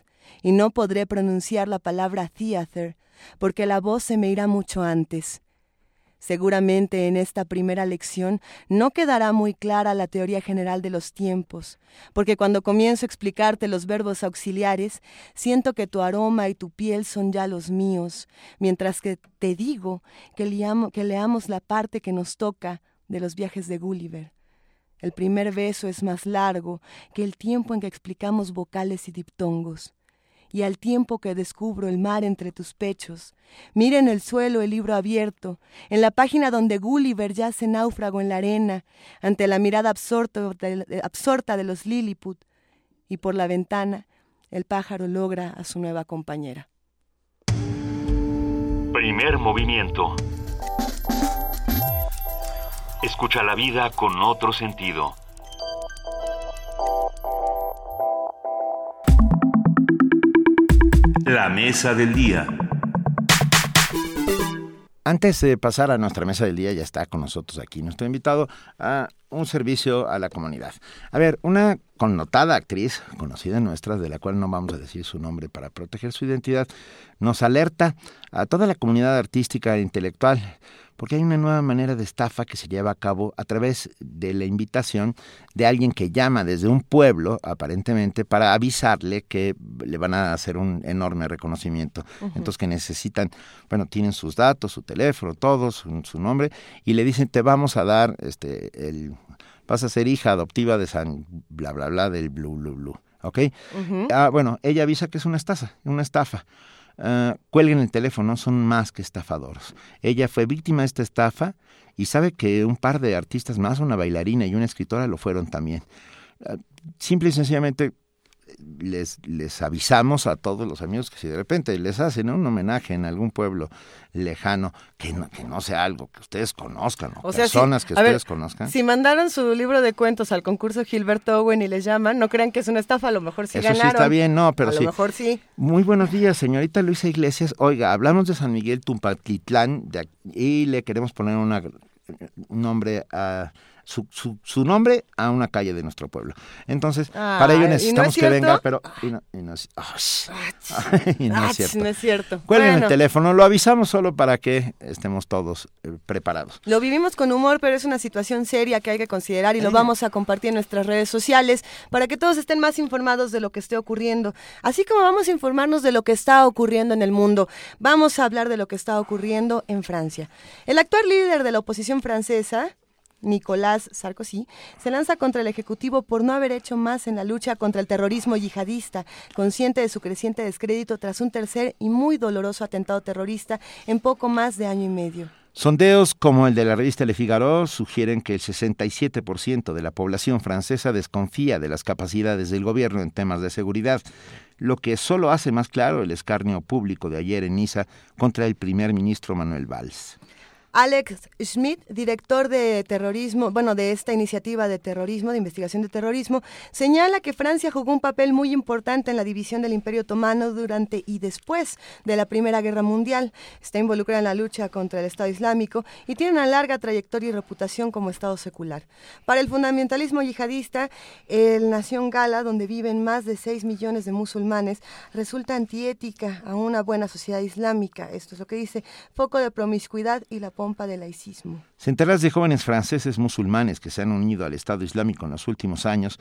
y no podré pronunciar la palabra theater porque la voz se me irá mucho antes. Seguramente en esta primera lección no quedará muy clara la teoría general de los tiempos, porque cuando comienzo a explicarte los verbos auxiliares, siento que tu aroma y tu piel son ya los míos, mientras que te digo que, que leamos la parte que nos toca de los viajes de Gulliver. El primer beso es más largo que el tiempo en que explicamos vocales y diptongos y al tiempo que descubro el mar entre tus pechos, mira en el suelo el libro abierto, en la página donde Gulliver yace náufrago en la arena, ante la mirada absorta de los Lilliput, y por la ventana el pájaro logra a su nueva compañera. Primer movimiento. Escucha la vida con otro sentido. La mesa del día. Antes de pasar a nuestra mesa del día, ya está con nosotros aquí nuestro invitado a un servicio a la comunidad. A ver, una connotada actriz, conocida nuestra, de la cual no vamos a decir su nombre para proteger su identidad, nos alerta a toda la comunidad artística e intelectual, porque hay una nueva manera de estafa que se lleva a cabo a través de la invitación de alguien que llama desde un pueblo, aparentemente, para avisarle que le van a hacer un enorme reconocimiento. Entonces que necesitan, bueno, tienen sus datos, su teléfono, todo, su, su nombre, y le dicen, te vamos a dar este el vas a ser hija adoptiva de San bla bla bla del blu blu blu. ¿Ok? Ah, bueno, ella avisa que es una estafa, una estafa. Ah, cuelguen el teléfono, son más que estafadores. Ella fue víctima de esta estafa y sabe que un par de artistas más, una bailarina y una escritora, lo fueron también. Ah, simple y sencillamente les, les avisamos a todos los amigos que si de repente les hacen un homenaje en algún pueblo lejano, que no, que no sea algo que ustedes conozcan, o, O sea, si- personas que ver, ustedes conozcan. Si mandaron su libro de cuentos al concurso Gilberto Owen y les llaman, no crean que es una estafa, a lo mejor sí Eso ganaron. sí está bien, no, pero a sí. lo mejor sí. Muy buenos días, señorita Luisa Iglesias. Oiga, hablamos de San Miguel Tumpatitlán de y le queremos poner una, un nombre a su, su, su nombre a una calle de nuestro pueblo. Entonces, para ello ¿y no necesitamos es que venga, pero y no, y no es- y no es cierto. no es cierto. Bueno. el teléfono, lo avisamos solo para que estemos todos eh, preparados. Lo vivimos con humor, pero es una situación seria que hay que considerar y lo Eh. vamos a compartir en nuestras redes sociales para que todos estén más informados de lo que esté ocurriendo, así como vamos a informarnos de lo que está ocurriendo en el mundo. Vamos a hablar de lo que está ocurriendo en Francia. El actual líder de la oposición francesa, Nicolás Sarkozy, se lanza contra el Ejecutivo por no haber hecho más en la lucha contra el terrorismo yihadista, consciente de su creciente descrédito tras un tercer y muy doloroso atentado terrorista en poco más de año y medio. Sondeos como el de la revista Le Figaro sugieren que el 67% de la población francesa desconfía de las capacidades del gobierno en temas de seguridad, lo que solo hace más claro el escarnio público de ayer en Niza contra el primer ministro Manuel Valls. Alex Schmidt, director de terrorismo, bueno, de esta iniciativa de terrorismo, de investigación de terrorismo, señala que Francia jugó un papel muy importante en la división del Imperio Otomano durante y después de la Primera Guerra Mundial. Está involucrada en la lucha contra el Estado Islámico y tiene una larga trayectoria y reputación como Estado secular. Para el fundamentalismo yihadista, el Nación Gala, donde viven más de 6 millones de musulmanes, resulta antiética a una buena sociedad islámica. Esto es lo que dice, foco de promiscuidad y la pompa del laicismo. Centenares de jóvenes franceses musulmanes que se han unido al Estado Islámico en los últimos años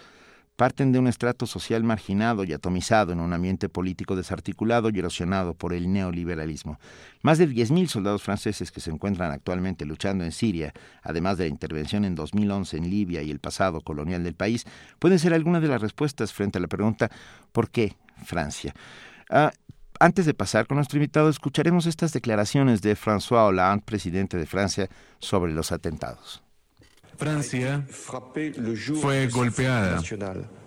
parten de un estrato social marginado y atomizado en un ambiente político desarticulado y erosionado por el neoliberalismo. Más de 10.000 soldados franceses que se encuentran actualmente luchando en Siria, además de la intervención en 2011 en Libia y el pasado colonial del país, pueden ser algunas de las respuestas frente a la pregunta ¿por qué Francia? Ah, antes de pasar con nuestro invitado, escucharemos estas declaraciones de François Hollande, presidente de Francia, sobre los atentados. Francia fue golpeada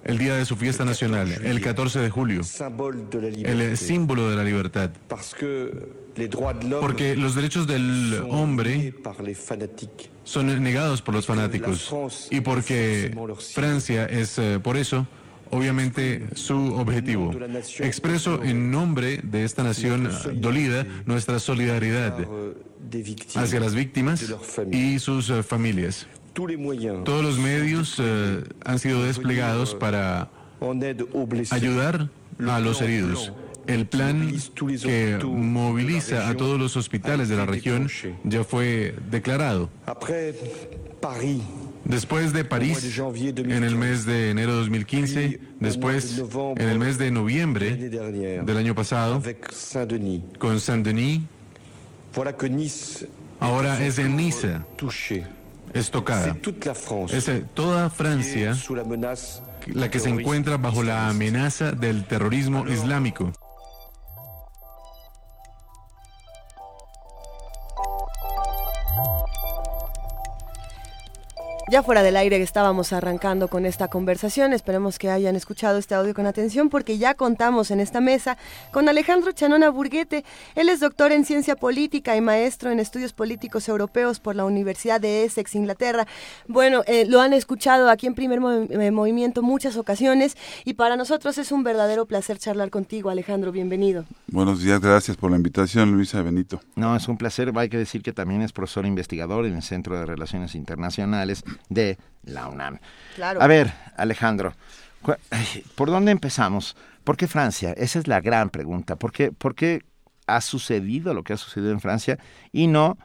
el día de su fiesta nacional, el 14 de julio, el símbolo de la libertad, porque los derechos del hombre son negados por los fanáticos. Y porque Francia es eh, por eso obviamente su objetivo. Expreso en nombre de esta nación dolida nuestra solidaridad hacia las víctimas y sus familias. Todos los medios eh, han sido desplegados para ayudar a los heridos. El plan que moviliza a todos los hospitales de la región ya fue declarado. Después de París, en el mes de enero de 2015, después en el mes de noviembre del año pasado, con Saint-Denis, ahora es en Niza, es tocada. Es eh, toda Francia la que se encuentra bajo la amenaza del terrorismo islámico. Ya fuera del aire estábamos arrancando con esta conversación, esperemos que hayan escuchado este audio con atención porque ya contamos en esta mesa con Alejandro Chanona Burguete. Él es doctor en ciencia política y maestro en estudios políticos europeos por la Universidad de Essex, Inglaterra. Bueno, eh, lo han escuchado aquí en Primer eh, Movimiento muchas ocasiones y para nosotros es un verdadero placer charlar contigo, Alejandro. Bienvenido. Buenos días, gracias por la invitación, Luisa Benito. No, es un placer. Hay que decir que también es profesor investigador en el Centro de Relaciones Internacionales de la UNAM. Claro. A ver, Alejandro, ¿por dónde empezamos? ¿Por qué Francia? Esa es la gran pregunta. ¿Por qué, por qué ha sucedido lo que ha sucedido en Francia y no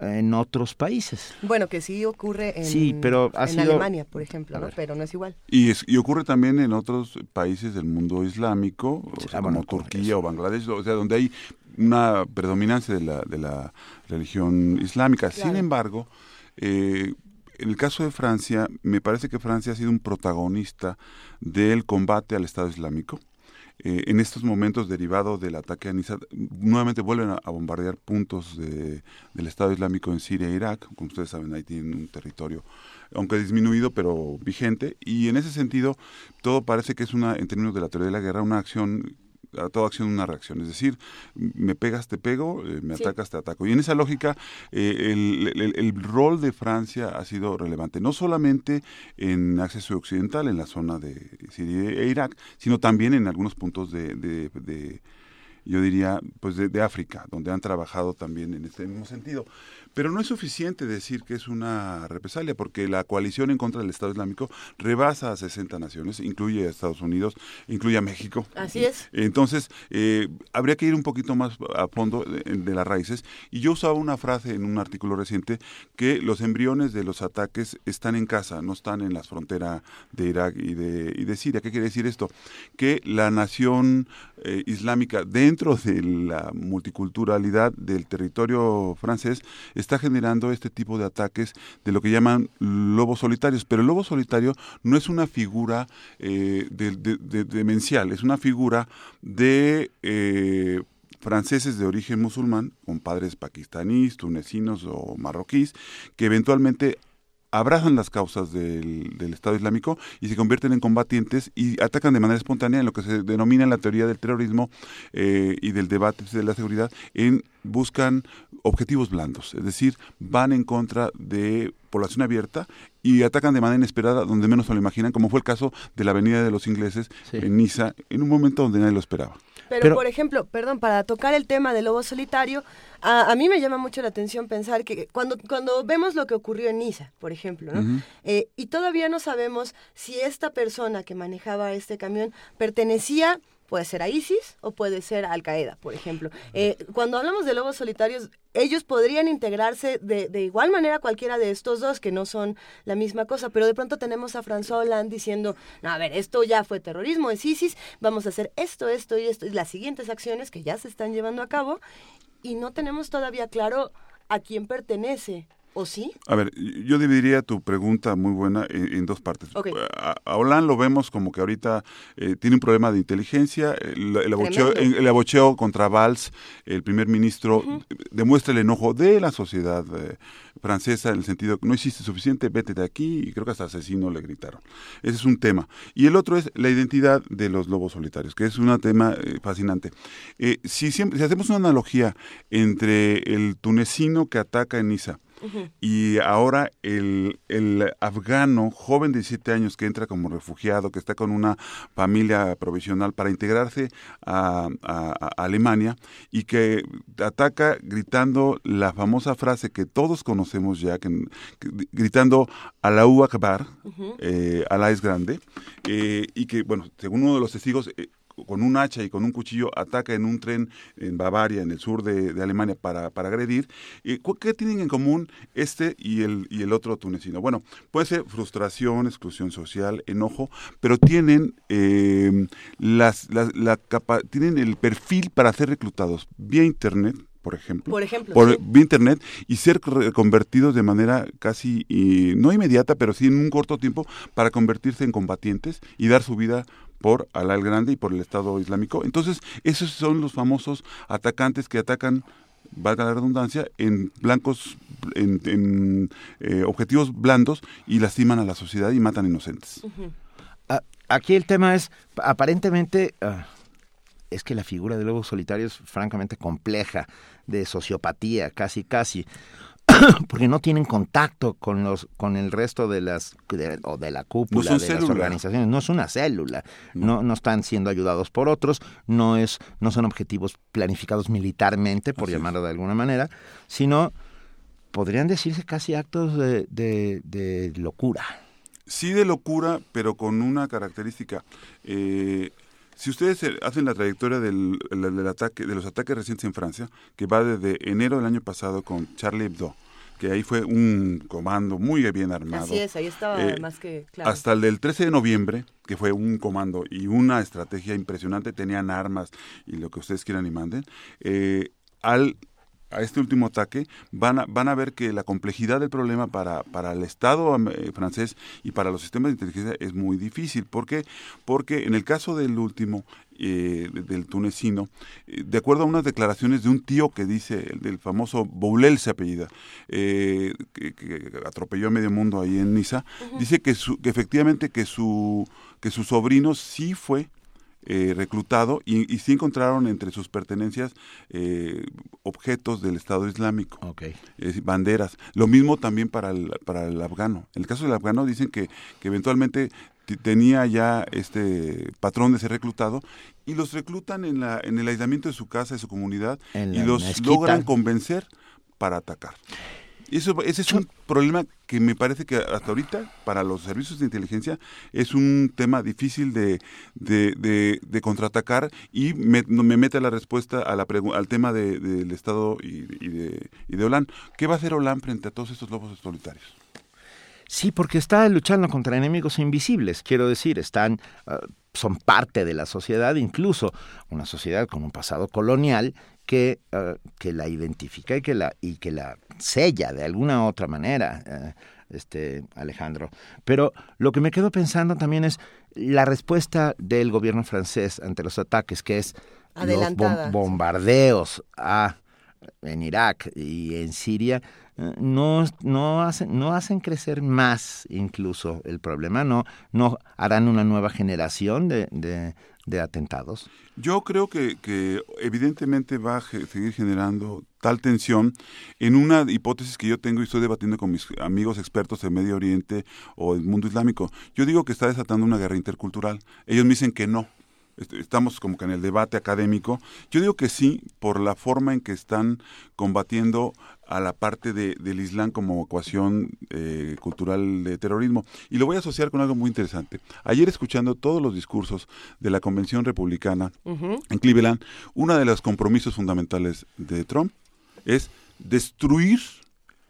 en otros países? Bueno, que sí ocurre en, Sí, pero ha en sido- Alemania, por ejemplo, ¿no? pero no es igual. Y, es- y ocurre también en otros países del mundo islámico, o sea, ah, bueno, como Turquía o Bangladesh, o sea, donde hay una predominancia de la, de la religión islámica. Sin embargo, eh, en el caso de Francia, me parece que Francia ha sido un protagonista del combate al Estado Islámico. Eh, en estos momentos, derivado del ataque a nuevamente vuelven a, a bombardear puntos de- del Estado Islámico en Siria e Irak. Como ustedes saben, ahí tienen un territorio, aunque disminuido, pero vigente. Y en ese sentido, todo parece que es una, en términos de la teoría de la guerra, una acción a toda acción una reacción, es decir, me pegas, te pego, eh, me Sí. atacas, te ataco. Y en esa lógica, eh, el, el- el rol de Francia ha sido relevante, no solamente en acceso occidental, en la zona de Siria e Irak, sino también en algunos puntos de, de- de, yo diría, pues de, de África, donde han trabajado también en este mismo sentido. Pero no es suficiente decir que es una represalia, porque la coalición en contra del Estado Islámico rebasa a 60 naciones, incluye a Estados Unidos, incluye a México. Así es. Entonces, eh, habría que ir un poquito más a fondo de, de las raíces. Y yo usaba una frase en un artículo reciente que los embriones de los ataques están en casa, no están en la frontera de Irak y de, y de Siria. ¿Qué quiere decir esto? Que la nación eh, islámica dentro de la multiculturalidad del territorio francés está generando este tipo de ataques de lo que llaman lobos solitarios. Pero el lobo solitario no es una figura eh, de- de- de- demencial, es una figura de... eh, franceses de origen musulmán, con padres pakistaníes, tunecinos o marroquíes, que eventualmente abrazan las causas del, Estado Islámico y se convierten en combatientes y atacan de manera espontánea en lo que se denomina la teoría del terrorismo eh, y del debate de la seguridad, en buscan objetivos blandos, es decir, van en contra de población abierta y atacan de manera inesperada donde menos se lo imaginan, como fue el caso de la Avenida de los Ingleses en Niza, en un momento donde nadie lo esperaba. Pero, por ejemplo, perdón, para tocar el tema del lobo solitario, a, mí me llama mucho la atención pensar que cuando, cuando vemos lo que ocurrió en Niza, por ejemplo, ¿no? Eh, y todavía no sabemos si esta persona que manejaba este camión pertenecía puede ser a ISIS o puede ser a Al Qaeda, por ejemplo. Eh, cuando hablamos de lobos solitarios, ellos podrían integrarse de, de, igual manera cualquiera de estos dos, que no son la misma cosa, pero de pronto tenemos a François Hollande diciendo, no, a ver, esto ya fue terrorismo, es ISIS, vamos a hacer esto, esto y esto, y las siguientes acciones que ya se están llevando a cabo, y no tenemos todavía claro a quién pertenece ¿O sí? A ver, yo dividiría tu pregunta muy buena en, dos partes. A, a, lo vemos como que ahorita eh, tiene un problema de inteligencia. El, el, abocheo, contra Valls, el primer ministro, demuestra el enojo de la sociedad eh, francesa en el sentido que no hiciste suficiente, vete de aquí, y creo que hasta asesino le gritaron. Ese es un tema. Y el otro es la identidad de los lobos solitarios, que es un tema eh, fascinante. si, siempre, si hacemos una analogía entre el tunecino que ataca en Niza, y ahora el, el, afgano joven de 17 años que entra como refugiado, que está con una familia provisional para integrarse a, Alemania y que ataca gritando la famosa frase que todos conocemos ya, que, gritando a la Akbar, eh, Alá es grande, eh, y que, bueno, según uno de los testigos, eh, con un hacha y con un cuchillo ataca en un tren en Bavaria, en el sur de, Alemania, para, para agredir. ¿Qué tienen en común este y el, y el otro tunecino? Bueno, puede ser frustración, exclusión social, enojo, pero tienen, eh, las, la, tienen el perfil para ser reclutados vía Internet, por ejemplo, por ejemplo por vía internet y ser convertidos de manera casi no inmediata, pero sí en un corto tiempo para convertirse en combatientes y dar su vida por Alá el Grande y por el Estado Islámico. Entonces, esos son los famosos atacantes que atacan valga la redundancia, en blancos, en, eh, objetivos blandos y lastiman a la sociedad y matan inocentes. Aquí el tema es, aparentemente, ah, es que la figura del lobo solitario es francamente compleja, de sociopatía, casi, casi. porque no tienen contacto con los con el resto de las o de la cúpula de las organizaciones. No es una célula. No. no. están siendo ayudados por otros. No es no son objetivos planificados militarmente por llamarlo de alguna manera sino podrían decirse casi actos de, de, locura. Sí de locura pero con una característica. Eh, si ustedes hacen la trayectoria del, ataque, de los ataques recientes en Francia, que va desde enero del año pasado con Charlie Hebdo, que ahí fue un comando muy bien armado. Así es, ahí estaba eh, más que claro. Hasta el del 13 de noviembre, que fue un comando y una estrategia impresionante, tenían armas y lo que ustedes quieran y manden, eh, al a este último ataque, van a, van a ver que la complejidad del problema para, para el Estado eh, francés y para los sistemas de inteligencia es muy difícil. ¿Por qué? Porque en el caso del último, eh, del tunecino, eh, de acuerdo a unas declaraciones de un tío que dice, el del famoso Boulel se apellida, que, atropelló a medio mundo ahí en Niza, dice que, su, que efectivamente que su, que su sobrino sí fue eh, reclutado y, y, sí encontraron entre sus pertenencias eh, objetos del Estado Islámico, banderas. Lo mismo también para el, para el afgano. En el caso del afgano dicen que, que eventualmente tenía ya este patrón de ser reclutado y los reclutan en, la, en el aislamiento de su casa, de su comunidad y los logran convencer para atacar. Eso, ese es un problema que me parece que hasta ahorita para los servicios de inteligencia es un tema difícil de, de, contraatacar y me, me, mete la respuesta a la al tema del Estado y, de, y de Hollande. ¿Qué va a hacer Hollande frente a todos estos lobos solitarios? Sí, porque está luchando contra enemigos invisibles, quiero decir, están, ah, son parte de la sociedad, incluso una sociedad con un pasado colonial que, ah, que la identifica y que la, y que la sella de alguna otra manera, eh, este Alejandro. Pero lo que me quedo pensando también es la respuesta del gobierno francés ante los ataques, que es los bombardeos a, en Irak y en Siria eh, no, no, hacen, no hacen crecer más incluso el problema, no, no harán una nueva generación de, de, de atentados. Yo creo que, que evidentemente va a seguir generando tal tensión en una hipótesis que yo tengo y estoy debatiendo con mis amigos expertos en Medio Oriente o el mundo islámico. Yo digo que está desatando una guerra intercultural. Ellos me dicen que no, estamos como que en el debate académico. Yo digo que sí, por la forma en que están combatiendo a la parte de, del Islam como ecuación eh, cultural de terrorismo. Y lo voy a asociar con algo muy interesante. Ayer escuchando todos los discursos de la Convención Republicana en Cleveland, uno de los compromisos fundamentales de Trump es destruir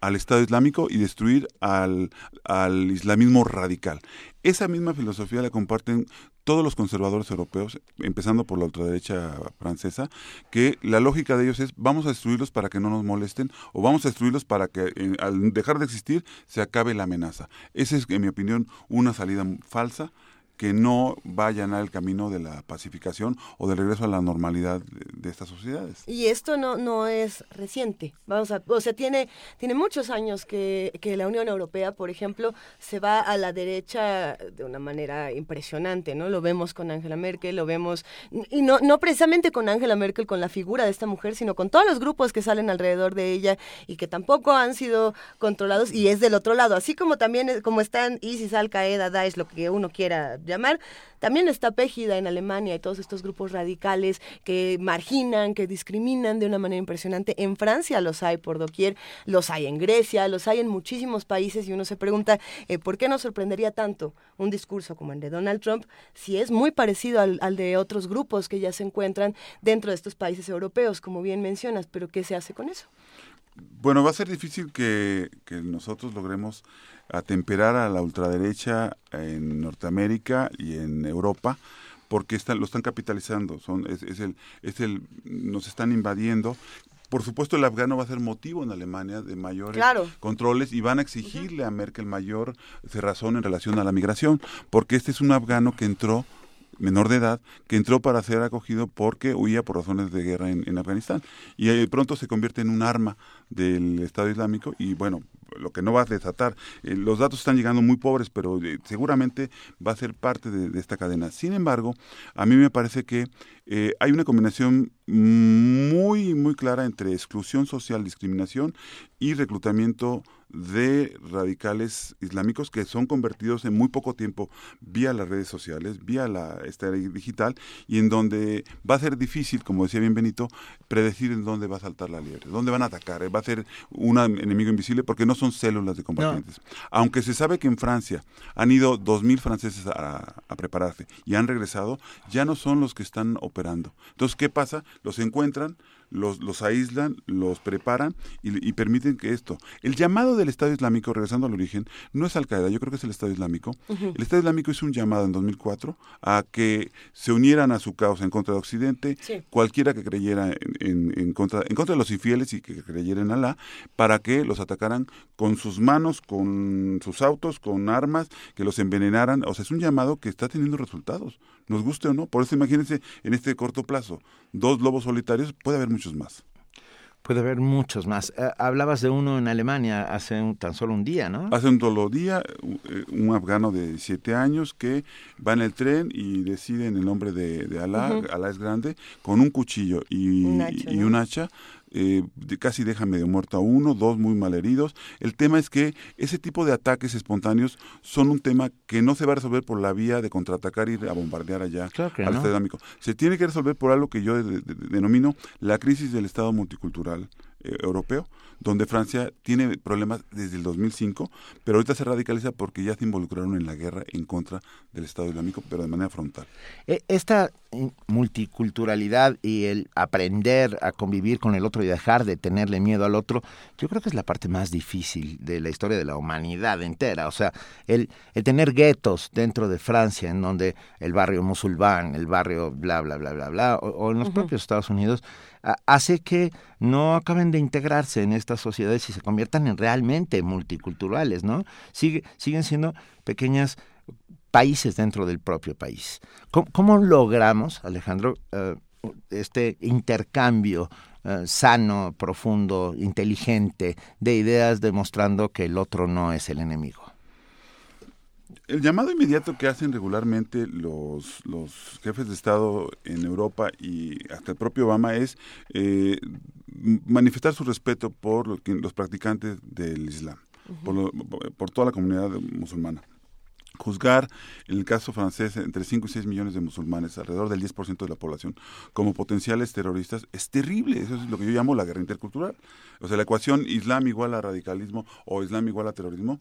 al Estado Islámico y destruir al, al islamismo radical. Esa misma filosofía la comparten todos los conservadores europeos, empezando por la ultraderecha francesa, que la lógica de ellos es vamos a destruirlos para que no nos molesten o vamos a destruirlos para que eh, al dejar de existir se acabe la amenaza. Esa es, en mi opinión, una salida falsa que no vayan al camino de la pacificación o del regreso a la normalidad de, estas sociedades. Y esto no, no es reciente, vamos a, o sea, tiene, tiene muchos años que, que la Unión Europea, por ejemplo, se va a la derecha de una manera impresionante, ¿no? Lo vemos con Angela Merkel, lo vemos, y no, no precisamente con Angela Merkel, con la figura de esta mujer, sino con todos los grupos que salen alrededor de ella y que tampoco han sido controlados, y es del otro lado, así como también, como están ISIS, Al Qaeda, Daesh, lo que uno quiera llamar, también está Pégida en Alemania y todos estos grupos radicales que marginan, que discriminan de una manera impresionante. En Francia los hay por doquier, los hay en Grecia, los hay en muchísimos países y uno se pregunta eh, por qué nos sorprendería tanto un discurso como el de Donald Trump si es muy parecido al, al de otros grupos que ya se encuentran dentro de estos países europeos, como bien mencionas, pero ¿qué se hace con eso? Bueno, va a ser difícil que, que nosotros logremos atemperar a la ultraderecha en Norteamérica y en Europa porque están, lo están capitalizando, son, es, es, el, es el, nos están invadiendo. Por supuesto, el afgano va a ser motivo en Alemania de mayores Claro. controles y van a exigirle a Merkel mayor cerrazón en relación a la migración, porque este es un afgano que entró menor de edad que entró para ser acogido porque huía por razones de guerra en, en Afganistán. Y eh, pronto se convierte en un arma del Estado Islámico y bueno lo que no va a desatar. Eh, los datos están llegando muy pobres pero eh, seguramente va a ser parte de, esta cadena. Sin embargo a mí me parece que eh, hay una combinación muy muy clara entre exclusión social discriminación y reclutamiento de radicales islámicos que son convertidos en muy poco tiempo vía las redes sociales, vía la esta digital y en donde va a ser difícil, como decía bien Benito, predecir en dónde va a saltar la liebre, dónde van a atacar, va a ser un enemigo invisible porque no son células de combatientes. No. Aunque se sabe que en Francia han ido 2.000 franceses a, a prepararse y han regresado, ya no son los que están operando. Entonces, ¿qué pasa? Los encuentran, los, los aíslan, los preparan y, y, permiten que esto. El llamado del Estado Islámico, regresando al origen, no es Al Qaeda, yo creo que es el Estado Islámico. Uh -huh. El Estado Islámico hizo un llamado en 2004 a que se unieran a su causa en contra de Occidente, sí. cualquiera que creyera en, en, en, contra, en contra de los infieles y que creyera en Alá, para que los atacaran con sus manos, con sus autos, con armas, que los envenenaran. O sea, es un llamado que está teniendo resultados, nos guste o no. Por eso imagínense en este corto plazo, dos lobos solitarios, puede haber muchos más. Puede haber muchos más. Uh, hablabas de uno en Alemania hace un, tan solo un día, ¿no? Hace un solo día, un afgano de siete años que va en el tren y decide en el nombre de, de Alá, uh -huh. Alá es grande, con un cuchillo y un hacha, y, ¿no? un hacha eh, casi deja medio muerto a uno, dos muy mal heridos. El tema es que ese tipo de ataques espontáneos son un tema que no se va a resolver por la vía de contraatacar y a bombardear allá claro al no. Estado Islámico. Se tiene que resolver por algo que yo de, de, de, denomino la crisis del Estado multicultural eh, europeo, donde Francia tiene problemas desde el 2005, pero ahorita se radicaliza porque ya se involucraron en la guerra en contra del Estado Islámico, pero de manera frontal. E, esta multiculturalidad y el aprender a convivir con el otro y dejar de tenerle miedo al otro, yo creo que es la parte más difícil de la historia de la humanidad entera. O sea, el, el tener guetos dentro de Francia, en donde el barrio musulmán, el barrio bla, bla, bla, bla, bla, o, o en los uh -huh. propios Estados Unidos, hace que no acaben de integrarse en estas sociedades y se conviertan en realmente multiculturales, ¿no? Sigue, siguen siendo pequeñas países dentro del propio país. ¿Cómo, logramos, Alejandro, uh, este intercambio eh, sano, profundo, inteligente de ideas demostrando que el otro no es el enemigo. El llamado inmediato que hacen regularmente los, los jefes de Estado en Europa y hasta el propio Obama es eh, manifestar su respeto por los practicantes del Islam, por, por toda la comunidad musulmana juzgar en el caso francés entre 5 y 6 millones de musulmanes, alrededor del 10% de la población, como potenciales terroristas, es terrible. Eso es lo que yo llamo la guerra intercultural. O sea, la ecuación islam igual a radicalismo o islam igual a terrorismo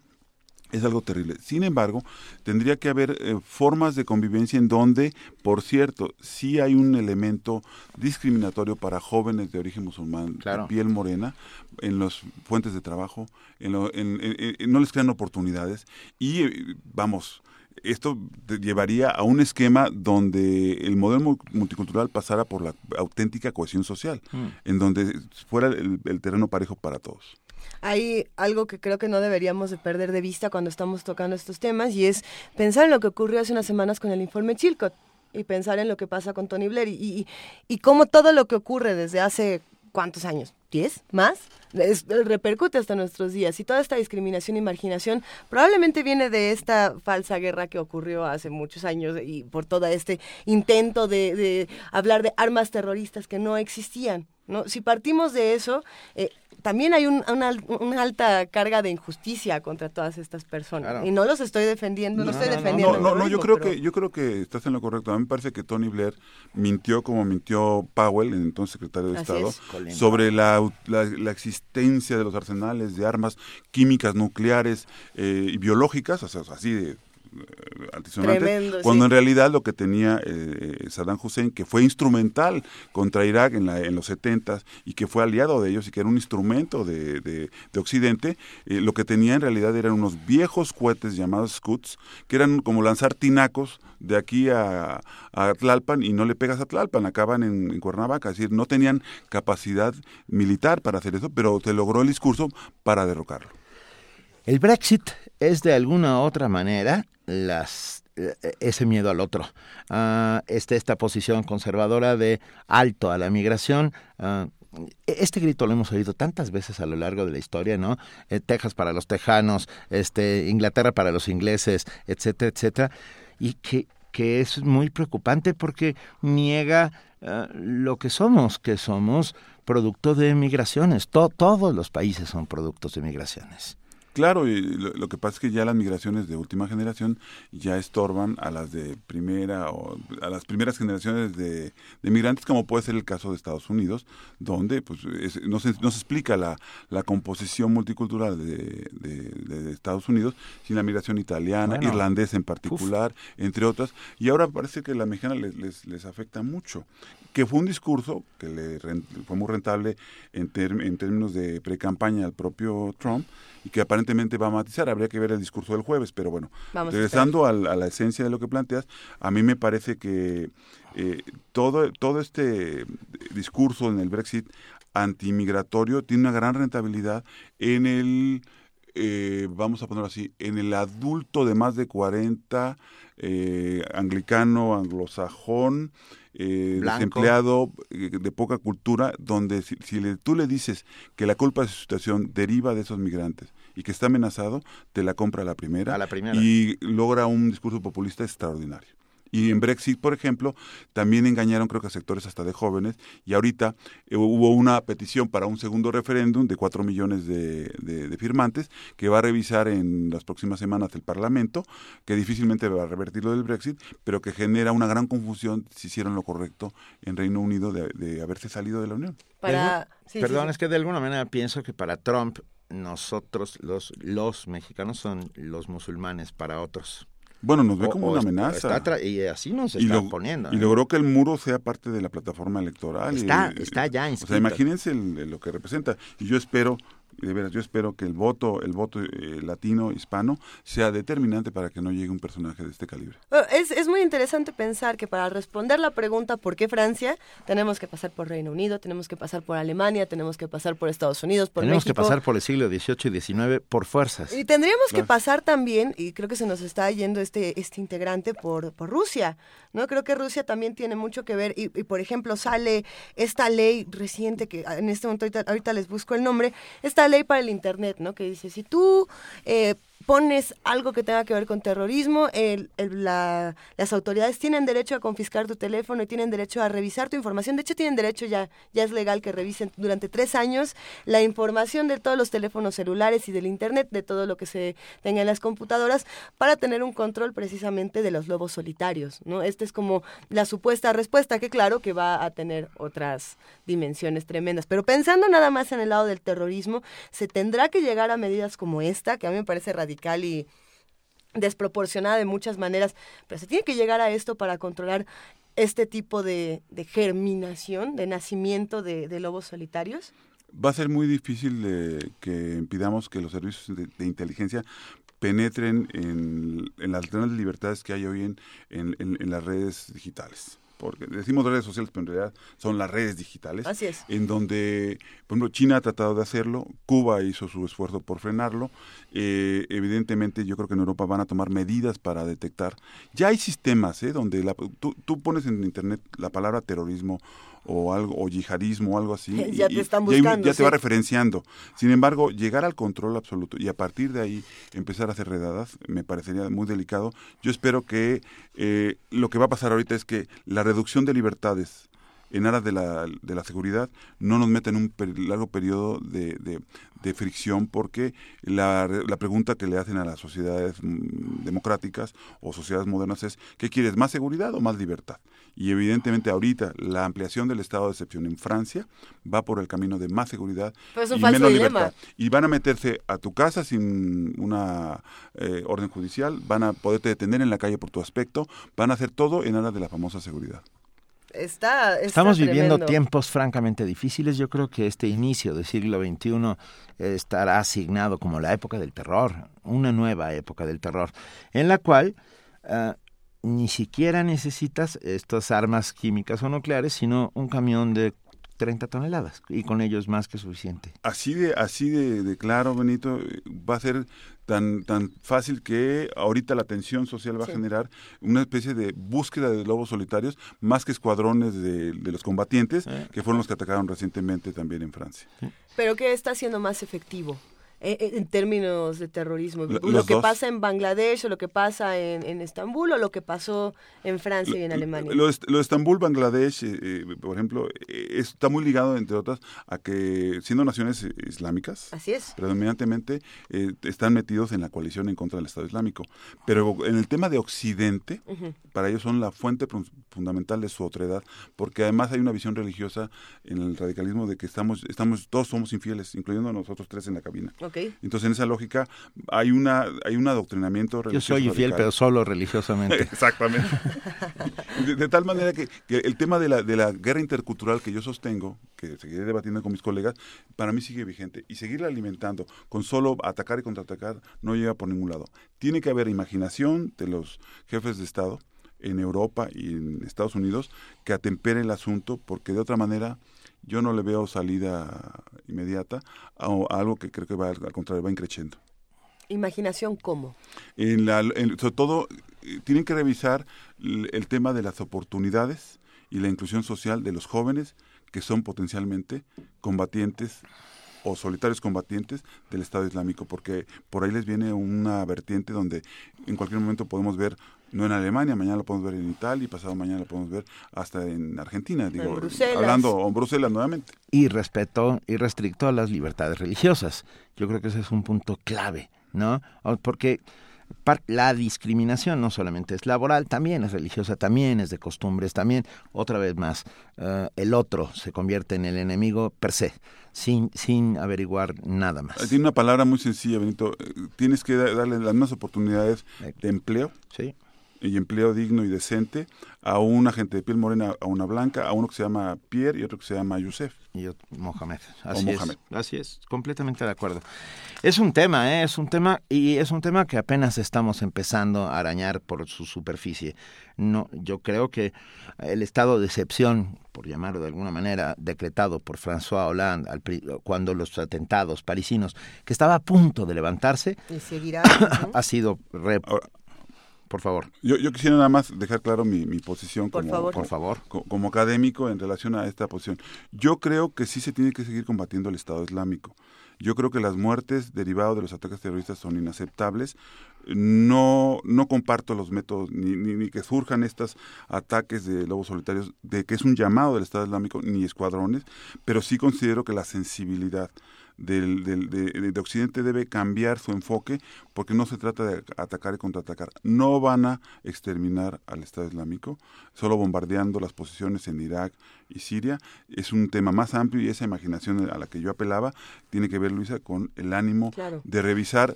es algo terrible. Sin embargo, tendría que haber eh, formas de convivencia en donde, por cierto, sí hay un elemento discriminatorio para jóvenes de origen musulmán, de piel morena, en las fuentes de trabajo, en no les crean oportunidades y, eh, vamos, esto llevaría a un esquema donde el modelo multicultural pasara por la auténtica cohesión social, mm. en donde fuera el terreno parejo para todos hay algo que creo que no deberíamos de perder de vista cuando estamos tocando estos temas y es pensar en lo que ocurrió hace unas semanas con el informe Chilcot y pensar en lo que pasa con Tony Blair y, y, y cómo todo lo que ocurre desde hace cuántos años, ¿10? ¿Más? repercute hasta nuestros días y toda esta discriminación y marginación probablemente viene de esta falsa guerra que ocurrió hace muchos años y por todo este intento de hablar de armas terroristas que no existían. ¿No? Si partimos de eso, eh, también hay una, alta carga de injusticia contra todas estas personas. Y no los estoy defendiendo, no, estoy defendiendo. No, no, yo creo que yo creo que estás en lo correcto. A mí me parece que Tony Blair mintió como mintió Powell, el entonces secretario de Estado, sobre la, la, existencia de los arsenales de armas químicas, nucleares eh, y biológicas, o sea, así de cuando en realidad lo que tenía eh, Saddam Hussein, que fue instrumental contra Irak en, la, en los 70 y que fue aliado de ellos y que era un instrumento de, de, Occidente, eh, lo que tenía en realidad eran unos viejos cohetes llamados Scuds, que eran como lanzar tinacos de aquí a, a Tlalpan y no le pegas a Tlalpan, acaban en, en, Cuernavaca, es decir, no tenían capacidad militar para hacer eso, pero se logró el discurso para derrocarlo. El Brexit es de alguna otra manera las eh, ese miedo al otro. Uh, esta posición conservadora de alto a la migración. Ah, este grito lo hemos oído tantas veces a lo largo de la historia, ¿no? Eh, Texas para los tejanos, este, Inglaterra para los ingleses, etcétera, etcétera, y que, que es muy preocupante porque niega ah, lo que somos, que somos producto de migraciones. todos los países son productos de migraciones. Claro, y lo, que pasa es que ya las migraciones de última generación ya estorban a las de primera o a las primeras generaciones de, migrantes, como puede ser el caso de Estados Unidos, donde pues no, se, no, se, explica la, la composición multicultural de, de, Estados Unidos sin la migración italiana, irlandesa en particular, entre otras, y ahora parece que la mexicana les, les, les afecta mucho que fue un discurso que le fue muy rentable en, en términos de pre-campaña al propio Trump, y que aparentemente va a matizar. Habría que ver el discurso del jueves, pero bueno, regresando a, la esencia de lo que planteas, a mí me parece que eh, todo, todo este discurso en el Brexit antimigratorio tiene una gran rentabilidad en el, eh, vamos a ponerlo así, en el adulto de más de 40, eh, anglicano, anglosajón, eh, desempleado, eh, de poca cultura, donde si, tú le dices que la culpa de su situación deriva de esos migrantes y que está amenazado, te la compra la primera, la primera. y logra un discurso populista extraordinario. Y en Brexit, por ejemplo, también engañaron creo que a sectores hasta de jóvenes y ahorita eh, hubo una petición para un segundo referéndum de cuatro millones de, firmantes que va a revisar en las próximas semanas el Parlamento, que difícilmente va a revertir lo del Brexit, pero que genera una gran confusión si hicieron lo correcto en Reino Unido de, haberse salido de la Unión. Perdón, es que de alguna manera pienso que para Trump nosotros los, los mexicanos son los musulmanes para otros. Bueno, nos ve como una amenaza. y así nos está poniendo. Y logró que el muro sea parte de la plataforma electoral. Está, está ya O sea, imagínense lo que representa. Y yo espero de veras, yo espero que el voto, el voto eh, latino, hispano, sea determinante para que no llegue un personaje de este calibre. Es, es muy interesante pensar que para responder la pregunta ¿por qué Francia? Tenemos que pasar por Reino Unido, tenemos que pasar por Alemania, tenemos que pasar por Estados Unidos, por tenemos México. que pasar por el siglo XVIII y XIX por fuerzas. Y tendríamos que pasar también, y creo que se nos está yendo este, este integrante por, por Rusia, ¿no? Creo que Rusia también tiene mucho que ver, y, y por ejemplo sale esta ley reciente, que en este momento ahorita, ahorita les busco el nombre, esta ley para el Internet, ¿no? Que dice, si tú eh, pones algo que tenga que ver con terrorismo, las autoridades tienen derecho a confiscar tu teléfono y tienen derecho a revisar tu información. De hecho, tienen derecho ya, ya es legal que revisen durante tres años la información de todos los teléfonos celulares y del Internet, de todo lo que se tenga en las computadoras, para tener un control precisamente de los lobos solitarios. ¿no? Esta es como la supuesta respuesta, que claro que va a tener otras dimensiones tremendas. Pero pensando nada más en el lado del terrorismo, se tendrá que llegar a medidas como esta, que a mí me parece radical y desproporcionada de muchas maneras, pero se tiene que llegar a esto para controlar este tipo de, germinación, de nacimiento de, lobos solitarios? Va a ser muy difícil de, que impidamos que los servicios de, inteligencia penetren en, las grandes libertades que hay hoy en las redes digitales porque decimos redes sociales, pero en realidad son las redes digitales. Así es. En donde, por ejemplo, China ha tratado de hacerlo, Cuba hizo su esfuerzo por frenarlo. Eh, evidentemente, yo creo que en Europa van a tomar medidas para detectar. Ya hay sistemas, ¿eh? Donde la, tú, tú pones en Internet la palabra terrorismo o algo o yihadismo o algo así ya te están buscando, ya, te va referenciando sin embargo llegar al control absoluto y a partir de ahí empezar a hacer redadas me parecería muy delicado yo espero que eh, lo que va a pasar ahorita es que la reducción de libertades en aras de la, de la seguridad no nos meta en un per largo periodo de, de, de fricción porque la, la, pregunta que le hacen a las sociedades democráticas o sociedades modernas es ¿qué quieres? ¿Más seguridad o más libertad? Y evidentemente ahorita la ampliación del estado de excepción en Francia va por el camino de más seguridad pues y menos dilema. libertad. Y van a meterse a tu casa sin una eh, orden judicial, van a poderte detener en la calle por tu aspecto, van a hacer todo en aras de la famosa seguridad. Está, está, Estamos viviendo tremendo. tiempos francamente difíciles. Yo creo que este inicio del siglo XXI estará asignado como la época del terror, una nueva época del terror, en la cual uh, ni siquiera necesitas estas armas químicas o nucleares, sino un camión de 30 toneladas y con ello es más que suficiente. Así de así de, de, claro, Benito, va a ser tan tan fácil que ahorita la tensión social va sí. a generar una especie de búsqueda de lobos solitarios más que escuadrones de, de los combatientes ¿Eh? que fueron los que atacaron recientemente también en Francia. Pero qué está siendo más efectivo? En términos de terrorismo. Los lo que dos. pasa en Bangladesh o lo que pasa en, en, Estambul o lo que pasó en Francia lo, y en Alemania. Lo, lo de Estambul, Bangladesh, eh, eh, por ejemplo, eh, está muy ligado, entre otras, a que siendo naciones islámicas, Así es. predominantemente eh, están metidos en la coalición en contra del Estado Islámico. Pero en el tema de Occidente, uh -huh. para ellos son la fuente fundamental de su otredad, porque además hay una visión religiosa en el radicalismo de que estamos, estamos todos somos infieles, incluyendo nosotros tres en la cabina. Okay. Entonces, en esa lógica, hay una hay un adoctrinamiento religioso. Yo soy infiel, radical. pero solo religiosamente. Exactamente. de, de, tal manera que, que, el tema de la, de la guerra intercultural que yo sostengo, que seguiré debatiendo con mis colegas, para mí sigue vigente. Y seguirla alimentando con solo atacar y contraatacar no llega por ningún lado. Tiene que haber imaginación de los jefes de Estado en Europa y en Estados Unidos que atempere el asunto, porque de otra manera yo no le veo salida inmediata a, a algo que creo que va al contrario, va increciendo. ¿Imaginación cómo? En la, en, sobre todo, tienen que revisar el, el, tema de las oportunidades y la inclusión social de los jóvenes que son potencialmente combatientes o solitarios combatientes del Estado Islámico, porque por ahí les viene una vertiente donde en cualquier momento podemos ver no en Alemania, mañana lo podemos ver en Italia y pasado mañana lo podemos ver hasta en Argentina, digo, en Bruselas. hablando en Bruselas nuevamente. Y respeto y restricto a las libertades religiosas. Yo creo que ese es un punto clave, ¿no? Porque la discriminación no solamente es laboral, también es religiosa, también es de costumbres, también, otra vez más, uh, el otro se convierte en el enemigo per se, sin, sin averiguar nada más. Tiene una palabra muy sencilla, Benito, tienes que darle las mismas oportunidades de empleo. Sí y empleo digno y decente a una gente de piel morena, a una blanca, a uno que se llama Pierre y otro que se llama Youssef. Y Mohamed. Así es. Así es, completamente de acuerdo. Es un tema, ¿eh? es un tema y es un tema que apenas estamos empezando a arañar por su superficie. No, yo creo que el estado de excepción, por llamarlo de alguna manera, decretado por François Hollande cuando los atentados parisinos, que estaba a punto de levantarse, ha sido por favor. Yo, yo, quisiera nada más dejar claro mi, mi posición por como, favor. por favor. como académico en relación a esta posición. Yo creo que sí se tiene que seguir combatiendo el Estado Islámico. Yo creo que las muertes derivadas de los ataques terroristas son inaceptables. No, no comparto los métodos ni, ni, ni, que surjan estos ataques de lobos solitarios, de que es un llamado del Estado Islámico, ni escuadrones, pero sí considero que la sensibilidad del, del, de, de, Occidente debe cambiar su enfoque porque no se trata de atacar y contraatacar. No van a exterminar al Estado Islámico, solo bombardeando las posiciones en Irak y Siria. Es un tema más amplio y esa imaginación a la que yo apelaba tiene que ver, Luisa, con el ánimo claro. de revisar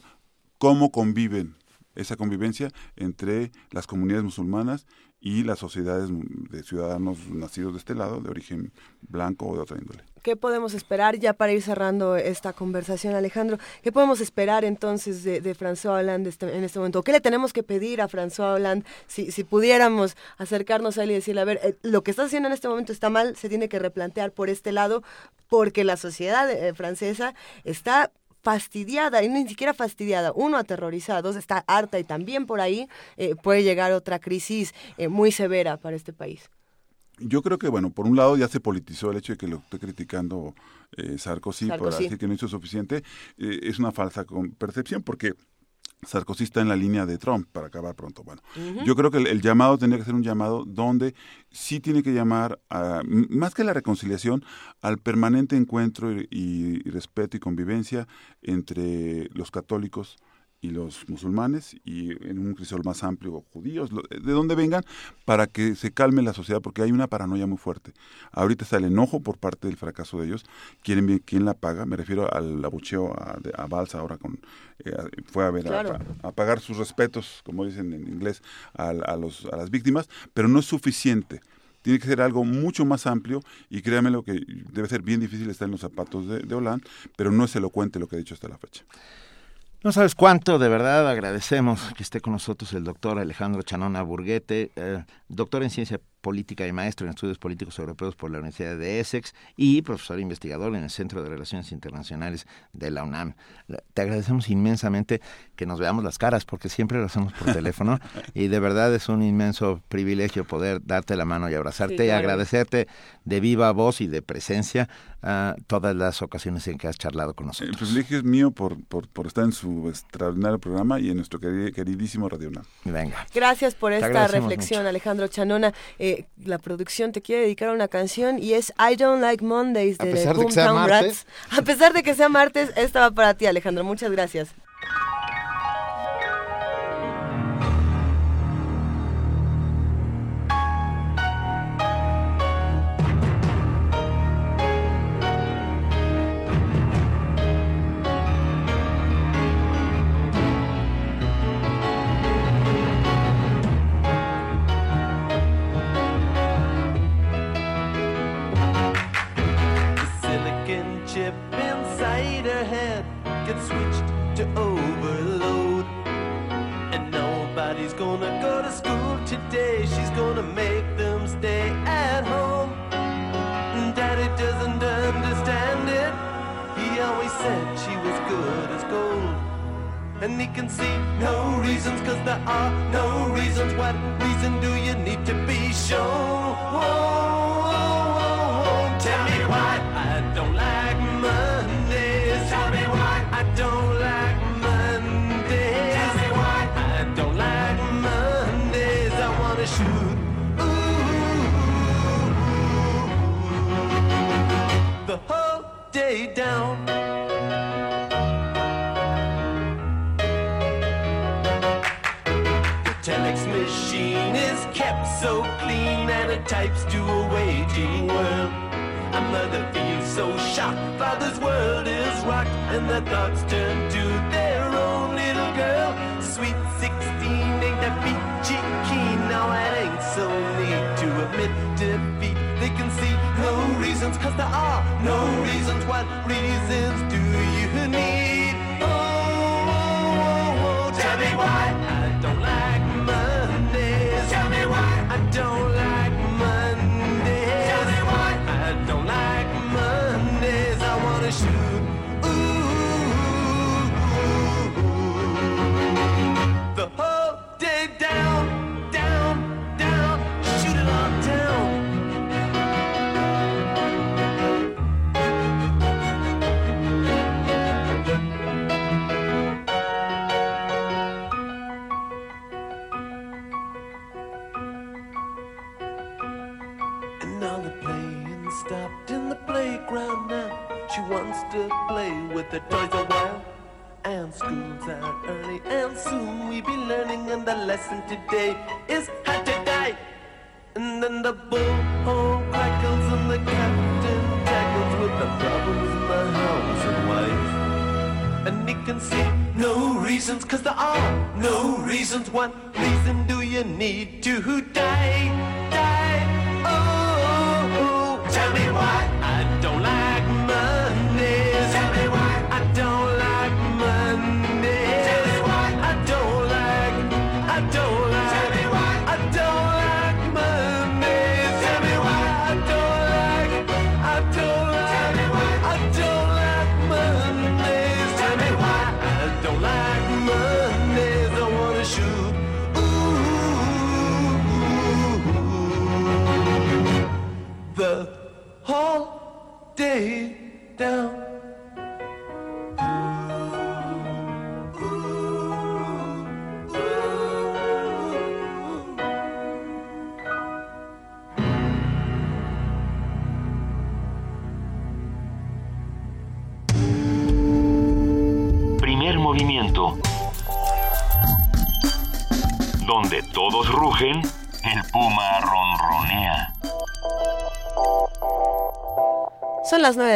cómo conviven esa convivencia entre las comunidades musulmanas y las sociedades de ciudadanos nacidos de este lado, de origen blanco o de otra índole. ¿Qué podemos esperar ya para ir cerrando esta conversación, Alejandro? ¿Qué podemos esperar entonces de, de François Hollande este, en este momento? ¿Qué le tenemos que pedir a François Hollande si, si pudiéramos acercarnos a él y decirle, a ver, eh, lo que está haciendo en este momento está mal, se tiene que replantear por este lado, porque la sociedad eh, francesa está fastidiada, y ni siquiera fastidiada, uno aterrorizada, dos está harta y también por ahí eh, puede llegar otra crisis eh, muy severa para este país. Yo creo que, bueno, por un lado ya se politizó el hecho de que lo esté criticando eh, Sarkozy, Sarkozy, por decir que no hizo suficiente, es una falsa percepción porque Sarkozy está en la línea de Trump para acabar pronto. Bueno, uh -huh. yo creo que el, el, llamado tendría que ser un llamado donde sí tiene que llamar, a, más que la reconciliación, al permanente encuentro y, y, y respeto y convivencia entre los católicos y los musulmanes y en un crisol más amplio judíos, de donde vengan, para que se calme la sociedad, porque hay una paranoia muy fuerte. Ahorita está el enojo por parte del fracaso de ellos. Quieren ver quién la paga. Me refiero al abucheo a, a Balsa ahora con eh, fue a ver claro. a, a, pagar sus respetos, como dicen en inglés, a, a, los, a las víctimas, pero no es suficiente tiene que ser algo mucho más amplio y créanme lo que debe ser bien difícil estar en los zapatos de, de Hollande, pero no es elocuente lo que ha dicho hasta la fecha. No sabes cuánto, de verdad agradecemos que esté con nosotros el doctor Alejandro Chanona Burguete, eh, doctor en ciencia política y maestro en estudios políticos europeos por la Universidad de Essex y profesor investigador en el Centro de Relaciones Internacionales de la UNAM. Te agradecemos inmensamente que nos veamos las caras porque siempre lo hacemos por teléfono y de verdad es un inmenso privilegio poder darte la mano y abrazarte sí, claro. y agradecerte de viva voz y de presencia a uh, todas las ocasiones en que has charlado con nosotros. El privilegio es mío por, por, por estar en su extraordinario programa y en nuestro queridísimo Radio UNAM. Venga. Gracias por esta reflexión, mucho. Alejandro Chanona. Eh, la producción te quiere dedicar una canción y es I Don't Like Mondays de, de Boomtown Rats. A pesar de que sea martes, esta va para ti, Alejandro. Muchas gracias.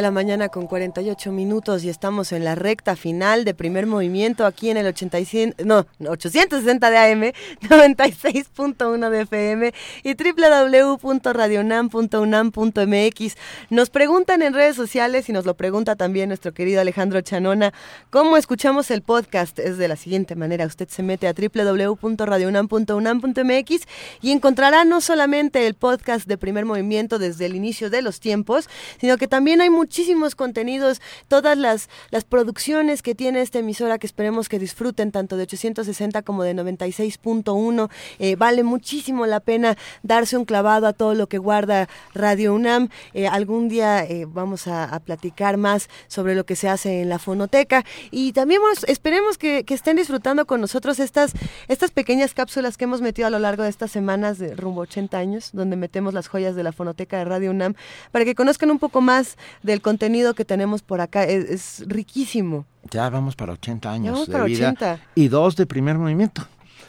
La mañana con 48 minutos y estamos en la recta final de primer movimiento aquí en el 87, no, 860 de AM, 96.1 de FM y www.radionam.unam.mx. Nos preguntan en redes sociales y nos lo pregunta también nuestro querido Alejandro Chanona, ¿cómo escuchamos el podcast? Es de la siguiente manera, usted se mete a www.radionam.unam.mx y encontrará no solamente el podcast de primer movimiento desde el inicio de los tiempos, sino que también hay muchísimos contenidos, todas las, las producciones que tiene esta emisora que esperemos que disfruten tanto de 860 como de 96.1. Eh, vale muchísimo la pena darse un clavado a todo lo que guarda Radio UNAM. Eh, algún día eh, vamos a, platicar más sobre lo que se hace en la fonoteca y también esperemos que, que estén disfrutando con nosotros estas, estas pequeñas cápsulas que hemos metido a lo largo de estas semanas de rumbo 80 años, donde metemos las joyas de la fonoteca de Radio UNAM para que conozcan un poco más del contenido que tenemos por acá. Es, es riquísimo. Ya vamos para 80 años vamos de para vida 80. y dos de primer movimiento.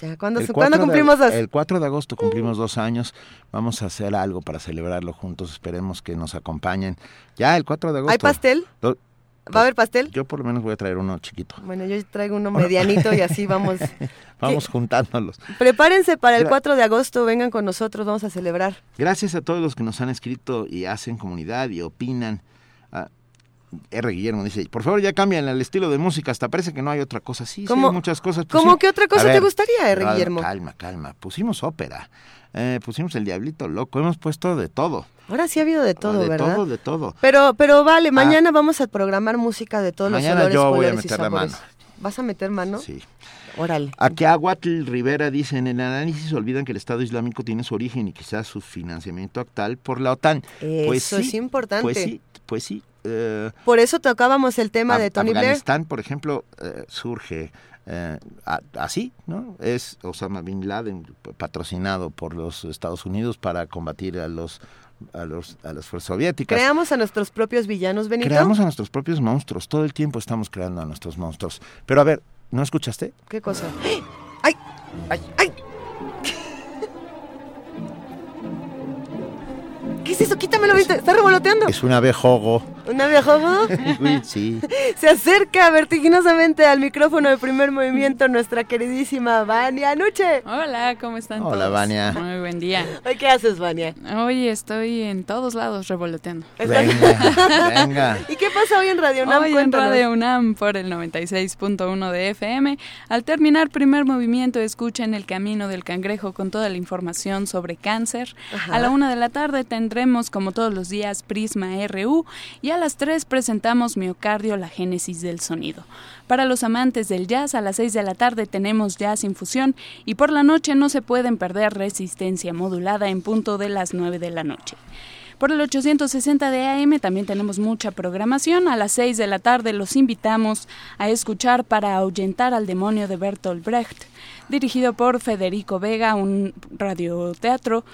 Ya, ¿Cuándo, El se- 4 ¿cuándo de- cumplimos dos? El 4 de agosto cumplimos dos años. Vamos a hacer algo para celebrarlo juntos. Esperemos que nos acompañen. Ya el 4 de agosto. ¿Hay pastel? Do- ¿Va a haber pastel? Yo por lo menos voy a traer uno chiquito. Bueno, yo traigo uno medianito y así vamos. Vamos juntándolos. Prepárense para el Gra- 4 de agosto, vengan con nosotros, vamos a celebrar. Gracias a todos los que nos han escrito y hacen comunidad y opinan. Ah, R. Guillermo dice, por favor ya cambian el estilo de música, hasta parece que no hay otra cosa. Sí, sí, ¿Cómo- hay muchas cosas. cómo qué otra cosa te gustaría, R. Guillermo? Calma, calma. Pusimos ópera, eh, pusimos El Diablito Loco, hemos puesto de todo. Ahora sí ha habido de todo, de ¿verdad? todo, de todo. Pero, pero vale, mañana vamos a programar música de todos los olores, yo voy a colores meter la mano. ¿Vas a meter mano? Sí. Órale. Aquiahuatl Rivera dice, en el análisis olvidan que el Estado Islámico tiene su origen y quizás su financiamiento actual por la OTAN. pues Eso es importante. Pues sí, pues sí. Eh, Por eso tocábamos el tema de Tony Blair. Afganistán, por ejemplo, eh, surge eh, a- así, ¿no? Es Osama Bin Laden patrocinado por los Estados Unidos para combatir a los a los a las fuerzas soviéticas. Creamos a nuestros propios villanos, Benito. Creamos a nuestros propios monstruos, todo el tiempo estamos creando a nuestros monstruos. Pero a ver, ¿no escuchaste? ¿Qué cosa? ¡Ay! ¡Ay! ¡Ay! ¿Qué es eso? Quítamelo ahorita. Está revoloteando. Es un abejogo. ¿Una viejojo? sí. Se acerca vertiginosamente al micrófono de primer movimiento nuestra queridísima Vania Nuche. Hola, ¿cómo están Hola, todos? Vania. Muy buen día. Hoy, ¿Qué haces, Vania? Hoy estoy en todos lados revoloteando. Venga, venga. ¿Y qué pasa hoy en Radio UNAM? Hoy en. Radio UNAM por el 96.1 de FM. Al terminar primer movimiento, escuchen El Camino del Cangrejo con toda la información sobre cáncer. Ajá. A la una de la tarde tendremos, como todos los días, Prisma RU. Y a las tres presentamos Miocardio, la génesis del sonido. Para los amantes del jazz, a las 6 de la tarde tenemos Jazz Infusión y por la noche no se pueden perder Resistencia Modulada en punto de las 9 de la noche. Por el 860 de AM también tenemos mucha programación. A las 6 de la tarde los invitamos a escuchar para ahuyentar al demonio de Bertolt Brecht, dirigido por Federico Vega, un radioteatro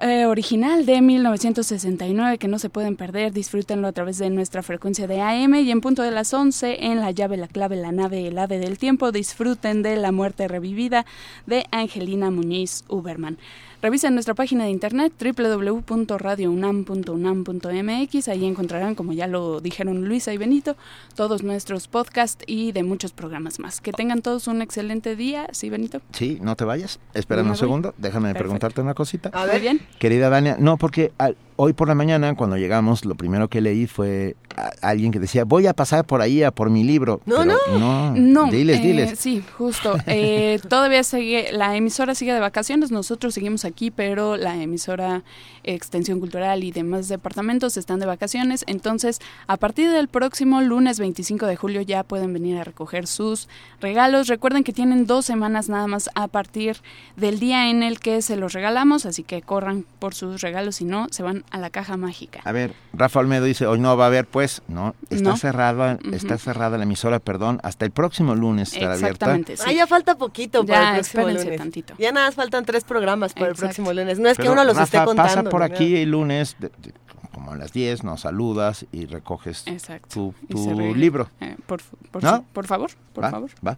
eh, original de 1969 que no se pueden perder. Disfrútenlo a través de nuestra frecuencia de AM y en punto de las 11 en La llave, la clave, la nave, el ave del tiempo. Disfruten de La muerte revivida de Angelina Muñiz Uberman. Revisen nuestra página de internet www.radiounam.unam.mx. Ahí encontrarán, como ya lo dijeron Luisa y Benito, todos nuestros podcasts y de muchos programas más. Que tengan todos un excelente día. ¿Sí, Benito? Sí, no te vayas. Espérame un voy. segundo. Déjame Perfecto. preguntarte una cosita. A ver. bien. Querida Vania, no, porque al- hoy por la mañana, cuando llegamos, lo primero que leí fue a- alguien que decía, voy a pasar por ahí a por mi libro. No, Pero no. no. Diles, eh, diles. Sí, justo. Eh, todavía sigue, la emisora sigue de vacaciones, nosotros seguimos aquí, pero la emisora Extensión Cultural y demás departamentos están de vacaciones. Entonces, a partir del próximo lunes 25 de julio ya pueden venir a recoger sus regalos. Recuerden que tienen dos semanas nada más a partir del día en el que se los regalamos, así que corran por sus regalos, si no, se van a la caja mágica. A ver, Rafa Olmedo dice, hoy no va a haber, pues, no, está No. cerrada, Ujú. está cerrada la emisora, perdón, hasta el próximo lunes estará abierta. Exactamente, sí. Ah, ya falta poquito para Ya, el próximo lunes. tantito. Ya nada más faltan tres programas para el próximo lunes. No es que uno los Rafa, esté contando. pasa por aquí el lunes, de- de- como a las 10, nos saludas y recoges Exacto. tu, libro. eh, por, por, ¿No? su- por favor, por ¿Va? favor. Va.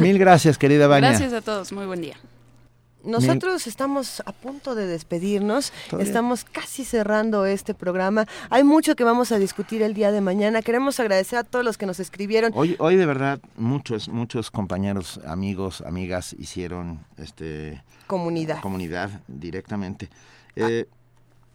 Mil gracias, querida Vania. Gracias a todos, muy buen día. Nosotros estamos a punto de despedirnos, Todavía. estamos casi cerrando este programa. Hay mucho que vamos a discutir el día de mañana. Queremos agradecer a todos los que nos escribieron. Hoy, hoy de verdad muchos, muchos compañeros, amigos, amigas hicieron este Comunidad. comunidad directamente. Eh,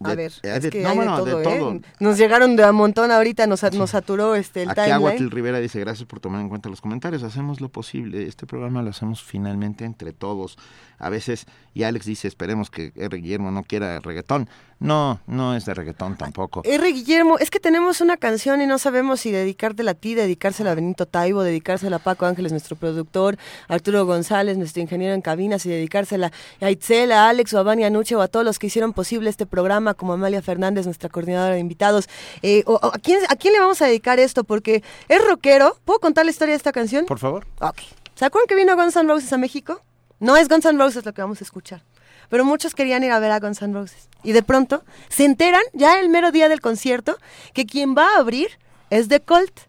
A de- ver, eh, es de- que no, hay bueno, de todo, de ¿eh? Nos llegaron de a montón ahorita, nos, nos saturó este el Aquí timeline. Aguatil Rivera dice, gracias por tomar en cuenta los comentarios, hacemos lo posible, este programa lo hacemos finalmente entre todos. A veces, y Alex dice, esperemos que R. Guillermo no quiera reggaetón. No, no es de reggaetón tampoco. R. Guillermo, es que tenemos una canción y no sabemos si dedicártela a ti, dedicársela a Benito Taibo, dedicársela a Paco Ángeles, nuestro productor, Arturo González, nuestro ingeniero en cabinas, y dedicársela a Itzel, a Alex o a Vania Nuche o a todos los que hicieron posible este programa, como Amalia Fernández, nuestra coordinadora de invitados. Eh, o- o ¿a, quién, ¿A quién le vamos a dedicar esto? Porque es rockero. ¿Puedo contar la historia de esta canción? Por favor. Ok. ¿Se acuerdan que vino Guns N' Roses a México? No es Guns N' Roses lo que vamos a escuchar. Pero muchos querían ir a ver a Guns N' Roses. Y de pronto se enteran, ya el mero día del concierto, que quien va a abrir es The Cult.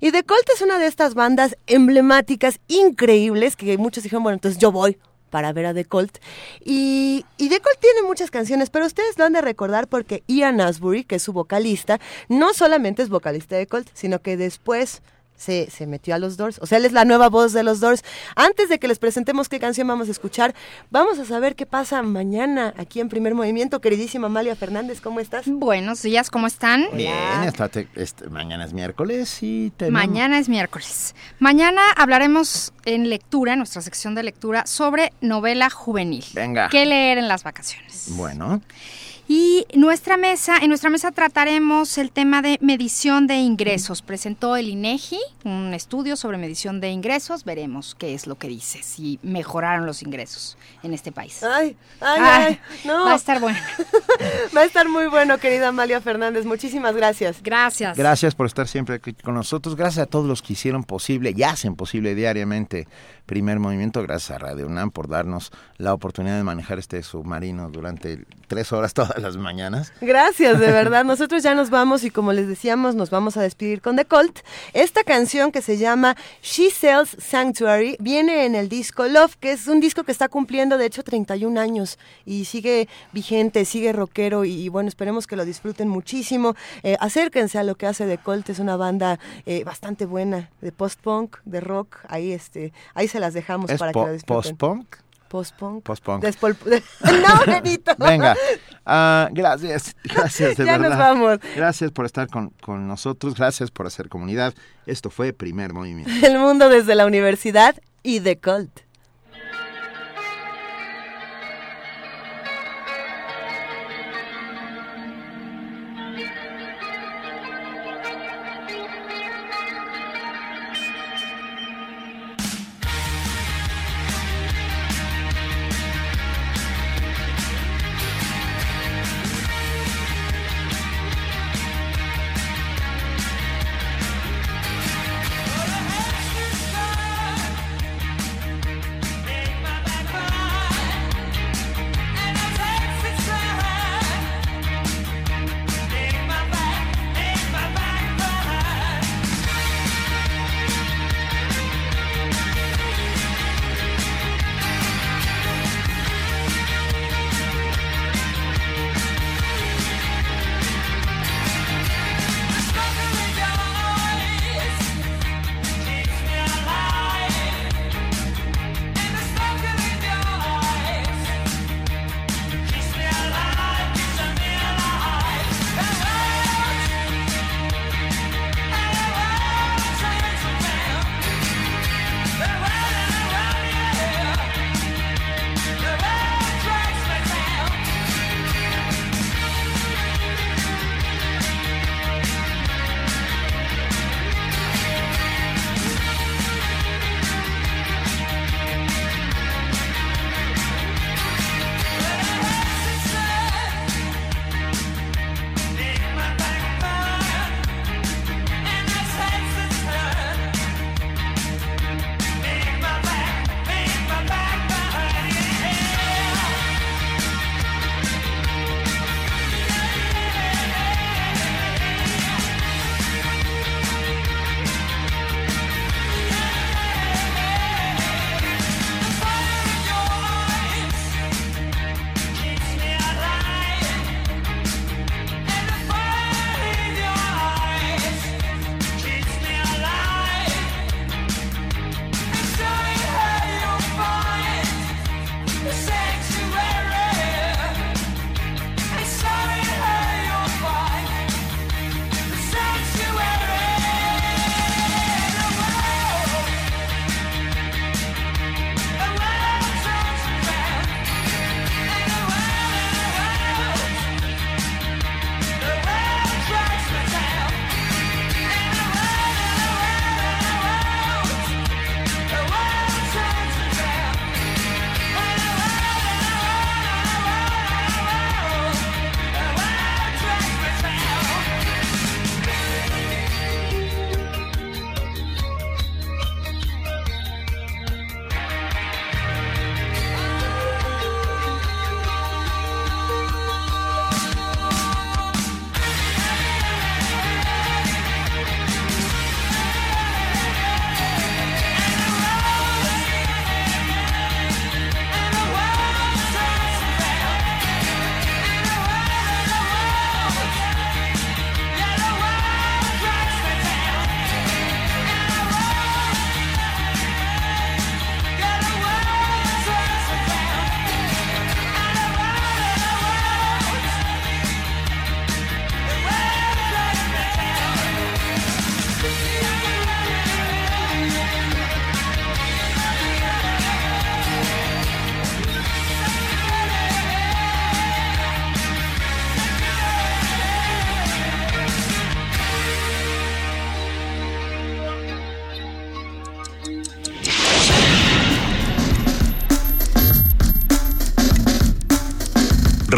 Y The Cult es una de estas bandas emblemáticas, increíbles, que muchos dijeron, bueno, entonces yo voy para ver a The Cult. Y, The Cult tiene muchas canciones, pero ustedes lo han de recordar porque Ian Asbury, que es su vocalista, no solamente es vocalista de Cult, sino que después se, se metió a los Doors. O sea, él es la nueva voz de los Doors. Antes de que les presentemos qué canción vamos a escuchar, vamos a saber qué pasa mañana aquí en Primer Movimiento. Queridísima Amalia Fernández, ¿cómo estás? Buenos días, ¿cómo están? Bien, hasta te- este, mañana es miércoles y tenemos... Mañana es miércoles. Mañana hablaremos en lectura, en nuestra sección de lectura, sobre novela juvenil. Venga. ¿Qué leer en las vacaciones? Bueno, Y nuestra mesa, en nuestra mesa trataremos el tema de medición de ingresos. Presentó el INEGI un estudio sobre medición de ingresos. Veremos qué es lo que dice, si mejoraron los ingresos en este país. Ay, ay, Ah, ay, no. Va a estar bueno. Va a estar muy bueno, querida Amalia Fernández. Muchísimas gracias. Gracias. gracias por estar siempre aquí con nosotros. Gracias a todos los que hicieron posible y hacen posible diariamente Primer Movimiento. Gracias a Radio UNAM por darnos la oportunidad de manejar este submarino durante tres horas todavía. Todas las mañanas. Gracias, de verdad. Nosotros ya nos vamos y como les decíamos, nos vamos a despedir con The Cult. Esta canción que se llama She Sells Sanctuary viene en el disco Love, que es un disco que está cumpliendo de hecho 31 años y sigue vigente, sigue rockero y, bueno, esperemos que lo disfruten muchísimo. Eh, acérquense a lo que hace The Cult, es una banda eh, bastante buena de post-punk, de rock. Ahí, este, ahí se las dejamos ¿Es para que lo disfruten. post-punk? Post-punk. Post-punk. No, Benito. Venga, ah, gracias, gracias de Ya nos vamos. Gracias por estar con, con nosotros, gracias por hacer comunidad. Esto fue Primer Movimiento. El mundo desde la universidad y The Cult.